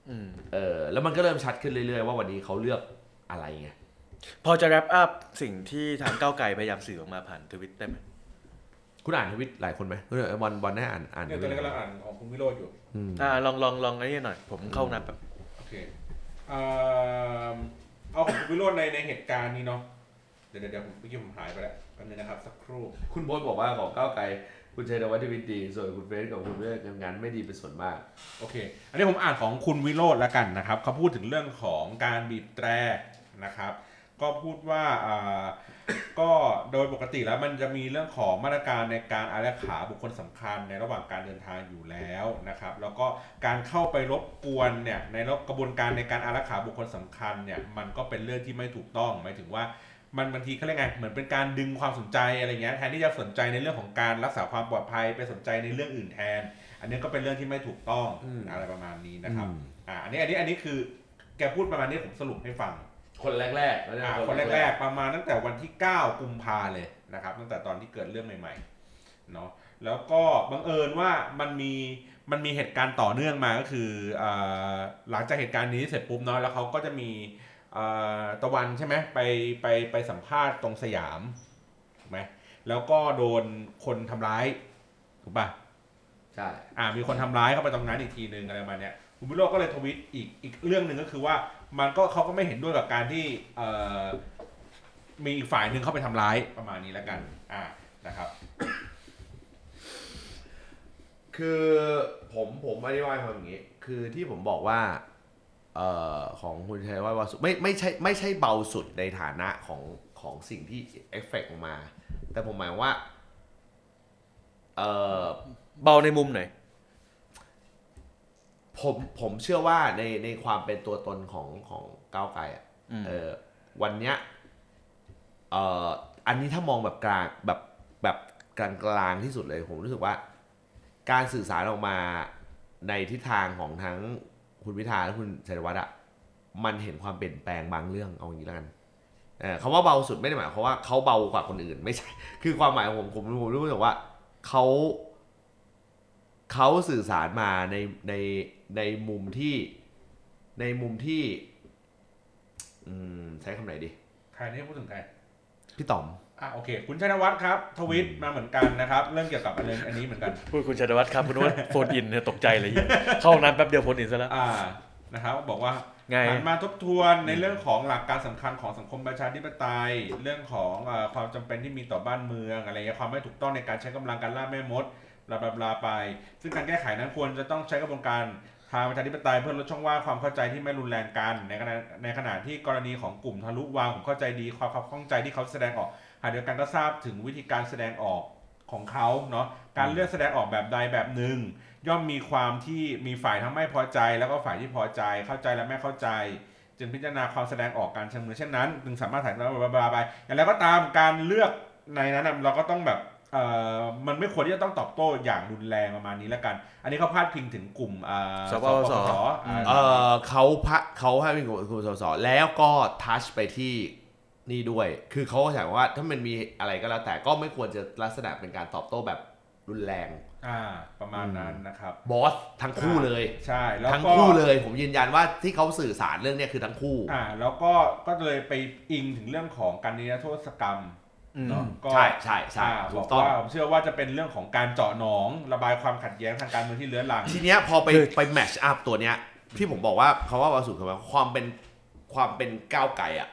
อืม เออ แล้วมันก็เริ่มชัดขึ้นเรื่อยๆว่าวันนี้เขาเลือกอะไรไง พอจะแรปอัพสิ่งที่ทางก้าวไกลพยายามสื่อออกมาผ่านทวิตได้ไหมคุณอ่านทวิตหลายคนไหมเออวันวันได้อ่านอ่านเนี่ยทตอวินตนี้กำลังอ่านของคุณวิโรจน์อยู่อืมอ่าลองลองลองไอ้นี่หน่อย ผมเข้านับแบบโอเคเอ่อเอาของคุณวิโรจน์ในในเหตุการณ์นี้เนาะเดี๋ยวเดี๋ยวเดี๋ยวผมเมื่อกี้ผมหายไปแล้วแป๊บนึงนะครับสักครู่ คุณโบ๊ทบอกว่าของก้าวไกลคุณชัยนวัฒน์ทวิตดี ส่วนคุณเฟสกับคุณเลือกงานไม่ดีเป็นส่วนมาก โอเค อันนี้ผมอ่านของคุณวิโรจน์แล้วกันนะครับเขาพูดถึงเรื่องของการบีบแตรนะครับ ก็พูดว่าอ่าก็โดยปกติแล้วมันจะมีเรื่องของมาตรการในการอารักขาบุคคลสำคัญในระหว่างการเดินทางอยู่แล้วนะครับ แล้วก็การเข้าไปรบกวนเนี่ยในกระบวนการในการอารักขาบุคคลสำคัญเนี่ยมันก็เป็นเรื่องที่ไม่ถูกต้องหมายถึงว่ามันบางทีเขาเรียกไงเหมือนเป็นการดึงความสนใจอะไรเงี้ยแทนที่จะสนใจในเรื่องของการรักษาความปลอดภัยไปสนใจในเรื่องอื่นแทน อันนี้ก็เป็นเรื่องที่ไม่ถูกต้องอืมอะไรประมาณนี้นะครับอืมอ่าอันนี้อันนี้อันนี้คือแกพูดประมาณนี้ผมสรุปให้ฟัง คนแรกๆแล้วเยอ่าคนแรก ๆ ประมาณตั้งแต่วันที่ 9 กุมภาเลยนะครับ ตั้งแต่ตอนที่เกิดเรื่องใหม่ๆเนาะแล้วก็บังเอิญว่ามันมีมันมีเหตุการณ์ต่อเนื่องมาก็คืออ่าหลังจากเหตุการณ์นี้เสร็จปุ๊บเนาะแล้วเขาก็จะมีอ่าตะวันใช่ไหมไปไปไปสัมภาษณ์ตรงสยามถูกไหมแล้วก็โดนคนทำร้ายถูกป่ะใช่อ่ามีคนทำร้ายเข้าไปตรงนั้นอีกทีหนึ่งอะไรประมาณเนี้ยคุณวิโรจน์ก็เลยทวิตอีกอีกเรื่องหนึ่งก็คือว่า มันก็เขาก็ไม่เห็นด้วยกับการที่เอ่อมีอีกฝ่ายหนึ่งเข้าไปทำร้ายประมาณนี้แล้วกัน อ่านะครับ คือผมผมอธิบายความอย่างนี้ คือที่ผมบอกว่าเอ่อของคุณชัยวัฒน์วาสุไม่ไม่ใช่ไม่ใช่เบาสุดในฐานะของของสิ่งที่เอฟเฟกต์ออกมา แต่ผมหมายว่าเอ่อเบาในมุมไหน ผมผมเชื่อว่าในในความเป็นตัวตนของของก้าวไกลอะอืมเออวันเนี้ยเอ่ออันนี้ถ้ามองแบบกลางแบบแบบกลางกลางๆที่สุดเลยผมรู้สึกว่า การสื่อสารออกมาในทิศทางของทั้งคุณพิธาและคุณชัยวัฒน์อะมันเห็นความเปลี่ยนแปลงบางเรื่องเอาอย่างนี้แล้วกันเออคำว่าเบาสุดไม่ได้หมายความว่าเขาเบากว่าคนอื่นไม่ใช่ คือความหมายของผมผมผมรู้สึกว่าเขาเขาสื่อสารมาในใน ในมุมที่ในมุมที่ อืมใช้คำไหนดี ใครนี่พูดถึงใครพี่ต๋อม อ่าโอเค คุณชัยนวัฒน์ครับ ทวิตมาเหมือนกันนะครับ เรื่องเกี่ยวกับอันนี้อันนี้เหมือนกัน พูดคุณชัยวัฒน์ครับคุณว่าโฟนอินเนี่ยตกใจเลยเหี้ยเข้าห้องน้ำแป๊บเดียวโฟนอินซะแล้วอ่านะครับบอกว่า ไง หันมาทบทวนในเรื่องของหลักการสำคัญของสังคมประชาธิปไตย เรื่องของเออความจำเป็นที่มีต่อบ้านเมืองอะไรเงี้ยความไม่ถูกต้องในการใช้กำลังการล่าแม่มดบลาบลาบลาไป ซึ่งการแก้ไขนั้นควรจะต้องใช้กระบวนการ ทางประชาธิปไตยเพื่อลดช่องว่างความเข้าใจที่ไม่รุนแรงกัน ในขณะในขณะที่กรณีของกลุ่มทะลุวางผมเข้าใจดีความขับข้องใจที่เขาแสดงออกหากเดียวกันก็ทราบถึงวิธีการแสดงออกของเขาเนาะการเลือกแสดงออกแบบใดแบบหนึ่ง ย่อมมีความที่มีฝ่ายทั้งไม่พอใจ แล้วก็ฝ่ายที่พอใจเข้าใจและไม่เข้าใจ จึงพิจารณาความแสดงออกการเชิงมือเช่นนั้น จึงสามารถถ่ายทอดบลาบลาไปอย่างไรก็ตามการเลือกในนั้นเราก็ต้องแบบ มันไม่ควรที่จะต้องตอบโต้อย่างรุนแรงประมาณนี้แล้วกัน อันนี้เขาพาดพิงถึงกลุ่มอ่าสปสอ่าเออเขาพระเขาให้เป็นคุณสสแล้วก็ทัชไปที่นี่ด้วย คือเขาก็ถามว่าถ้ามันมีอะไรก็แล้วแต่ก็ไม่ควรจะลักษณะเป็นการตอบโต้แบบรุนแรงอ่าประมาณนั้นนะครับบอสทั้งคู่เลยใช่แล้วทั้งก็คู่เลยผมยืนยันว่าที่เขาสื่อสารเรื่องเนี้ยคือทั้งคู่อ่าแล้วก็ก็เลยไปอิงถึงเรื่องของการนิรโทษกรรมอืม เนาะก็ใช่ใช่ใช่อ่าถูบอกกต้องว่าผมเชื่อว่าจะเป็นเรื่องของการเจาะหนองระบายความขัดแย้งทางการเมืองที่เลื้อนลัง ทีเนี้ยพอไปคือไปแมชอัพตัวเนี้ยที่ผมบอกว่าคำว่าบาสุดคือว่าความเป็นความเป็นก้าวไก่อะ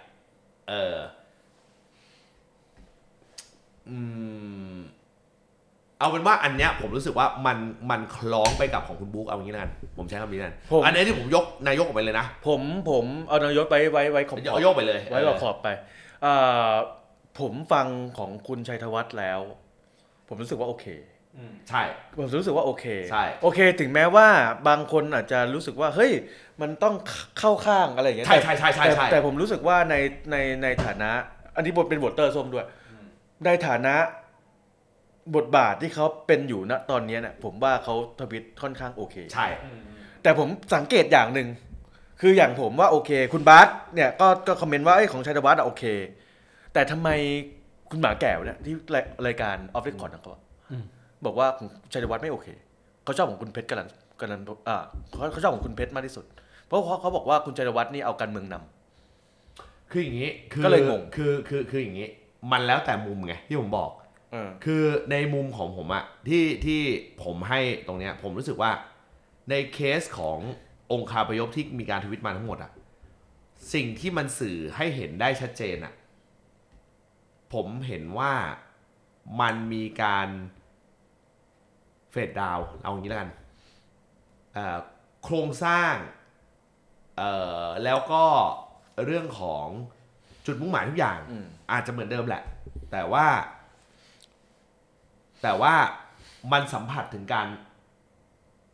เอออืมเอาเป็นว่าอันเนี้ยผมรู้สึกว่ามันมันคล้องไปกับของคุณบุ๊กเอาอย่างนี้แล้วกันผมใช้คำนี้นั่นผมอันนี้ที่ผมยกนายกออกไปเลยนะผมผมเอานายศไว้ไว้ไว้ขอบขอบเอายกไปเลยไว้ขอบขอบไปเอ่อ ผมฟังของคุณชัยธวัฒน์แล้ว ผมรู้สึกว่าโอเคใช่ ผมรู้สึกว่าโอเคใช่โอเค ถึงแม้ว่าบางคนอาจจะรู้สึกว่า เฮ้ย มันต้องเข้าข้างอะไรอย่างเงี้ยใช่แต่ใช่ใช่ใช่แต่ใช่แต่ผมรู้สึกว่าในในในฐานะ อันนี้บทเป็นบทเตอร์ส้มด้วย ในฐานะบทบาทที่เขาเป็นอยู่ณตอนเนี้ยเนี่ยผมว่าเขาทวิตค่อนข้างโอเค ใช่ แต่ผมสังเกตอย่างหนึ่งคืออย่างผมว่าโอเค คุณบาสเนี่ยก็ก็คอมเมนต์ว่าเอ้ยของชัยธวัฒน์อะโอเค แต่ทำไมคุณหมาแก้วเนี่ยที่รายรายการออฟฟิศคอร์ดเขาอะอืมบอกว่าของชัยธวัฒน์ไม่โอเคเขาชอบของคุณเพชรกันกันอ่าเขาเขาชอบของคุณเพชรมากที่สุด เพราะเขาเขาบอกว่าคุณชัยธวัฒน์นี่เอาการเมืองนำคืออย่างนี้คือก็เลยงงคือคือคืออย่างนี้ มันแล้วแต่มุมไงที่ผมบอกเออคือในมุมของผมอะที่ที่ผมให้ตรงเนี้ย ผมรู้สึกว่าในเคสขององค์คาพยพที่มีการทวิตมาทั้งหมดอะสิ่งที่มันสื่อให้เห็นได้ชัดเจนอะ ผมเห็นว่ามันมีการเฟดดาวเอาอย่างนี้แล้วกันเอ่อโครงสร้างเอ่อแล้วก็เรื่องของจุดมุ่งหมายทุกอย่างอืมอาจจะเหมือนเดิมแหละ แต่ว่า แต่ว่ามันสัมผัสถึงการ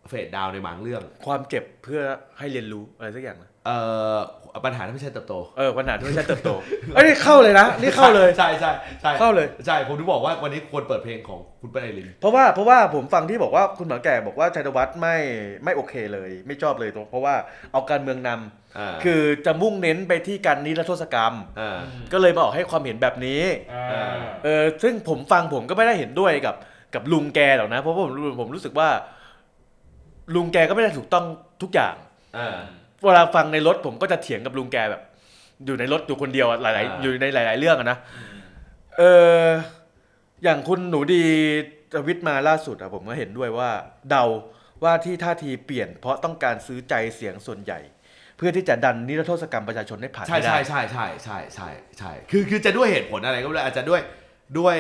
เฟดดาวในบางเรื่อง ความเจ็บเพื่อให้เรียนรู้อะไรสักอย่างนะ เอ่อปัญหาที่ไม่ใช่เติบโตเออปัญหาที่ไม่ใช่เติบโตเอ้ยนี่เข้าเลยนะนี่เข้าเลยใช่ใช่ใช่เข้าเลยใช่ผมถึงบอกว่าวันนี้ควรเปิดเพลงของคุณเปิ้ลไอรินเพราะว่าเพราะว่าผมฟังที่บอกว่าคุณหมอแก่บอกว่าชัยธวัฒน์ไม่ไม่โอเคเลย ไม่ชอบเลยตรงเพราะว่าเอาการเมืองนำอ่าคือจะมุ่งเน้นไปที่การนิรโทษกรรมอ่าก็เลยมาออกให้ความเห็นแบบนี้อ่าเออซึ่งผมฟังผมก็ไม่ได้เห็นด้วยกับกับลุงแกหรอกนะ เพราะว่าผมผมรู้สึกว่า ลุงแกก็ไม่ได้ถูกต้องทุกอย่างอ่า เวลาฟังในรถผมก็จะเถียงกับลุงแกแบบ อยู่ในรถอยู่คนเดียวอะหลายอ่าๆอยู่ในหลาย ๆ เรื่องอะนะเอออย่างคุณหนูดีทวิตมาล่าสุดอะผมก็เห็นด้วยว่า เดาว่าที่ท่าทีเปลี่ยน เพราะต้องการซื้อใจเสียงส่วนใหญ่ เพื่อที่จะดันนิรโทษกรรมประชาชนให้ผ่านใช่ให้ได้ใช่ใช่ใช่ใช่ใช่ใช่คือคือจะด้วยเหตุผลอะไรก็ไม่รู้อาจจะด้วยด้วย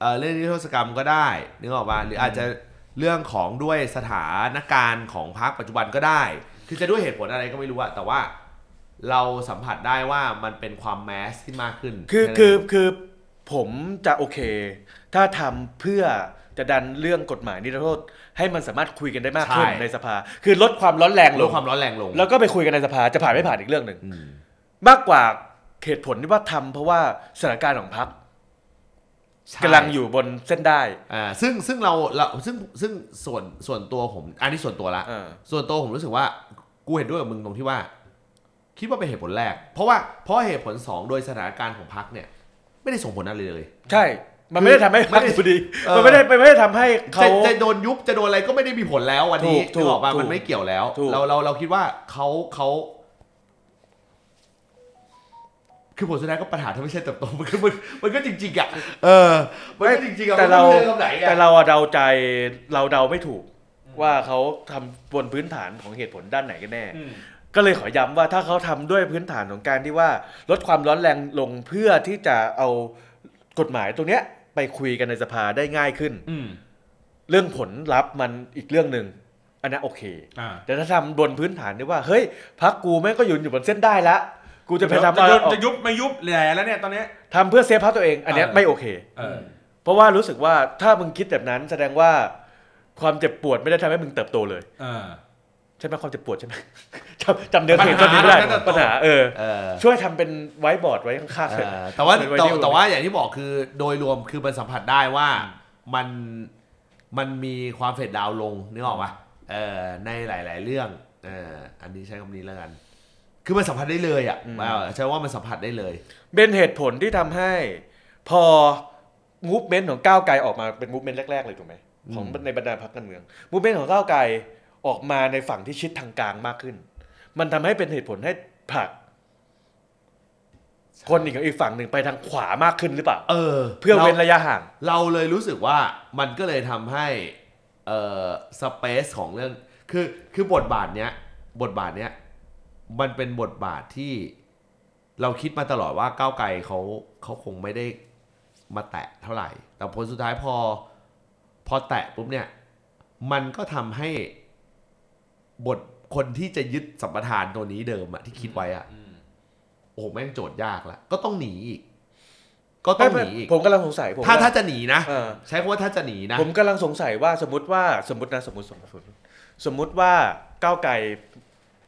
เอ่อเรื่องนิรโทษกรรมก็ได้นึกออกมาหรืออาจจะเรื่องของด้วยสถานการณ์ของพรรคปัจจุบันก็ได้ คือจะด้วยเหตุผลอะไรก็ไม่รู้อะแต่ว่าเราสัมผัสได้ว่ามันเป็นความแมสที่มากขึ้นคือแนั้นคือเงคือผมจะโอเค ถ้าทำเพื่อจะดันเรื่องกฎหมายนิรโทษให้มันสามารถคุยกันได้มากขึ้นในสภา คือลดความร้อนแรงลลดง ความร้อนแรงลง แล้วก็ไปคุยกันในสภาจะผ่านไม่ผ่านอีกเรื่องหนึ่งอืม มากกว่าเหตุผลที่ว่าทำเพราะว่าสถานการณ์ของพรรคใช่กำลังอยู่บนเส้นได้อ่าซึ่งซึ่งเราเราซึ่งซึ่งส่วนส่วนตัวผม อันนี้ส่วนตัวละ เออส่วนตัวผมรู้สึกว่า กูเห็นด้วยกับมึงตรงที่ว่า คิดว่าเป็นเหตุผลแรก เพราะว่าเพราะเหตุผลสองโดยสถานการณ์ของพรรคเนี่ย ไม่ได้ส่งผลอะไรเลย ใช่ มันไม่ได้ทำให้พรรคไม่ได้อยู่ดี เออ มันไม่ได้มันไม่ได้ทำให้เขา จะจะโดนยุบจะโดนอะไรก็ไม่ได้มีผลแล้ววันนี้ถูกถูกนึกออกมาถูกมันไม่เกี่ยวแล้ว ถูก เราเราเราคิดว่าเขาเขาคือผลสุดท้ายก็ปัญหาที่ไม่ใช่เติบโตมันก็มันมันก็จริงๆอะเออมันก็จริงๆอะแต่เรามันไม่รู้จะคำไหนแต่อะเราอะเดาใจเราเดาไม่ถูก ว่าเขาทำบนพื้นฐานของเหตุผลด้านไหนกันแน่อืมก็เลยขอย้ำว่าถ้าเขาทำด้วยพื้นฐานของการที่ว่าลดความร้อนแรงลงเพื่อที่จะเอากฎหมายตรงเนี้ยไปคุยกันในสภาได้ง่ายขึ้นอืมเรื่องผลลัพธ์มันอีกเรื่องหนึ่งอันนั้นโอเคอ่าแต่ถ้าทำบนพื้นฐานที่ว่า เฮ้ยพักกูแม่งก็อยู่อยู่บนเส้นได้ละกูจะไปทำจะอะไรยุบออกจะยุบไม่ยุบแหล่แล้วเนี่ยตอนเนี้ยทำเพื่อเซฟพักตัวเอง อันเนี้ยเออไม่โอเคเออเพราะว่ารู้สึกว่าถ้ามึงคิดแบบนั้นแสดงว่า ความเจ็บปวดไม่ได้ทำให้มึงเติบโตเลยเออใช่ไหมความเจ็บปวดใช่ไหมจำจำเนื้อเพลงตอนนี้ไม่ได้ปัญหาปัญหาเออเออช่วยทำเป็นไว้บอร์ดไว้ข้างๆเอเลยอแต่ว่าเป็นไวแต่นิลแต่ว่าอย่างที่บอกคือโดยรวมคือมันสัมผัสได้ว่ามันมันมีความ fade down ลงนึกออกปะเออในหลาย ๆ เรื่องเอออันนี้ใช้คำนี้แล้วกัน คือมันสัมผัสได้เลยอะเออใช่ว่ามันสัมผัสได้เลย เป็นเหตุผลที่ทำให้ พอ movement ของก้าวไกลออกมาเป็น movement แรก ๆ เลยถูกไหม ของอืมในบรรดาพรรคการเมือง movement ของก้าวไกลออกมาในฝั่งที่ชิดทางกลางมากขึ้น มันทำให้เป็นเหตุผลให้ผลัก คนอีกอีกฝั่งหนึ่งไปทางขวามากขึ้นหรือเปล่า เออ เพื่อเว้นราระยะห่าง เราเลยรู้สึกว่ามันก็เลยทำให้เอ่อสเปซของเรื่อง คือคือบทบาทเนี้ย บทบาทเนี้ยมันเป็นบทบาทที่เราคิดมาตลอดว่าก้าวไกลเขาเขาคงไม่ได้มาแตะเท่าไหร่ แต่ผลสุดท้ายพอพ อแตะปุ๊บเนี่ย มันก็ทำให้บทคนที่จะยึดสัมปทานตัวนี้เดิมอะที่คิดไว้อะโอ้โหแม่งโจทย์ยากละก็ต้องหนีอีก ก็ต้องหนีอีกผมกำลังสงสัยผมถ้าว่าถ้าจะหนีนะเออใช้คำว่าถ้าจะหนีนะ ผมกำลังสงสัยว่าสมมติว่าสมมตินะสมมติสมมติสมมติว่าก้าวไกล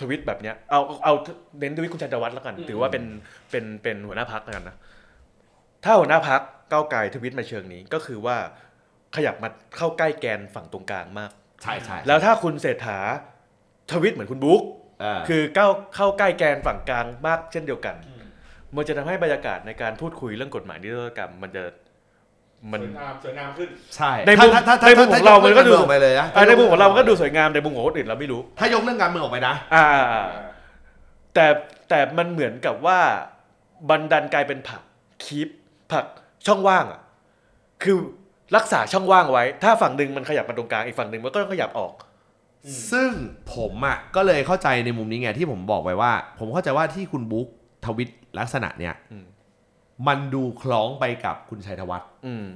ทวิตแบบเนี้ยเอาเอาเน้นทวิตคุณชัยวัฒน์แล้วกัน ถือว่าเป็นเป็นเป็นหัวหน้าพักแล้วกันนะถ้าหัวหน้าพักก้าวไกลทวิตมาเชิงนี้ก็คือว่า ขยับมาเข้าใกล้แกนฝั่งตรงกลางมาก ใช่ใช่แล้วถ้าคุณเศรษฐาทวิตเหมือนคุณบุ๊กเออคือก้าวเข้าใกล้แกนฝั่งกลางมากเช่นเดียวกัน มันจะทำให้บรรยากาศในการพูดคุยเรื่องกฎหมายนิรโทษกรรม มันจะมันสวยงามสวยงามขึ้นใช่ในมุมถ้าถ้าถ้าในมุมของเรามันก็ดูถ้ยออกไปเลยนะอ่าในมุมของเรามันก็ดูสวยงามในมุมของคนอื่นเราไม่รู้ ถ้ายกเรื่องการเมืองออกไปนะ อ่าอ่าอ่าแต่แต่มันเหมือนกับว่าบันดันกลายเป็นผักคีปผักช่องว่างอะคือ รักษาช่องว่างไว้ ถ้าฝั่งหนึ่งมันขยับมาตรงกลางอีกฝั่งหนึ่งมันก็ต้องขยับออก ซึ่งผมอะก็เลยเข้าใจในมุมนี้ไงที่ผมบอกไปว่า ผมเข้าใจว่าที่คุณบุ๊กทวิตลักษณะเนี้ยอืม มันดูคล้องไปกับคุณชัยธวัฒน์อืม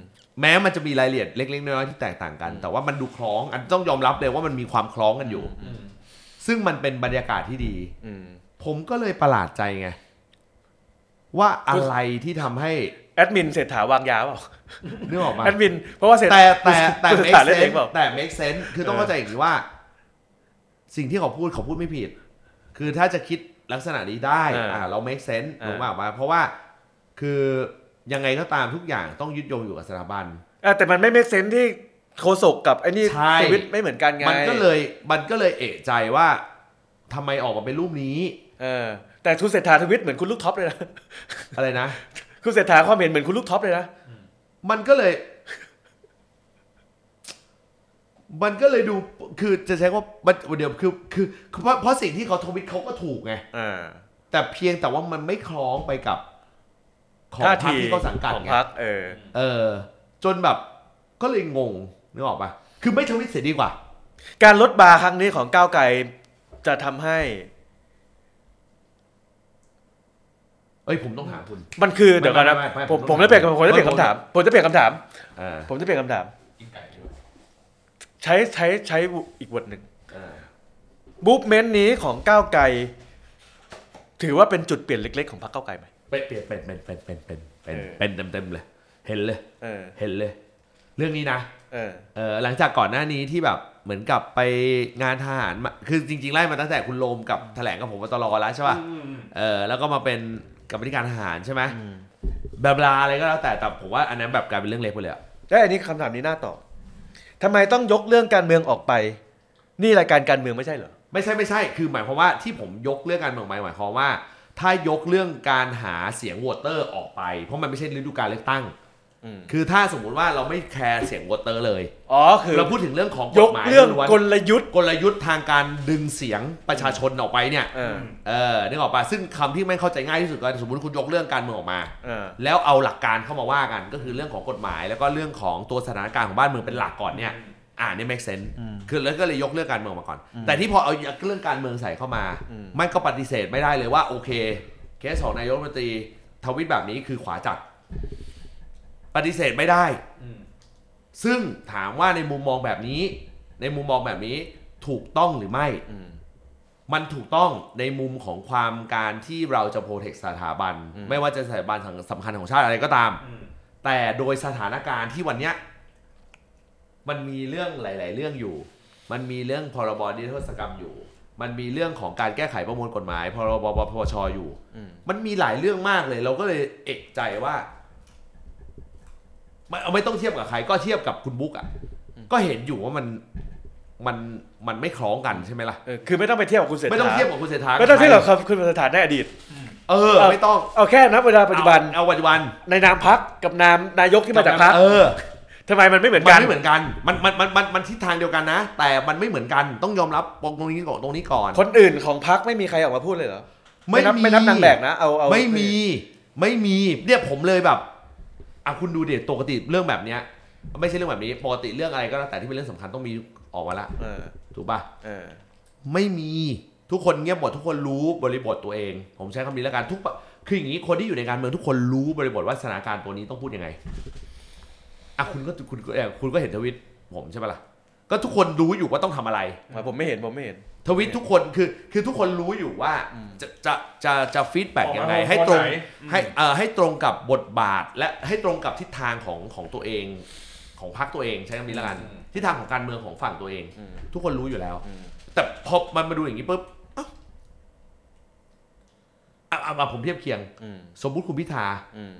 แม้มันจะมีรายละเอียดเล็กๆน้อยๆที่แตกต่างกัน แต่ว่ามันดูคล้องอันต้องยอมรับเลยว่ามันมีความคล้องกันอยู่ซึ่งมันเป็นบรรยากาศที่ดี อืม ผมก็เลยประหลาดใจไง ว่าอะไรที่ทำให้ แอดมินเศรษฐาวางยาเปล่านึกออกมาแอดมิน เพราะว่าเศรษแต่แต่แต่คุณเศรษ make ฐาเล่นเอง sense เปล่าแต่ make sense คือต้องเออเข้าใจอย่างนี้ว่า สิ่งที่เขาพูดเขาพูดไม่ผิด คือถ้าจะคิดลักษณะนี้ได้อ่าอ่าเรา make sense อ่าถูกป่าวมาเพราะว่าคือยังไงก็ตามทุกอย่างต้องยึดโยงอยู่กับสถาบันอะแต่มันไม่ make sense ที่โคศกกับไอ้นี่ใช่ชีวิตไม่เหมือนกันไงมันก็เลยมันก็เลยเอะใจว่าทำไมออกมาเป็นรูปนี้ เออ แต่คุณเศรษฐาทวิตเหมือนคุณลูกท็อปเลยนะอะไรนะ คุณเศรษฐาความเห็นเหมือนคุณลูกท็อปเลยนะ มันก็เลย มันก็เลยดูคือจะใช้ว่ามันเดี๋ยวคือคือคือเพราะเพราะสิ่งที่เขาทวิตเขาก็ถูกไงอ่า แต่เพียงแต่ว่ามันไม่คล้องไปกับ ของท่าพรรคทีที่เขาสังกัดของไงพรรคเออ เออ จนแบบก็เลยงงนึกออกปะคือไม่ทวิตเสียดีกว่า การลดบาร์ครั้งนี้ของก้าวไกลจะทำให้ เอ้ยผมต้องถามคุณ มันคือเดี๋ยวก่อนนะไม่ไม่ไม่ผมผผมมจะเปลี่ยนผมจะเปลี่ยนผมคำถามผมจะเปลี่ยนคำถาม อ่าผมจะเปลี่ยนคำถาม กินไก่ด้วยใช้ใช้ใช้อีกบทหนึ่งอ่า movement นี้ของก้าวไกล ถือว่าเป็นจุดเปลี่ยนเล็ก ๆ ของพรรคก้าวไกลไหม เป็นเป็นเป็นเป็นเป็นเป็นเป็นเป็นเออ เป็นเต็มเต็มๆเลย เห็นเลย เออเห็นเลย เรื่องนี้นะ เออ เออหลังจากก่อนหน้านี้ที่แบบเหมือนกับไปงานทหารมาคือจริงๆไล่มาตั้งแต่คุณโรมกับแถลงกับผมตลอแล้วใช่ป่ะอืมเออแล้วก็มาเป็น กรรมธิการทหารใช่ไหมบลาบลาอะไรก็แล้วแต่แต่ผมว่าอันนั้นแบบกลายเป็นเรื่องเล็กไปเลยอะและอันนี้คำถามนี้น่าตอบทำไมต้องยกเรื่องการเมืองออกไป นี่รายการการเมืองไม่ใช่เหรอ ไม่ใช่ไม่ใช่ คือหมายความว่าที่ผมยกเรื่องการเมืองไปหมายความว่า ถ้ายกเรื่องการหาเสียง voter ออกไป เพราะมันไม่ใช่ฤดูการเลือกตั้งอืม คือถ้าสมมุติว่าเราไม่ care เสียง voter เลย อ๋อ คือเราพูดถึงเรื่องของยกกฎหมายเรื่องล้วนกลยุทธ์กลยุทธ์ทางการดึงเสียงประชาชนออกไปเนี่ย เออเออนึกออกปะซึ่งคำที่ไม่เข้าใจง่ายที่สุดก็สมมติคุณยกเรื่องการเมืองออกมาเออแล้วเอาหลักการเข้ามาว่ากันก็คือเรื่องของกฎหมาย แล้วก็เรื่องของตัวสถานการณ์ของบ้านเมืองเป็นหลักก่อนเนี่ยอ่านี่ make sense อืมคือแล้วก็เลยยกเรื่องการเมืองมาก่อน แต่ที่พอเอาเรื่องการเมืองใส่เข้ามามันก็ปฏิเสธไม่ได้เลยว่าโอเค เคสของนายกรัฐมนตรีทวิตแบบนี้คือขวาจัดป ฏิเสธไม่ได้อืมซึ่งถามว่าในมุมมองแบบนี้ ในมุมมองแบบนี้ถูกต้องหรือไม่อืมมันถูกต้องในมุมของความการที่เราจะโปรเทคสถาบันอืมไม่ว่าจะสถาบันสำคัญของชาติอะไรก็ตามอืมแต่โดยสถานการณ์ที่วันเนี้ยมันมีเรื่องหลาย ๆ เรื่องอยู่ มันมีเรื่องพรบนิรโทษกรรมอยู่ มันมีเรื่องของการแก้ไขประมวลกฎหมาย พรบปปชอยู่อืมมันมีหลายเรื่องมากเลย เราก็เลยเอกใจว่า ไม่เอาไม่ต้องเทียบกับใคร ก็เทียบกับคุณบุ๊กอะก็เห็นอยู่ว่ามันมันมันไม่คล้องกันใช่ไหมล่ะเออคือไม่ต้องไปเทียบกับคุณเศรษฐาไม่ต้องเทียบกับคุณเศรษฐาไม่ต้องเทียบกับใครคุณเศรษฐาในอดีต เออ ไม่ต้องเอาแค่นับเวลาปัจจุบันเอาเอาปัจจุบัน ในนามพักกับนามนายกที่มาจากพักเออทำไมมันไม่เหมือนมักันนไม่เหมือนกันมันมันมันมันมันทิศทางเดียวกันนะ แต่มันไม่เหมือนกันต้องยอมรับตรงนี้ก่อนตรงนี้ก่อน คนอื่นของพักไม่มีใครออกมาพูดเลยเหรอไม่นับมีไม่นับนางแบกนะเอาเอาไม่มีไม่มีเนี่ยผมเลยแบบ อะคุณดูเด็ดปกติเรื่องแบบเนี้ย ไม่ใช่เรื่องแบบนี้ปกติเรื่องอะไรก็แล้วแต่ที่เป็นเรื่องสำคัญต้องมีออกมาละเออถูกป่ะ เออ ไม่มีทุกคนเงียบหมดทุกคนรู้บริบทตัวเอง ผมใช้คำนี้แล้วกันทุกปะคืออย่างนี้คนที่อยู่ในการเมืองทุกคนรู้บริบทว่าสถานการณ์ตัวนี้ต้องพูดยังไงอะคุณก็คุณก็เอ่อคุณก็เห็นทวิตผมใช่ปะล่ะ ก็ทุกคนรู้อยู่ว่าต้องทำอะไรผมไม่เห็นผมไม่เห็น ทวิตทุกคนคือคือทุกคนรู้อยู่ว่าจะจะจะจะ feedback ออกมายังไงหัวให้ตรงไหนให้เอ่อให้ตรงกับบทบาท และให้ตรงกับทิศทางของของตัวเอง ของพรรคตัวเองใช้คำนี้แล้วกันอืมทิศทางของการเมืองของฝั่งตัวเองอืมทุกคนรู้อยู่แล้วอืมแต่พอมันมาดูอย่างนี้ปุ๊บเอ้าอะอะอะผมเทียบเคียงอืมสมมุติคุณพิธาอืม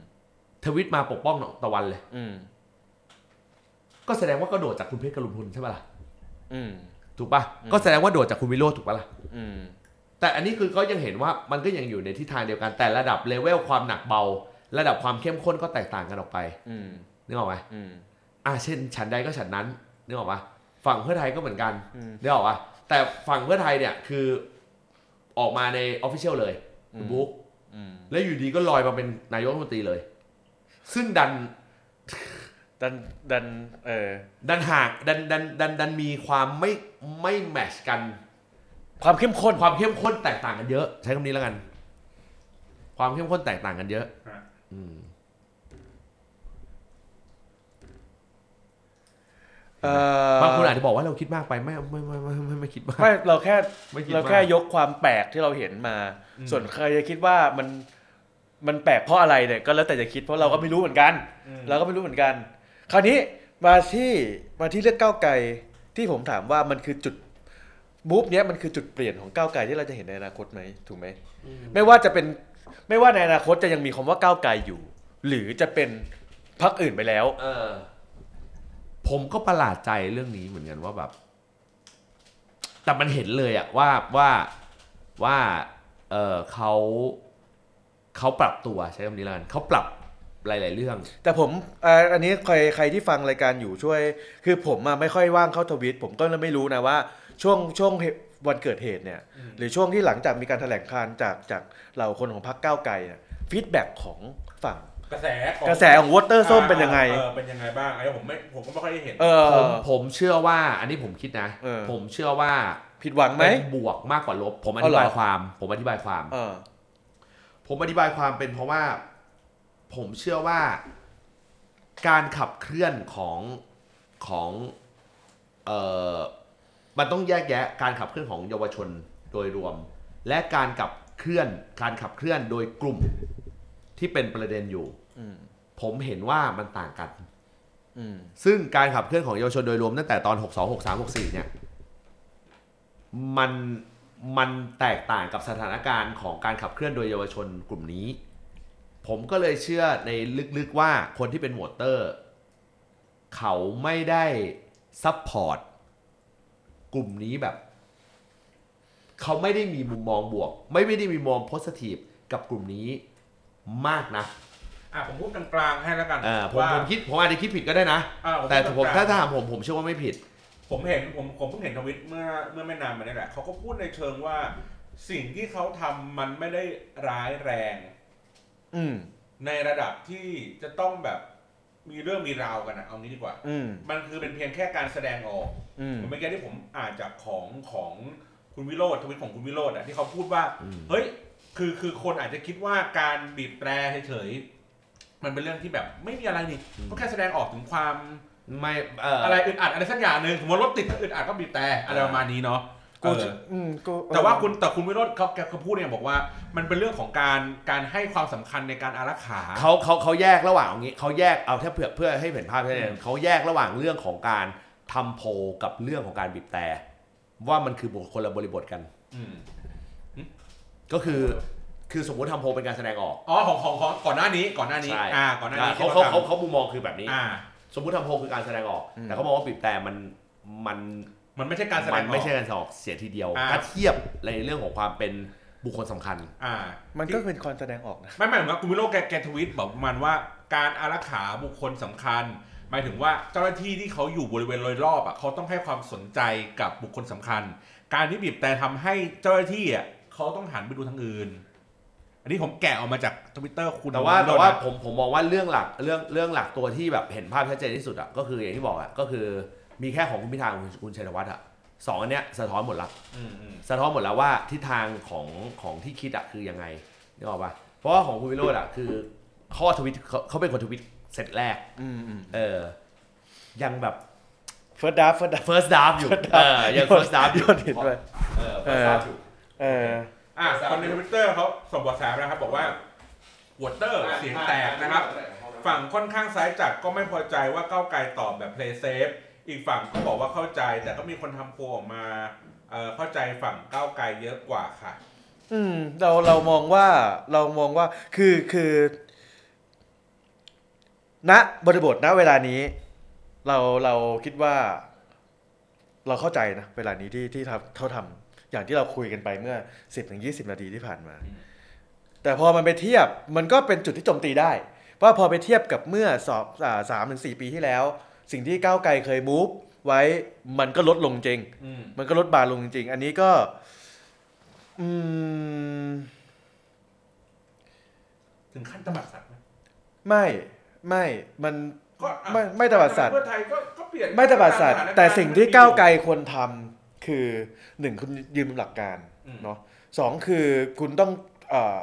ทวิตมาปกป้องตะวันเลยอืม ก็แสดงว่าก็โดดจากคุณเพชรกรุณพลใช่ปะล่ะอืม ถูกปะก็แสดงว่าโดดจากคุณวิโรจน์ถูกปะล่ะอืม แต่อันนี้คือเขายังเห็นว่ามันก็ยังอยู่ในทิศทางเดียวกันแต่ระดับเลเวลความหนักเบา ระดับความเข้มข้นก็แตกต่างกันออกไปอืมนึกออกไหมอืมอ่าเช่น ฉันใดก็ฉันนั้นนึกออกปะฝั่งเพื่อไทยก็เหมือนกันอืม นึกออกปะแต่ฝั่งเพื่อไทยเนี่ยคือออกมาใน official เลยคุณบุ๊ก อืม แล้วอยู่ดีก็ลอยมาเป็นนายกรัฐมนตรีเลย ซึ่งดัน ดันดันเออดันห่างดันดันดันดันมีความไม่ไม่ match กันความเข้มข้นความเข้มข้นแตกต่างกันเยอะ ใช้คำนี้แล้วกัน ความเข้มข้นแตกต่างกันเยอะฮะ อืมเอ่อบางคนอาจจะบอกว่าเราคิดมากไปไม่ไม่ไม่ไม่ไม่ไม่คิดมาก ไม่เราแค่ไม่คิดเรามากแค่ยกความแปลกที่เราเห็นมาส่วนใครจะคิดว่ามันมันแปลกเพราะอะไรเนี่ยก็แล้วแต่จะคิดเพราะเราก็ไม่รู้เหมือนกันอืมเราก็ไม่รู้เหมือนกัน คราวนี้มาที่มาที่เลือกก้าวไกลที่ผมถามว่ามันคือจุดมูฟเนี้ยมันคือจุดเปลี่ยนของก้าวไกลที่เราจะเห็นในอนาคตไหมถูกไหมไม่ว่าจะเป็นไม่ว่าในอนาคตจะยังมีคำว่าก้าวไกลอยู่ หรือจะเป็นพรรคอื่นไปแล้ว เออ ผมก็ประหลาดใจเรื่องนี้เหมือนกันว่าแบบ แต่มันเห็นเลยอะว่าว่าว่า เออเขาเขาปรับตัวใช้คำนี้แล้วกันเขาปรับ หลาย ๆ เรื่อง แต่ผมอ่าอันนี้ใครใครที่ฟังรายการอยู่ช่วย คือผมอะไม่ค่อยว่างเข้าทวิต ผมก็เลยไม่รู้นะว่า ช่วงช่วงเหตุวันเกิดเหตุเนี่ย หรือช่วงที่หลังจากมีการแถลงการณ์จากจากเหล่าคนของพรรคก้าวไกลเนี่ยฟีดแบ็ของฝั่งกระแสของกระแสของวอเตอร์ส้มเป็นยังไง เออเป็นยังไงบ้างไอ้ผมไม่ผมก็ไม่ค่อยได้เห็น เออ ผมผมเชื่อว่าอันนี้ผมคิดนะ เออ ผมเชื่อว่าผิดหวังไหม เป็นบวกมากกว่าลบ ผมอเอาธิเหรอ บายความ ผมอธิบายความ เออ ผมอธิบายความเป็นเพราะว่า ผมเชื่อว่าการขับเคลื่อนของของเอ่อมันต้องแยกแยะการขับเคลื่อนของเยาวชนโดยรวม และการขับเคลื่อนการขับเคลื่อนโดยกลุ่มที่เป็นประเด็นอยู่อืมผมเห็นว่ามันต่างกันอืมซึ่งการขับเคลื่อนของเยาวชนโดยรวมตั้งแต่ตอน 62 63 64 เนี่ย มันมันแตกต่างกับสถานการณ์ของการขับเคลื่อนโดยเยาวชนกลุ่มนี้ ผมก็เลยเชื่อในลึกๆว่าคนที่เป็น voter เขาไม่ได้ support กลุ่มนี้แบบ เขาไม่ได้มีมุมมองบวก ไม่ไม่ได้มีมุมมอง positive กับกลุ่มนี้มากนะอะผมพูดกลางๆให้แล้วกันเออผมว่า ผมคิดผมอาจจะคิดผิดก็ได้นะ อะผมแต่พูดผมกลางๆถ้าถ้าถามผมผมเชื่อว่าไม่ผิด ผมเห็นผมผมเพิ่งเห็นทวิตเมื่อเมื่อไม่นานมานี้แหละเขาก็พูดในเชิงว่า สิ่งที่เขาทำมันไม่ได้ร้ายแรง อืม ในระดับที่จะต้องแบบมีเรื่องมีราวกันนะเอางี้ดีกว่า อืม มันคือเป็นเพียงแค่การแสดงออกอืม เหมือนเมื่อกี้ที่ผมอ่านจากของของคุณวิโรธทวิตของคุณวิโรธอะที่เขาพูดว่าอืมเฮ้ย คือคือคนอาจจะคิดว่าการบีบแตรเฉยๆมันเป็นเรื่องที่แบบไม่มีอะไรนี่ก็แค่แสดงออกถึงความ ไม่เอ่ออ อะไรอึดอัดอะไรสักอย่างหนึ่งสมมติรถติดก็อึดอัดก็บีบแต่อะไรประมาณนี้เนาะ กูเอออืมกูแต่ว่าคุณแต่คุณวิโรธเขาแกเขาพูดเนี่ยบอกว่า มันเป็นเรื่องของการการให้ความสำคัญในการอารักขาเขาเขาเขาแยกระหว่างอย่างนี้เขาแยกเอาแค่เพื่อเพื่อให้เห็นภาพชัดเจนเขาแยกระหว่างเรื่องของการทำโพลกับเรื่องของการบีบแต่ว่ามันคือบุคคลละบริบทกัน อืมก็คือคือสมมติทำโพลเป็นการแสดงออกอ๋อของของของก่อนหน้านี้ก่อนหน้านี้ ใช่อ่า ก่อนหน้านี้เขาที่เขาเขาทำเขามุมมองคือแบบนี้ อ่า สมมติทำโพลคือการแสดงออก แต่เขามองว่าบีบแต่มันมัน มันไม่ใช่การแสดมังนออกไม่ใช่การแสดงออกเสียทีเดียวอ่า ถ้าเทียบในเรื่องของความเป็นบุคคลสำคัญ อ่า มันก็เป็นความแสดงออกนะ ไม่หมายถึงว่าคุณวิโรจน์แกแกทวิตบอกประมาณว่าการอารักขาบุคคลสำคัญ หมายถึงว่าเจ้าหน้าที่ที่เขาอยู่บริเวณโดยรอบอะเขาต้องให้ความสนใจกับบุคคลสำคัญ การที่บีบแต่ทำให้เจ้าหน้าที่อะเขาต้องหันไปดูทางอื่น อันนี้ผมแกะออกมาจากทวิตเตอร์คุณแต่ว่าวิโรแต่จน์ว่านะผมผมมองว่าเรื่องหลักเรื่องเรื่องหลักตัวที่แบบเห็นภาพชัดเจนที่สุดอะก็คืออย่างที่บอกอะก็คือ มีแค่ของคุณพิธากับคุณชัยธวัฒน์อะสองอันเนี้ยสะท้อนหมดละอืมอืมสะท้อนหมดแล้วว่าทิศทางของของที่คิดอะคือยังไงนึกออกปะเพราะว่าของคุณวิโรจน์อะคือข้อทวิตเขาเขาเป็นคนทวิตเสร็จแรกอืมอืมเออ ยังแบบเฟิร์สดับเฟิร์สดับ first draft อยู่เออยัง first draft อยู่โยนหินไปเออ first draft อยู่เอออะคนในทวิตเตอร์เขาส่งบทแสนะครับ บอกว่า voter เสียงแตกนะครับ ฝั่งค่อนข้างซ้ายจัดก็ไม่พอใจว่าก้าวไกลตอบแบบ play safe อีกฝั่งก็บอกว่าเข้าใจ แต่ก็มีคนทำโพลออกมาเอ่อเข้าใจฝั่งก้าวไกลเยอะกว่าค่ะ อืมเราเรามองว่าเรามองว่าคือคือณบริบทณเวลานี้ เราเราคิดว่า เราเข้าใจนะเวลานี้ที่ที่ทำเขาทำอย่างที่เราคุยกันไปเมื่อสิบถึงยี่สิบนาทีที่ผ่านมาอืมแต่พอมันไปเทียบมันก็เป็นจุดที่โจมตีได้ เพราะพอไปเทียบกับเมื่อสอบอ่าสามถึงสี่ปีที่แล้ว สิ่งที่ก้าวไกลเคยมูฟไว้มันก็ลดลงจริงอืมมันก็ลดบาลงจริง อันนี้ก็ อืม ถึงขั้นตบัดสัตว์ไหมไม่ไม่มันก็อะไม่ไม่ตบัดสัตว์ เพื่อไทยก็ก็เปลี่ยนไม่ตบัดสัตว์ามสถานารณ์แต่สิ่งที่ก้าวไกลควรทำคือหนึ่งคุณยืนบนหลักการอืม เนาะสองคือคุณต้องเอ่อ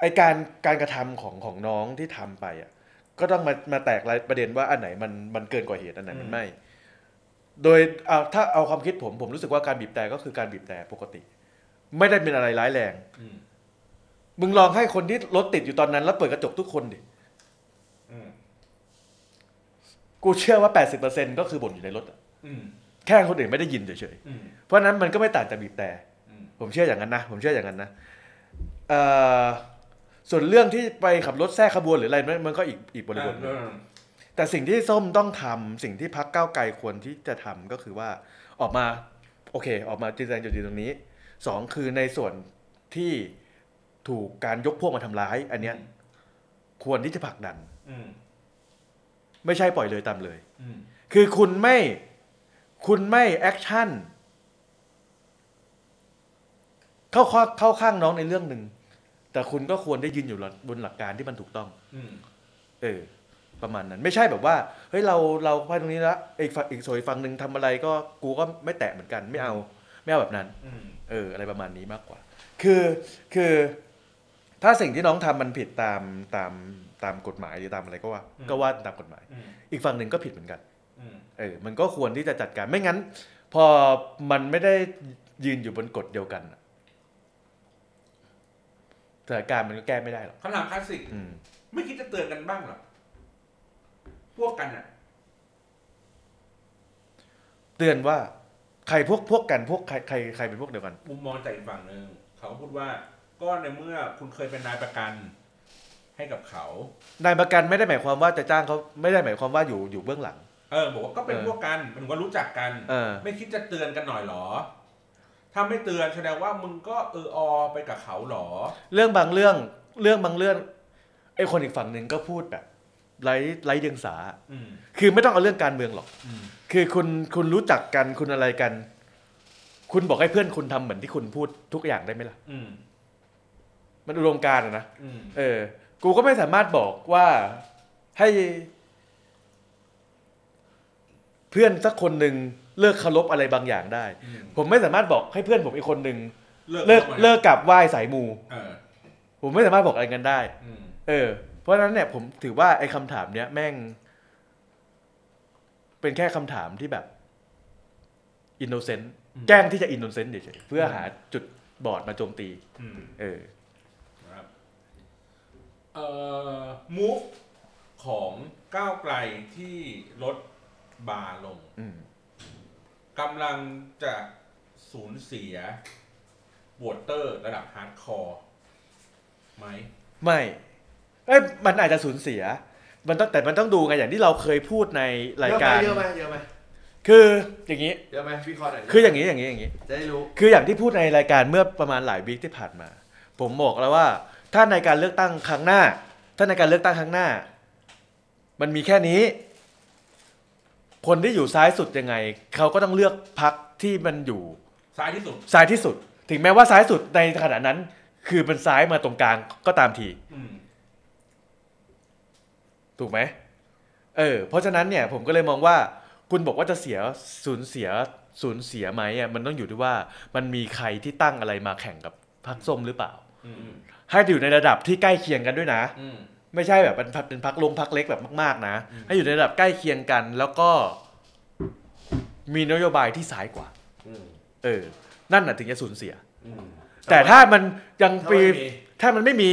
ไอการการกระทำของของน้องที่ทำไปอะ ก็ต้องมามาแตกรายประเด็นว่าอันไหนมันมันเกินกว่าเหตุอันไหนมันไม่ โดยเอาถ้าเอาความคิดผมผมรู้สึกว่าการบีบแต่ก็คือการบีบแต่ปกติ ไม่ได้เป็นอะไรร้ายแรงอืมมึงลองให้คนที่รถติดอยู่ตอนนั้น แล้วเปิดกระจกทุกคนดิอืมกูเชื่อว่า 80%ก็คือบ่นอยู่ในรถอะอืมแค่คนอื่นไม่ได้ยินเฉยอืมๆเพราะฉะนั้นมันก็ไม่ต่างจากบีบแต่อืมผมเชื่ออย่างนั้นนะ ผมเชื่ออย่างนั้นนะเอ่อ ส่วนเรื่องที่ไปขับรถแทรกขบวนหรืออะไรมันมันก็อีกอีกบริบทหนึ่งเออแต่สิ่งที่ส้มต้องทำสิ่งที่พักก้าวไกลควรที่จะทำก็คือว่าออกมาโอเค ออกมาแสดงจุดยืนตรงนี้สองคือในส่วนที่ถูกการยกพวกมาทำร้าย อันเนี้ยควรที่จะผลักดันอืมไม่ใช่ปล่อยเลยตามเลยอืมคือคุณไม่ คุณไม่ action เข้าข้อเข้าข้างน้องในเรื่องหนึ่ง แต่คุณก็ควรได้ยืนอยู่บนหลักการที่มันถูกต้องอืมเออ ประมาณนั้น ไม่ใช่แบบว่าเฮ้ยเราเราไปตรงนี้ละอีกฝั่งอีกส่วนอีกฝั่งหนึ่งทำอะไรก็กูก็ไม่แตะเหมือนกัน ไม่เอาไม่เอาแบบนั้นอืมเออ อะไรประมาณนี้มากกว่า คือคือ ถ้าสิ่งที่น้องทำมันผิดตามตามตามกฎหมายหรือตามอะไรก็ว่า ก็ว่าตามกฎหมายอืมอีกฝั่งหนึ่งก็ผิดเหมือนกันอืมเออ มันก็ควรที่จะจัดการไม่งั้น พอมันไม่ได้ยืนอยู่บนกฎเดียวกันอะ สถานการณ์มันก็แก้ไม่ได้หรอกคำถามคลาสสิกอืม ไม่คิดจะเตือนกันบ้างเหรอพวกกันอะ เตือนว่าใครพวกพวกกันพวกใครใครใครเป็นพวกเดียวกัน มุมมองจากอีกฝั่งหนึ่งเขาพูดว่าก็ในเมื่อคุณเคยเป็นนายประกันให้กับเขา นายประกันไม่ได้หมายความว่าจะจ้างเขาไม่ได้หมายความว่าอยู่อยู่เบื้องหลัง เออบอกว่าก็เป็นเออ พวกกันมันว่ารู้จักกัน เออ ไม่คิดจะเตือนกันหน่อยเหรอ ถ้าไม่เตือนแสดงว่ามึงก็เอออไปกับเขาเหรอ เรื่องบางเรื่องเรื่องบางเรื่องไอ้คนอีกฝั่งหนึ่งก็พูดแบบไร้ไร้เดียงสาอืมคือไม่ต้องเอาเรื่องการเมืองหรอก อืมคือคุณคุณรู้จักกันคุณอะไรกัน คุณบอกให้เพื่อนคุณทำเหมือนที่คุณพูดทุกอย่างได้ไหมล่ะ อืมมันอุดมการณ์อะนะ อืมเออ กูก็ไม่สามารถบอกว่าให้ เพื่อนสักคนหนึ่ง เลิกเคารพอะไรบางอย่างได้อืมผมไม่สามารถบอกให้เพื่อนผมอีกคนหนึ่งเลิกเลิกข้ามาเลิกกับไหว้สายมูเออผมไม่สามารถบอกอะไรกันได้อืมเออ เพราะฉะนั้นเนี่ยผมถือว่าไอ้คำถามเนี้ยแม่ง เป็นแค่คำถามที่แบบ innocent แกล้งที่จะ innocent เฉยๆเพื่อหาจุดบอดมาโจมตีอืมเออครับเอ่อ move ของก้าวไกลที่ลดบาร์ลงอืม กำลังจะสูญเสีย voter ระดับ hardcore ไหม ไม่ เอ้ยมันอาจจะสูญเสีย มันต้องแต่มันต้องดูไงอย่างที่เราเคยพูดในรายการ เยอะไหมเยอะไหมคืออย่างนี้ เยอะไหมวิเคราะห์หน่อยคืออย่างนี้อย่างนี้อย่างนี้ จะได้รู้ คืออย่างที่พูดในรายการเมื่อประมาณหลาย week ที่ผ่านมา ผมบอกแล้วว่า ถ้าในการเลือกตั้งครั้งหน้า ถ้าในการเลือกตั้งครั้งหน้า มันมีแค่นี้ คนที่อยู่ซ้ายสุดยังไง เขาก็ต้องเลือกพักที่มันอยู่ซ้ายที่สุด ซ้ายที่สุด ถึงแม้ว่าซ้ายสุดในขณะนั้น คือเป็นซ้ายมาตรงกลางก็ตามที อืมถูกไหมเออ เพราะฉะนั้นเนี่ยผมก็เลยมองว่า คุณบอกว่าจะเสียสูญเสียสูญเสียไหมอะมันต้องอยู่ที่ว่ามันมีใครที่ตั้งอะไรมาแข่งกับพรรคส้มหรือเปล่า อืมให้อยู่ในระดับที่ใกล้เคียงกันด้วยนะ อืม ไม่ใช่แบบเป็นพรรคเป็นพักลงพักเล็กแบบมาก ๆ นะอืมให้อยู่ในระดับใกล้เคียงกัน แล้วก็มีนโยบายที่ซ้ายกว่าอืมเออ นั่นน่ะถึงจะสูญเสียอืมแต่ถ้ามันยังถ้าปีไม่มีถ้ามันไม่มี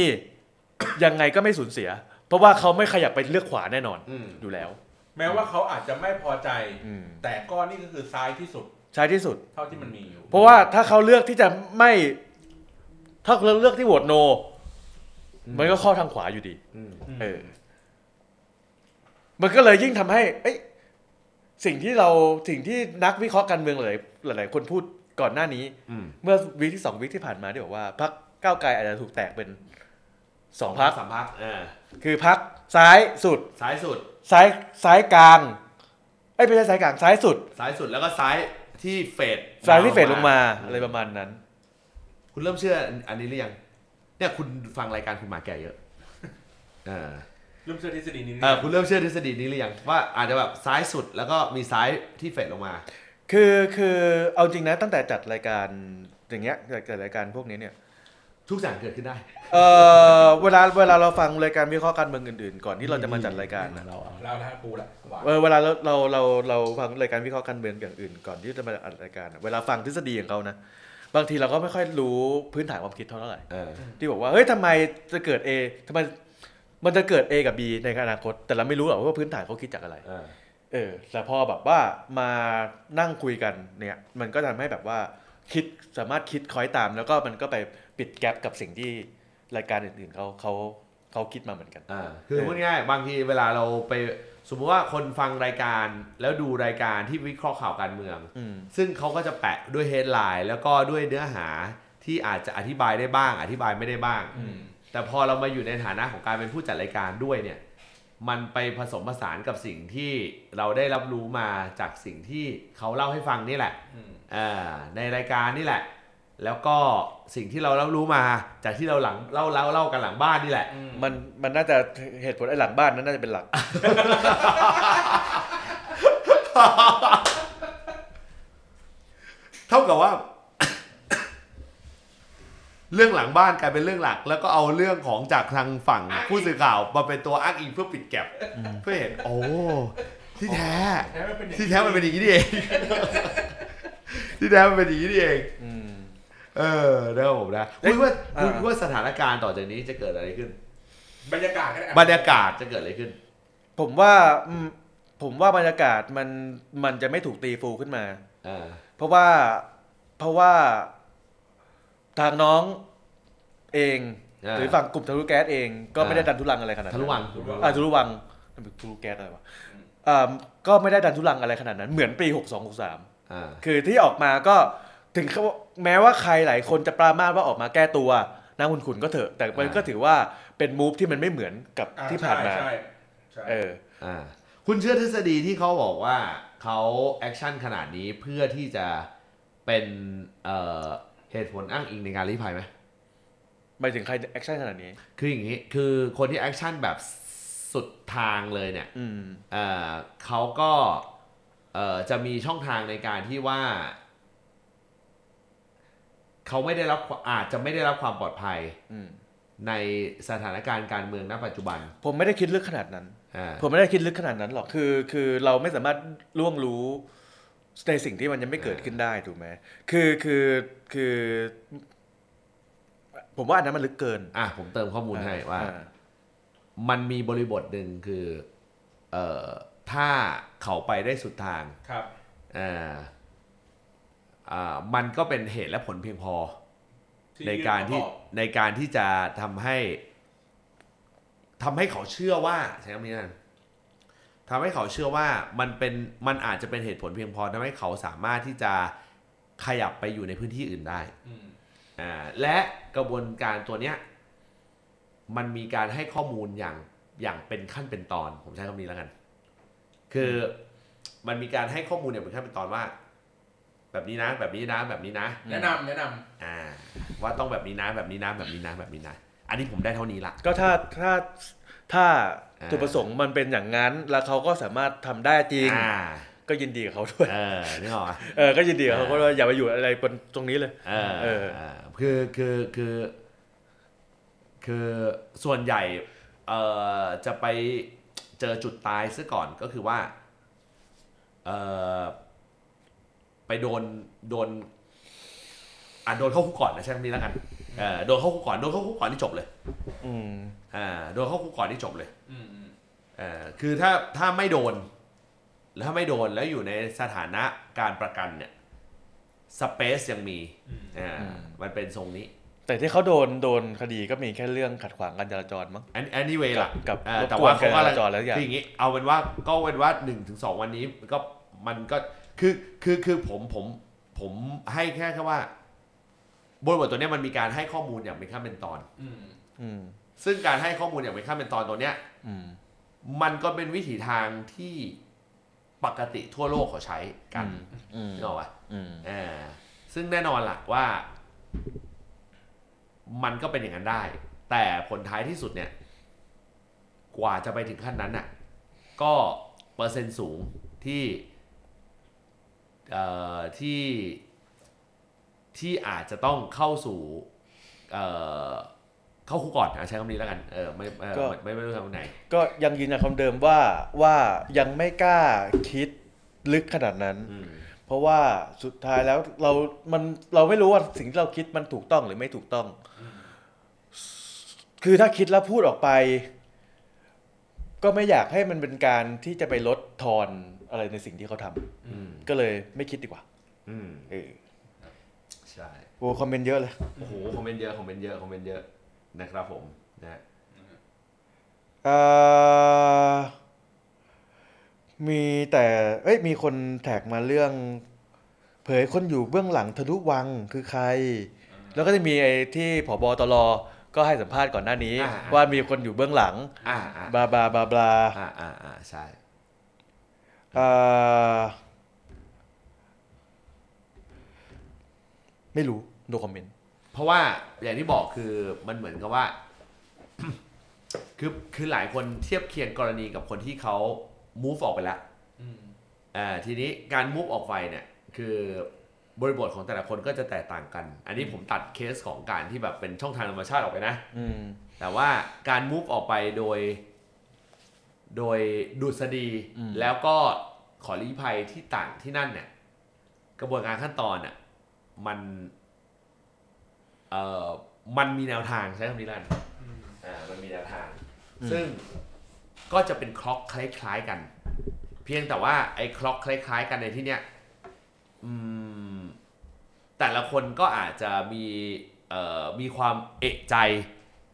ยังไงก็ไม่สูญเสีย เพราะว่าเขาไม่ขยับไปเลือกขวาแน่นอนอืมอยู่แล้ว แม้ว่าเขาอาจจะไม่พอใจอืมแต่ก็นี่ก็คือซ้ายที่สุดใช่ที่สุด เท่าที่มันมีอยู่เพราะว่าถ้าเขาเลือกที่จะไม่ ถ้าเขาเลือกที่โหวตโน มันก็เข้าทางขวาอยู่ดีอืมมเออ มันก็เลยยิ่งทำให้ เอ้ยสิ่งที่เราสิ่งที่นักวิเคราะห์การเมืองหลายหลายๆคนพูดก่อนหน้านี้อืมเมื่อวีคที่สองวีคที่ผ่านมาที่บอกว่าพรรคก้าวไกลอาจจะถูกแตกเป็นสองพรรคสามพักอ่าคือพรรคซ้ายสุด ซ้ายสุด ซ้ายซ้ายกลางไอ้ยไม่ใช่ซ้ายกลางซ้ายสุด ซ้ายสุดแล้วก็ซ้ายที่เฟดซ้ายที่เฟดลงมาอะไรประมาณนั้น คุณเริ่มเชื่ออันนี้หรือยัง เนี่ยคุณฟังรายการคุณหมาแก่เยอะอ่าเริ่มเชื่อทฤษฎีนี้เออคุณเริ่มเชื่อทฤษฎีนี้หรือยังว่าอาจจะแบบซ้ายสุดแล้วก็มีซ้ายที่เฟดลงมา คือคือเอาจริงนะตั้งแต่จัดรายการอย่างเงี้ยจัดรายการพวกนี้เนี่ย ทุกอย่างเกิดขึ้นได้เออเวลาเวลาเราฟังรายการวิเคราะห์การเมืองอื่นๆ ก่อนที่เราจะมาจัดรายการนะเราเอาเราถ้าปูละหวานเออเวลาเราเราเราเราฟังรายการวิเคราะห์การเมืองอย่างอื่น ก่อนที่จะมาอัดรายการอะเวลาฟังทฤษฎีของเขานะ บางทีเราก็ไม่ค่อยรู้พื้นฐานความคิดเท่าไหร่เออที่บอกว่าเฮ้ยทำไมจะเกิด A ทำไมมันจะเกิด A กับ B ในอนาคต แต่เราไม่รู้หรอกว่าพื้นฐานเขาคิดจากอะไรเออเเออแต่พอแบบว่ามานั่งคุยกันเนี่ย มันก็ทำให้แบบว่าคิดสามารถคิดคอยตาม แล้วก็มันก็ไปปิดแกลบกับสิ่งที่รายการอื่นๆเขาเขาเขาคิดมาเหมือนกันอ่าคือพูดง่ายๆบางทีเวลาเราไป สมมติว่าคนฟังรายการแล้วดูรายการที่วิเคราะห์ข่าวการเมืองอืมซึ่งเขาก็จะแปะด้วยเฮดไลน์แล้วก็ด้วยเนื้อหาที่อาจจะอธิบายได้บ้าง อธิบายไม่ได้บ้าง แต่พอเรามาอยู่ในฐานะของการเป็นผู้จัดรายการด้วยเนี่ย มันไปผสมผสานกับสิ่งที่เราได้รับรู้มาจากสิ่งที่เขาเล่าให้ฟังนี่แหละอ่าในรายการนี่แหละ แล้วก็สิ่งที่เรารับรู้มาจากที่เราหลังเล่าเล่าเล่ากันหลังบ้านนี่แหละ มันมันน่าจะเหตุผลไอ้หลังบ้านนั้นน่าจะเป็นหลัก เท่ากับว่า เรื่องหลังบ้านกลายเป็นเรื่องหลัก แล้วก็เอาเรื่องของจากทางฝั่งผู้สื่อข่าวมาเป็นตัวอ้างอิงเพื่อปิดแก็บเพื่อเห็น โอ้ที่แท้ ที่แท้มันเป็นอย่างนี้นี่เองที่แท้มันเป็นอย่างนี้นี่เองอืม เออนะครับผมนะเอ้คุยณว่าอ่าคุณว่าสถานการณ์ต่อจากนี้จะเกิดอะไรขึ้น บรรยากาศก็ได้บรรยากาศจะเกิดอะไรขึ้น ผมว่าอืมผมว่าบรรยากาศมันมันจะไม่ถูกตีฟูขึ้นมาอ่าเพราะว่าเพราะว่าทางน้องเองอ่าหรือฝั่งกลุ่มทะลุแก๊สเอง ก็ไม่ได้อ่าดันทุลังอะไรขนาดนั้นทะลุวังอ่าทะลุวังทะลุแก๊สอะไรวะอ่าก็ไม่ได้ดันทุรังอะไรขนาดนั้น เหมือนปีหกสองหกสามอ่าคือที่ออกมาก็ถึงเขา แม้ว่าใครหลายคนจะปรามาสว่าออกมาแก้ตัวน้ำขุ่นขุ่นๆก็เถอะ แต่มันอ่าก็ถือว่าเป็น move ที่มันไม่เหมือนกับอ่าที่ผ่านมาใช่ใช่เอออ่าคุณเชื่อทฤษฎีที่เขาบอกว่าเขา action ขนาดนี้เพื่อที่จะเป็นเอ่อเหตุผลอ้างอิงในการลี้ภัยไหมหมายถึงใคร action ขนาดนี้ คืออย่างนี้คือคนที่ action แบบสุดทางเลยเนี่ยอืมเอ่อเขาก็เอ่อจะมีช่องทางในการที่ว่า เขาไม่ได้รับอาจจะไม่ได้รับความปลอดภัยอืมในสถานการณ์การเมืองณปัจจุบัน ผมไม่ได้คิดลึกขนาดนั้นอ่าผมไม่ได้คิดลึกขนาดนั้นหรอกคือ คือเราไม่สามารถล่วงรู้ในสิ่งที่มันยังไม่เกิดขึ้นได้ถูกไหมคือคือคือ ผมว่าอันนั้นมันลึกเกิน อะผมเติมข้อมูลให้ว่าอ่มันมีบริบทหนึ่งคือ เอ่อถ้าเขาไปได้สุดทางครับอ่าอ่า มันก็เป็นเหตุและผลเพียงพอ ในการที่ในการที่จะทำให้ทำให้เขาเชื่อว่าใช้คำนี้นะทำให้เขาเชื่อว่ามันเป็นมันอาจจะเป็นเหตุผลเพียงพอทำให้เขาสามารถที่จะขยับไปอยู่ในพื้นที่อื่นได้อืมอ่าและกระบวนการตัวเนี้ยมันมีการให้ข้อมูลอย่างอย่างเป็นขั้นเป็นตอน ผมใช้คำนี้แล้วกัน คือมันมีการให้ข้อมูลอย่างเป็นขั้นเป็นตอนว่า แบบนี้นะแบบนี้นะแบบนี้นะแนะนำแนะนอ่าว่าต้องแบบนี้นะแบบนี้นะแบบนี้นะแบบนี้นะอันนี้ผมได้เท่านี้ละก็ถ้าถ้าถ้าอ่าจุดประสงค์มันเป็นอย่างนั้น แล้วเขาก็สามารถทำได้จริงอ่าก็ยินดีกับเขาด้วย เออนึกออกปะเออก็ยินดีกับเขาก็อย่าไปอยู่อะไรบนตรงนี้เลยเออเออ เออ คือคือคือ คือส่วนใหญ่เอ่อจะไปเจอจุดตายซะก่อนก็คือว่า เอ่อ ไปโดนโดนอะโดนเข้าคุกก่อนนะใช่คำนี้แล้วกันเออโดนเข้าคุกก่อนโดนเข้าคุกก่อนนี่จบเลยอืมอ่าโดนเข้าคุกก่อนนี่จบเลยำอืมอืมเออคือถ้าถ้าไม่โดน แล้วถ้าไม่โดนแล้วอยู่ในสถานะการประกันเนี่ยสเปซยังมีอ่ามันเป็นทรงนี้ แต่ที่เขาโดนโดนคดีก็มีแค่เรื่องขัดขวางการจราจรมั้งอัน anyway ล่ะกับอ่ารบแต่กวนว่าเขาก็การจราจรแล้วอย่างคืออย่างนี้ เอาเป็นว่าก็เป็นว่าหนึ่งถึงสองวันนี้ก็มันก็ คือคือคือผมผมผมให้แค่แค่ว่าบริบทตัวเนี้ยมันมีการให้ข้อมูลอย่างเป็นขั้นเป็นตอน อืมอืมซึ่งการให้ข้อมูลอย่างเป็นขั้นเป็นตอนตัวเนี้ย อืมมันก็เป็นวิถีทางที่ปกติทั่วโลกเขาใช้กันอืมนึกออกปะอืมอ่าซึ่งแน่นอนล่ะว่า มันก็เป็นอย่างนั้นได้ แต่ผลท้ายที่สุดเนี่ย กว่าจะไปถึงขั้นนั้นน่ะ ก็เปอร์เซ็นต์สูงที่เอ่อ ที่ที่อาจจะต้องเข้าสู่เอ่อเข้าคุกก่อนนะใช้คำนี้แล้วกันเออไม่เออก็ไม่ไม่รู้ทำไหน ก็ยังยืนยันคำเดิมว่าว่ายังไม่กล้าคิดลึกขนาดนั้นอืมเพราะว่าสุดท้ายแล้วเรา มันเราไม่รู้ว่าสิ่งที่เราคิดมันถูกต้องหรือไม่ถูกต้อง คือถ้าคิดแล้วพูดออกไป ก็ไม่อยากให้มันเป็นการที่จะไปลดทอนเอออะไรในสิ่งที่เขาทำอืมก็เลยไม่คิดดีกว่าอืมเออใช่โอ้ comment เยอะเลยโอ้โห comment เยอะ comment เยอะ comment เยอะนะครับผมนะเอ่อมีแต่เอ้ยมีคน tag มาเรื่อง เผยคนอยู่เบื้องหลังทะลุวังคือใคร แล้วก็จะมีไอ้ที่ผบตรก็ให้สัมภาษณ์ก่อนหน้านี้อ่าว่ามีคนอยู่เบื้องหลังอ่าอ่าบลาบลาบลาบลาอ่าอ่าอ่าใช่เอ่อ ไม่รู้ดูคอมเมนต์เพราะว่าอย่างที่บอกคือมันเหมือนกับว่า คือคือหลายคนเทียบเคียงกรณีกับคนที่เขา move ออกไปแล้วอืมอ่าทีนี้การ move ออกไปเนี่ย คือบริบทของแต่ละคนก็จะแตกต่างกัน อันนี้ผมตัดเคสของการที่แบบเป็นช่องทางธรรมชาติออกไปนะอืมแต่ว่าการ move ออกไปโดย โดยดุษฎีอืมแล้วก็ขอรีภัยที่ต่างที่นั่นเนี่ย กระบวนการขั้นตอนน่ะมันเอ่อมันมีแนวทางใช้คำนี้แล้วกันอ่ามันมีแนวทาง ซึ่งก็จะเป็นคล็อกคล้ายๆกัน เพียงแต่ว่าไอ้คล็อกคล้าย ๆ กันในที่เนี้ยอืมแต่ละคนก็อาจจะมีเอ่อมีความเอกใจ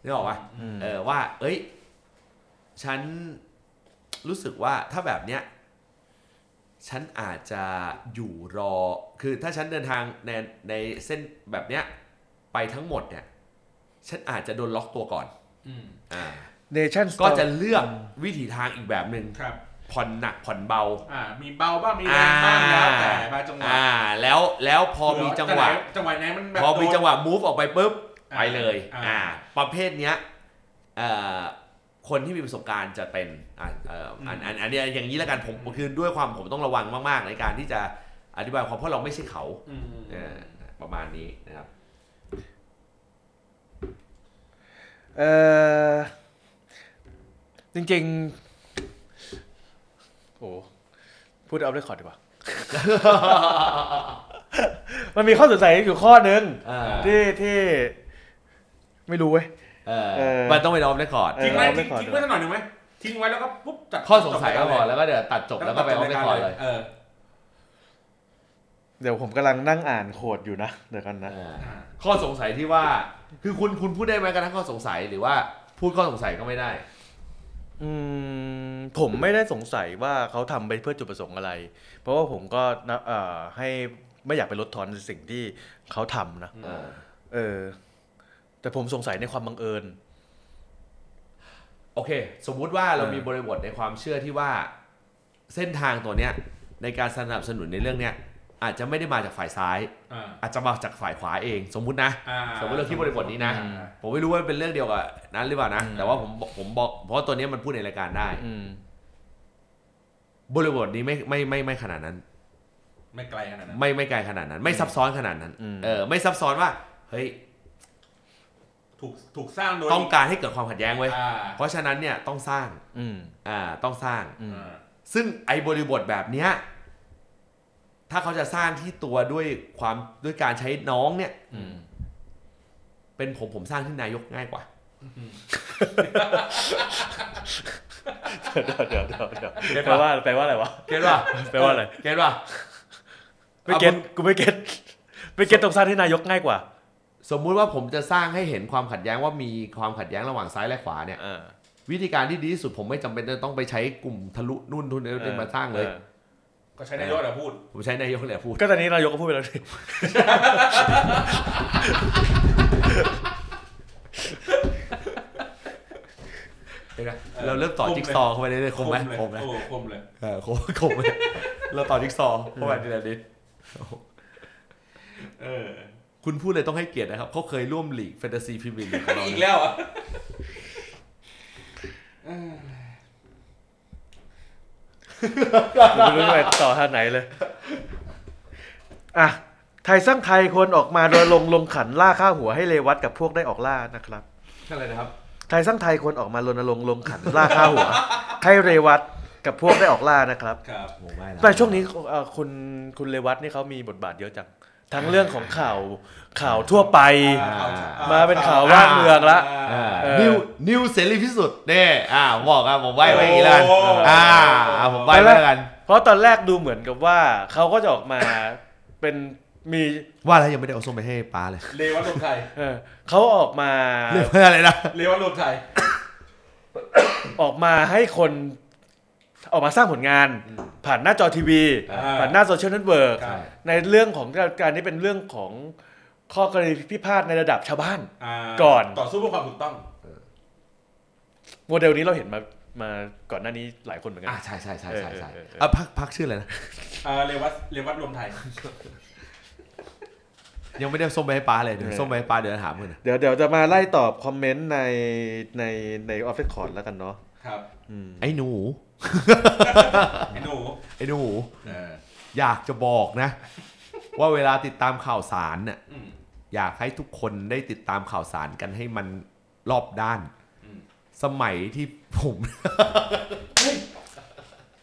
นึกออกปะอืมเออว่า เอ้ย ฉัน รู้สึกว่าถ้าแบบเนี้ยฉันอาจจะอยู่รอ คือถ้าฉันเดินทางในในเส้นแบบเนี้ยไปทั้งหมดเนี่ย ฉันอาจจะโดนล็อกตัวก่อนอืมอ่าเนชั่นก็จะเลือกวิถีทางอีกแบบหนึ่งครับผ่อนหนักผ่อนเบา อ่า มีเบาบ้างมีแรงบ้างแล้วแต่บางจังหวะ อ่า แล้วแล้วพอมีจังหวะ จังหวะไหนมันแบบพอมีโดนจังหวะ move ออกไปปุ๊บอ่าไปเลยอ่าอ่า ประเภทเนี้ยเอ่อ คนที่มีประสบการณ์จะเป็นอ่าเอ่ออันอันอันเนี้ยอย่างนี้แล้วกันผมคือด้วยความผมต้องระวังมาก ๆ ในการที่จะอธิบายความเพราะเราไม่ใช่เขาอืมเออประมาณนี้นะครับเออจริงๆโอ้พูดเอาได้คอร์ดดีกว่า มันมีข้อสงสัยอยู่ข้อหนึ่งอ่าที่ที่ ไม่รู้เว้ย เออเออมันต้องไปนอมได้ก่อนเออทิ้งไว้เอาไว้ทิ้งก่อนทิ้งไว้สักหน่อยหนึ่งไหมทิ้งไว้แล้วก็ปุ๊บจัดข้อสงสัยก็พอจบแล้วก็เดี๋ยวตัดจบแล้วก็ไปออฟได้ก่อนเลยเออเดี๋ยวผมกำลังนั่งอ่านโคดอยู่นะเดี๋ยวกันนะอ่าข้อสงสัยที่ว่า คือคุณคุณพูดได้ไหมกระทั่งข้อสงสัยหรือว่าพูดข้อสงสัยก็ไม่ได้ อืมผมไม่ได้สงสัยว่าเขาทำไปเพื่อจุดประสงค์อะไร เพราะว่าผมก็นะเอ่อให้ไม่อยากไปลดทอนในสิ่งที่เขาทำนะเออเออ แต่ผมสงสัยในความบังเอิญ โอเค สมมุติว่าเราเออมีบริบทในความเชื่อที่ว่า เส้นทางตัวเนี้ยในการสนับสนุนในเรื่องเนี้ยอาจจะไม่ได้มาจากฝ่ายซ้ายอ่าอาจจะมาจากฝ่ายขวาเอง สมมุตินะอ่าสมมติเราคิดบริบทนี้นะอ่าผมไม่รู้ว่าเป็นเรื่องเดียวกับนั้นหรือเปล่านะอืมแต่ว่าผมผมบอกเพราะว่าตัวเนี้ยมันพูดในรายการได้อืมบริบทนี้ไม่ไม่ไม่ไม่ขนาดนั้น ไม่ไกลขนาดนั้น ไม่ไม่ไกลขนาดนั้น ไม่ซับซ้อนขนาดนั้นอืมเออ ไม่ซับซ้อนว่า เฮ้ย ถูกถูกสร้างโดยต้องการให้เกิดความขัดแย้งเว้ยอ่าเพราะฉะนั้นเนี่ยต้องสร้างอืมอ่าต้องสร้าง อืม อ่าซึ่งไอ้บริบทแบบเนี้ยถ้าเขาจะสร้างที่ตัวด้วยความด้วยการใช้น้องเนี่ย อืม เป็นผมผมสร้างที่นายกง่ายกว่า เดี๋ยวเดี๋ยวเดี๋ยวเดี๋ยวเก็ตแปลปะว่าแปลว่าอะไรวะ เก็ตป่ะแปลว่าอะไร เก็ตป่ะ ไม่เก็ตกูไม่เก็ตไม่เก็ตตรงสร้างที่นายกง่ายกว่า สมมุติว่าผมจะสร้างให้เห็นความขัดแย้งว่ามีความขัดแย้งระหว่างซ้ายและขวาเนี่ยเออวิธีการที่ดีที่สุดผมไม่จำเป็นจะต้องไปใช้กลุ่มทะลุนู่นทุนนี่มาสร้างเลยออก็ใช้นายกแหละพูด ผมใช้นายกเลยพูด ก็ตอนนี้นายกก็พูดไปแล้วดิเห็นไหมเราเริ่มต่อจิ๊กซอว์เข้าไปเรื่อยๆคมไหมเลยคมไหมโอ้คมเลยเออคมคมไหมเราต่อจิ๊กซอว์เข้าไปทีละนิดเออ คุณพูดเลยต้องให้เกียรตินะครับเขาเคยร่วมลีกแฟนตาซีพรีเมียร์ลีกของเราอีกนะแล้วอะผมไม่รู้จะไปต่อท่าไหนเลย อะ ไทยสร้างไทยควรออกมาโดยลงลงขันล่าข้าหัวให้เลวัตกับพวกได้ออกล่านะครับ อะไรนะครับ ไทยสร้างไทยควรออกมารณรงค์ลงขันล่าข้าหัว ให้เรวัตกับพวกได้ออกล่านะครับ ครับโอ้ไม่ละแต่ช่วงนี้เอ่อคุณคุณเรวัตนี่เขามีบทบาทเยอะจัง ทั้งเรื่องของข่าวข่าวทั่วไป มาเป็นข่าวว่างเมืองละอ่าเออนิวนิวเสรีพิสุทธิ์เนี่ยอ่าผมบอกครับผมใบไว้อย่างนี้แล้วกันโอ้อ่าอ่าผมใบไว้แล้วกัน เพราะตอนแรกดูเหมือนกับว่าเขาก็จะออกมาเป็นมีว่าแล้วยังไม่ได้เอาส้มไปให้ป้าเลย เลวัตรวมไทยเออเขาออกมาเรื่องอะไรนะเลวัตรวมไทยออกมาให้คน ออกมาสร้างผลงาน ผ่านหน้าจอทีวีอ่าผ่านหน้า social network ใช่ในเรื่องของการนี้เป็นเรื่องของข้อกรณีพิพาทในระดับชาวบ้านมาก่อนต่อสู้เพื่อความถูกต้อง โมเดลนี้เราเห็นมามาก่อนหน้านี้หลายคนเหมือนกันอ่าใช่ใช่ใช่ใช่ใช่เออเออเอออะพรรคพรรคชื่ออะไรนะอ่าเลวัตเลวัตรวมไทย ยังไม่ได้เอาส้มไปให้ป้าเลยเดี๋ยวเออส้มไปให้ป้าเดี๋ยวถามมึงนะเดี๋ยวเดี๋ยวจะมาไล่ตอบ comment ในในในออฟฟิศคอร์ดแล้วกันเนาะครับอืมไอ้หนู ไอ้หนูไอ้หนูเอออยากจะบอกนะ ว่าเวลาติดตามข่าวสารเนี่ยอืม อยากให้ทุกคนได้ติดตามข่าวสารกันให้มันรอบด้าน อืม สมัยที่ผม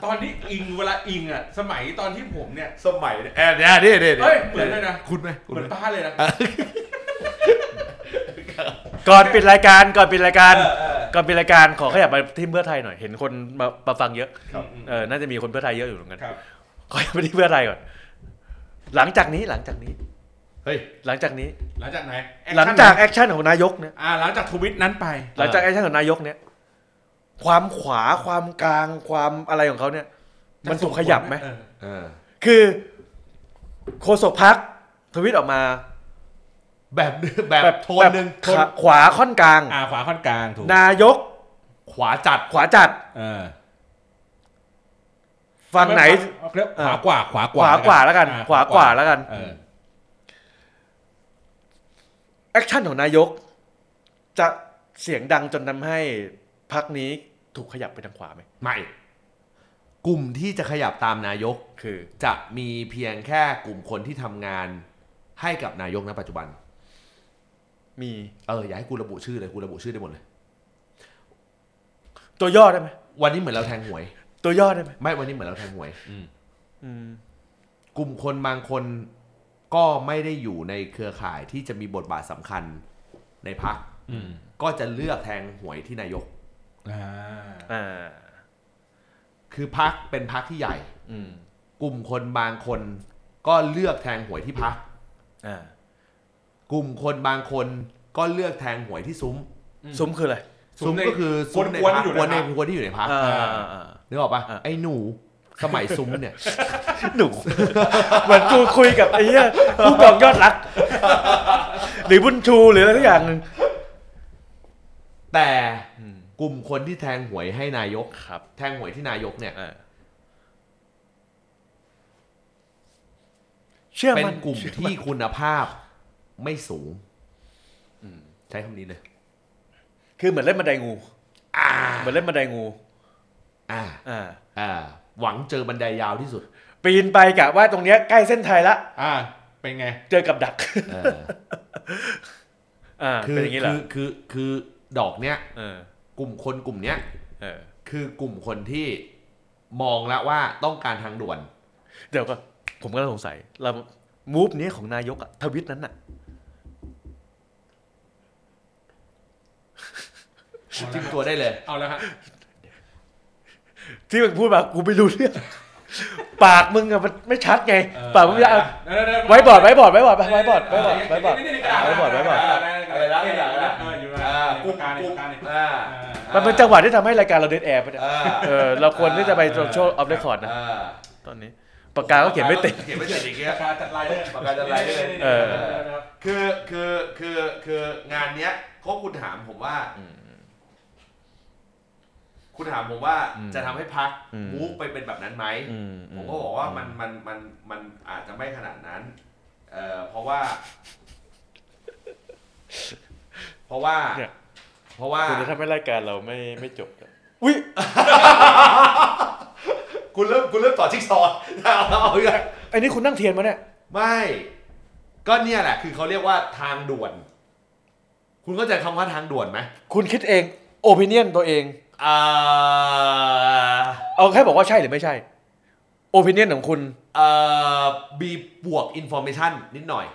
ตอนนี้อิงเวลาอิงอะ สมัยตอนที่ผมเนี่ย สมัยเนี่ยแอบเนี่ยนี่นี่เฮ้ยเหมือนเลยนะ คุณไหมคุณเหมือนไหมป้าเลยนะก่อนปิดรายการก่อนปิดรายการ เออเออ ก่อนปิดรายการขอขยับมาที่เพื่อไทยหน่อย เห็นคนมามาฟังเยอะครับ เออน่าจะมีคนเพื่อไทยเยอะอยู่เหมือนกันครับ ขอขยับมาที่เพื่อไทยก่อน หลังจากนี้หลังจากนี้ เฮ้ย หลังจากนี้ หลังจากไหนหลังจาก action ของนายกเนี่ย อ่า หลังจากทวิตนั้นไป หลังจาก action ของนายกเนี่ย ความขวาความกลางความอะไรของเขาเนี่ย มันถูกขยับไหม เออ เออ คือโฆษกพรรคทวิตออกมา แบบแบบโทนหนึ่งแบบขาขวาค่อนกลาง อ่าขวาค่อนกลางถูกนายก ขวาจัดขวาจัดเออฝั่งไหนเรียกขวากว่าขวากขว่าวากว่าขวากว่าแล้วกันอ่าขวากว่าแล้วกันเออ action ของนายก จะเสียงดังจนทำให้พรรคนี้ถูกขยับไปทางขวาไหมไม่ กลุ่มที่จะขยับตามนายกคือ จะมีเพียงแค่กลุ่มคนที่ทำงานให้กับนายกณปัจจุบัน มีเอออย่าให้กูระบุชื่อเลยกูระบุชื่อได้หมดเลย ตัวย่อได้ไหมวันนี้เหมือนเราแทงหวย ตัวย่อได้ไหมไม่วันนี้เหมือนเราแทงหวยอืมกลุ่มคนบางคนก็ไม่ได้อยู่ในเครือข่ายที่จะมีบทบาทสำคัญในพักอืมก็จะเลือกแทงหวยที่นายก อ่าอ่าคือพักเป็นพักที่ใหญ่ อืมกลุ่มคนบางคนก็เลือกแทงหวยที่พัก อ่า กลุ่มคนบางคนก็เลือกแทงหวยที่ซุ้ม ซุ้มคืออะไร ซุ้มก็คือซุ้มในกวนๆพักที่อยู่กวนในในพักกวนที่อยู่ในพักอ่าอ่าอ่านึกออกปะอะไอ้หนูสมัยซุ้มเนี่ย หนู เหมือนกูคุยกับไอ้เหี้ยผู้กองยอดรัก หรือบุญชูหรืออะไรทุกอย่างหนึ่งแต่อืมกลุ่มคนที่แทงหวยให้นายกครับ แทงหวยที่นายกเนี่ยอ่าเชื่อเป็นมันกลุ่มเชื่อที่คุณภาพ ไม่สูงใช้คำนี้เลย คือเหมือนเล่นบันไดงูเหมือนเล่นบันไดงู อ่า อ่า อ่า หวังเจอบันไดยาวที่สุด ปีนไปกะว่าตรงเนี้ยใกล้เส้นไทยละ อ่า เป็นไง เจอกับดักเอออ่าคือเป็นอย่างนี้เหรคืออคือ คือดอกเนี้ยเออกลุ่มคนกลุ่มเนี้ยเออคือกลุ่มคนที่มองแล้วว่าต้องการทางด่วน เดี๋ยวก็ผมก็สงสัยเรามูฟนี้ของนายกอะทวิตนั้นอะ จิ้มตัวได้เลย เอาแล้วฮะที่มึงพูดมากูไม่รู้เรื่องปากมึงอะมันไม่ชัดไงเออปากมึงไม่ชัดเดี๋ยวเดี๋ยวเดี๋ยว whiteboard whiteboard whiteboard whiteboard whiteboard whiteboard นี่นี่นี่ whiteboard whiteboard อะไรนะอะไรนะเอออยู่นะอ่าในวงการในวงการนี่อ่ามันเป็นจังหวะที่ทำให้รายการเรา dead air ไปเนี่ยอ่าเออเราควรที่จะไปโชว์ off record นะอ่าตอนนี้ปากกาก็เขียนไม่ติดเขียนไม่ติดอีกเงี้ยปากกาจัดลายเลยปากกาจัดลายเลยเออคือคือคือคืองานเนี้ยเขาคุณถามผมว่า คุณถามผมว่าอืมจะทำให้พักอืมมูฟไปเป็นแบบนั้นไหมอืมผมก็บอกว่ามันมันมันมันอาจจะไม่ขนาดนั้นเอ่อเพราะว่า เพราะว่าเนี่ยเพราะว่าคุณจะทำให้รายการเราไม่ไม่จบอะอุ้ยคุณเริ่มคุณเริ่มต่อจิ๊กซอว์เอาเอาอีกแล้วไอ้นี่คุณนั่งเทียนมาเนี่ยไม่ ก็เนี่ยแหละ คือเขาเรียกว่าทางด่วน คุณเข้าใจคำว่าทางด่วนไหมคุณคิดเองโอปิเนียนตัวเอง อ่าเอาแค่บอกว่าใช่หรือไม่ใช่โอปิเนียนของคุณเอ่อบีบวกอินโฟ a t ชันนิดหน่อย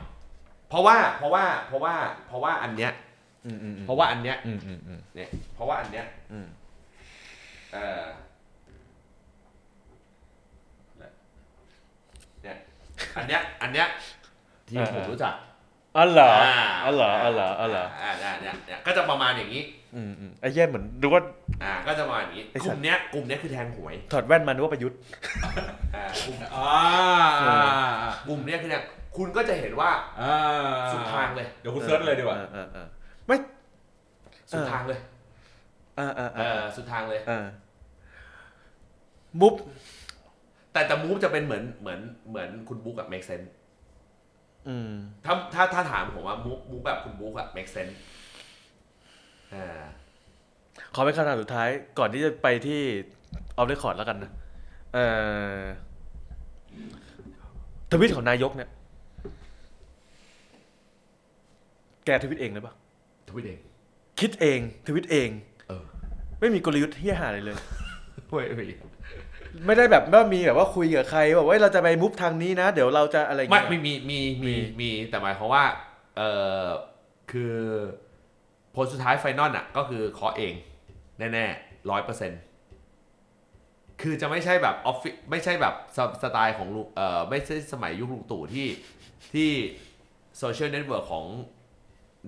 เพราะว่าเพราะว่าเพราะว่าเพราะว่าอันเนี้ยอืมอืมเพราะว่าอันเนี้ยอืมอืมอืมเนี่ยเพราะว่าอันเนี้ยอืมเอ่ออันเนี้ยอันเนี้ยทีมอ่าผมรู้จักอ๋อเหรออ๋อเหรออ๋อเหรออ๋อเหรออ่าเนี่ยเนี่ยเนี่ยก็จะประมาณอย่างนี้ อืมอืมไอ้เหี้ยเหมือนดูว่า อ่าก็จะประมาณอย่างนี้ไอ้กสัลุ่ตว์ มเนี้ยกลุ่มเนี้ยคือแทงหวยถอดแว่นมานึกว่าประยุทธ์ อ่ากลุ่มอ่ากลุ่มเนี้ยคือเนี่ยคุณก็จะเห็นว่าอ่าสุดทางเลยเดี๋ยวคุณเซิร์ชเลยดีกว่าเออเออเออไม่สุดทางเลยเออเออเอเอออสุดทางเลย เออมุบแต่แต่มูฟจะเป็นเหมือนเหมือนเหมือนคุณบุ๊กอะ make sense อืมถ้าถ้าถ้าถามผมว่ามูฟมูฟแบบคุณบุ๊กอะ make sense อ่า ขอเป็นคำถามสุดท้ายก่อนที่จะไปที่ออฟเรคคอร์ดแล้วกันนะเอ่อทวิตของนายกเนี่ย แกทวิตเองหรือเปล่าทวิตเอง คิดเองทวิตเอง เออ ไม่มีกลยุทธ์เฮี้ยหาอะไรเลยเฮ้ยเฮ้ยไม่ได้แบบว่ามีแบบว่าคุยกับใครบอกว่าเราจะไป move ทางนี้นะ เดี๋ยวเราจะอะไรอย่างไม่เงี้ยมีมีมีมีมีมีแต่หมายความว่า เออคือ ผลสุดท้าย final อะก็คือเคาะเองแน่ๆร้อยเปอร์เซ็นต์คือจะไม่ใช่แบบออฟฟิไม่ใช่แบบสสไตล์ของลุงเออไม่ใช่สมัยยุคลุงตู่ที่ที่ social network ของ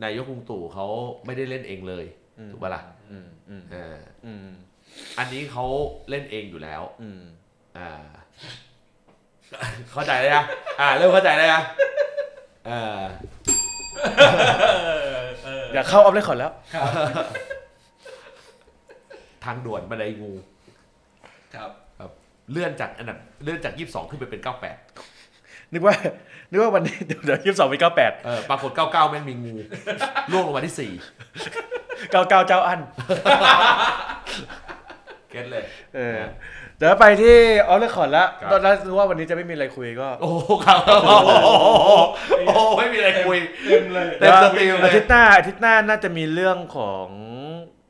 นายกลุงตู่เขาไม่ได้เล่นเองเลยถูกปะล่ะอืมอืมเอออืมอันนี้เขาเล่นเองอยู่แล้วอืมอ่า เข้าใจเลยนะอ่า เริ่มเข้าใจเลยนะเออ อยากเข้าออฟเรคคอร์ดแล้ว ทางด่วนบันไดงูครับแบบเลื่อนจากอันดับเลื่อนจากยี่สิบสองขึ้นไปเป็นเก้าแปดนึกว่า นึกว่าวันนี้เดี๋ยวเดี๋ยวยี่สิบสองเป็นเก้าแปดเออปรากฏเก้าเก้าแม่งมีงูล่วงลงมาที่สี่เก้าเก้าเจ้าอันเก็ตเลย เออ เดี๋ยวไปที่ off record แล้วครับ ตอนแรกนึกว่าวันนี้จะไม่มีอะไรคุยก็โอ้โหครับโอ้โหโอ้โหไม่มีอะไรคุย เต็มเลย เต็ม stream เลย อาทิตย์หน้าอาทิตย์หน้าน่าจะมีเรื่องของ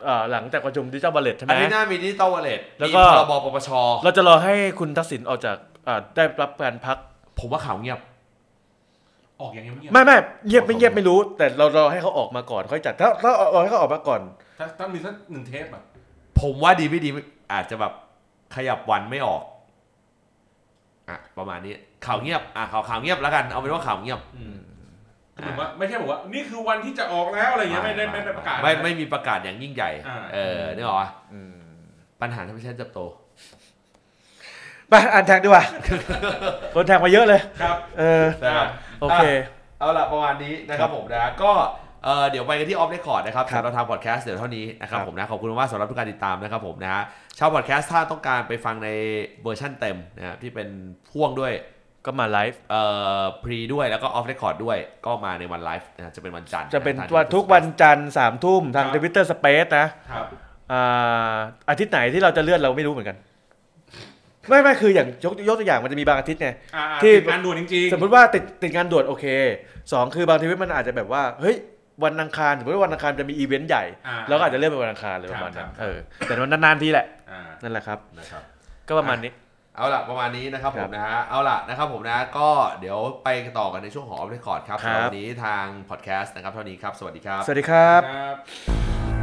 เอ่อหลังจากประชุม digital wallet ใช่ไหม อันนี้หน้ามี digital wallet แล้วมีก็ พรบปปช เราจะรอให้คุณทักษิณออกจากอ่าได้รับการพัก ผมว่าข่าวเงียบ ออกอย่างเงียบไม่ไม่เงียบไม่เงียบไม่รู้ แต่เรารอให้เขาออกมาก่อนค่อยจัดถ้าถ้าเอาให้เขาออกมาก่อนๆถ้าถ้ามีสักหนึ่งเทปอะผมว่าดีไม่ดีอาจจะแบบ ขยับวันไม่ออกอะประมาณนี้ข่าวเงียบอะข่าวข่าวเงียบแล้วกันเอาเป็นว่าข่าวเงียบคือเหมือนว่าไม่ใช่บอกว่า นี่คือวันที่จะออกแล้วอะไรอย่างเงี้ยไม่ได้ไม่ได้ประกาศ ไม่ไม่มีประกาศอย่างยิ่งใหญ่อ่าเออนึกออกปะปัญหาธรรมชาติเติบโตไปอ่าน tag ดีกว่าคน tag มาเยอะเลยครับ เออนะครับโอเค เอาละประมาณนี้นะครับผมนะก็ เอ่อเดี๋ยวไปกันที่ off record นะครับครับสำหรับทางพอดแคสต์เดี๋ยวเท่านี้นะครับครับผมนะขอบคุณมากๆสำหรับทุกการติดตามนะครับผมนะฮะชาวพอดแคสต์ถ้าต้องการไปฟังในเวอร์ชั่นเต็มนะครับที่เป็นพ่วงด้วยก็มาไลฟ์เอ่อ pre ด้วยแล้วก็ off record ด้วยก็มาในวันไลฟ์นะจะเป็นวันจันทร์จะเป็นทางวันทุกวันจันทร์สามทุ่มทางครับ Twitter Space นะครับอ่าอาทิตย์ไหนที่เราจะเลื่อนเราไม่รู้เหมือนกันไม่ไม่คืออย่างยกยกตัวอย่างมันจะมีบางอาทิตย์ไงอ่าที่ที่งานด่วนจริงๆ สมมติว่าติดติดงานด่วนโอเคสองคือบางทีมันอาจจะแบบว่าเฮ้ย วันอังคารสมมติว่าวันอังคารจะมีอีเวนต์ใหญ่อ่าเราก็อาจจะเลื่อนไปวันอังคารเลยประมาณนั้นครับเออแต่มันนานๆทีแหละอ่านั่นแหละครับนะครับก็ประมาณนี้เอาล่ะประมาณนี้นะครับครับผมนะฮะเอาล่ะนะครับผมนะก็เดี๋ยวไปต่อกันในช่วงของ off record ครับครับสำหรับวันนี้ทางพอดแคสต์นะครับเท่านี้ครับ สวัสดีครับ สวัสดีครับครับ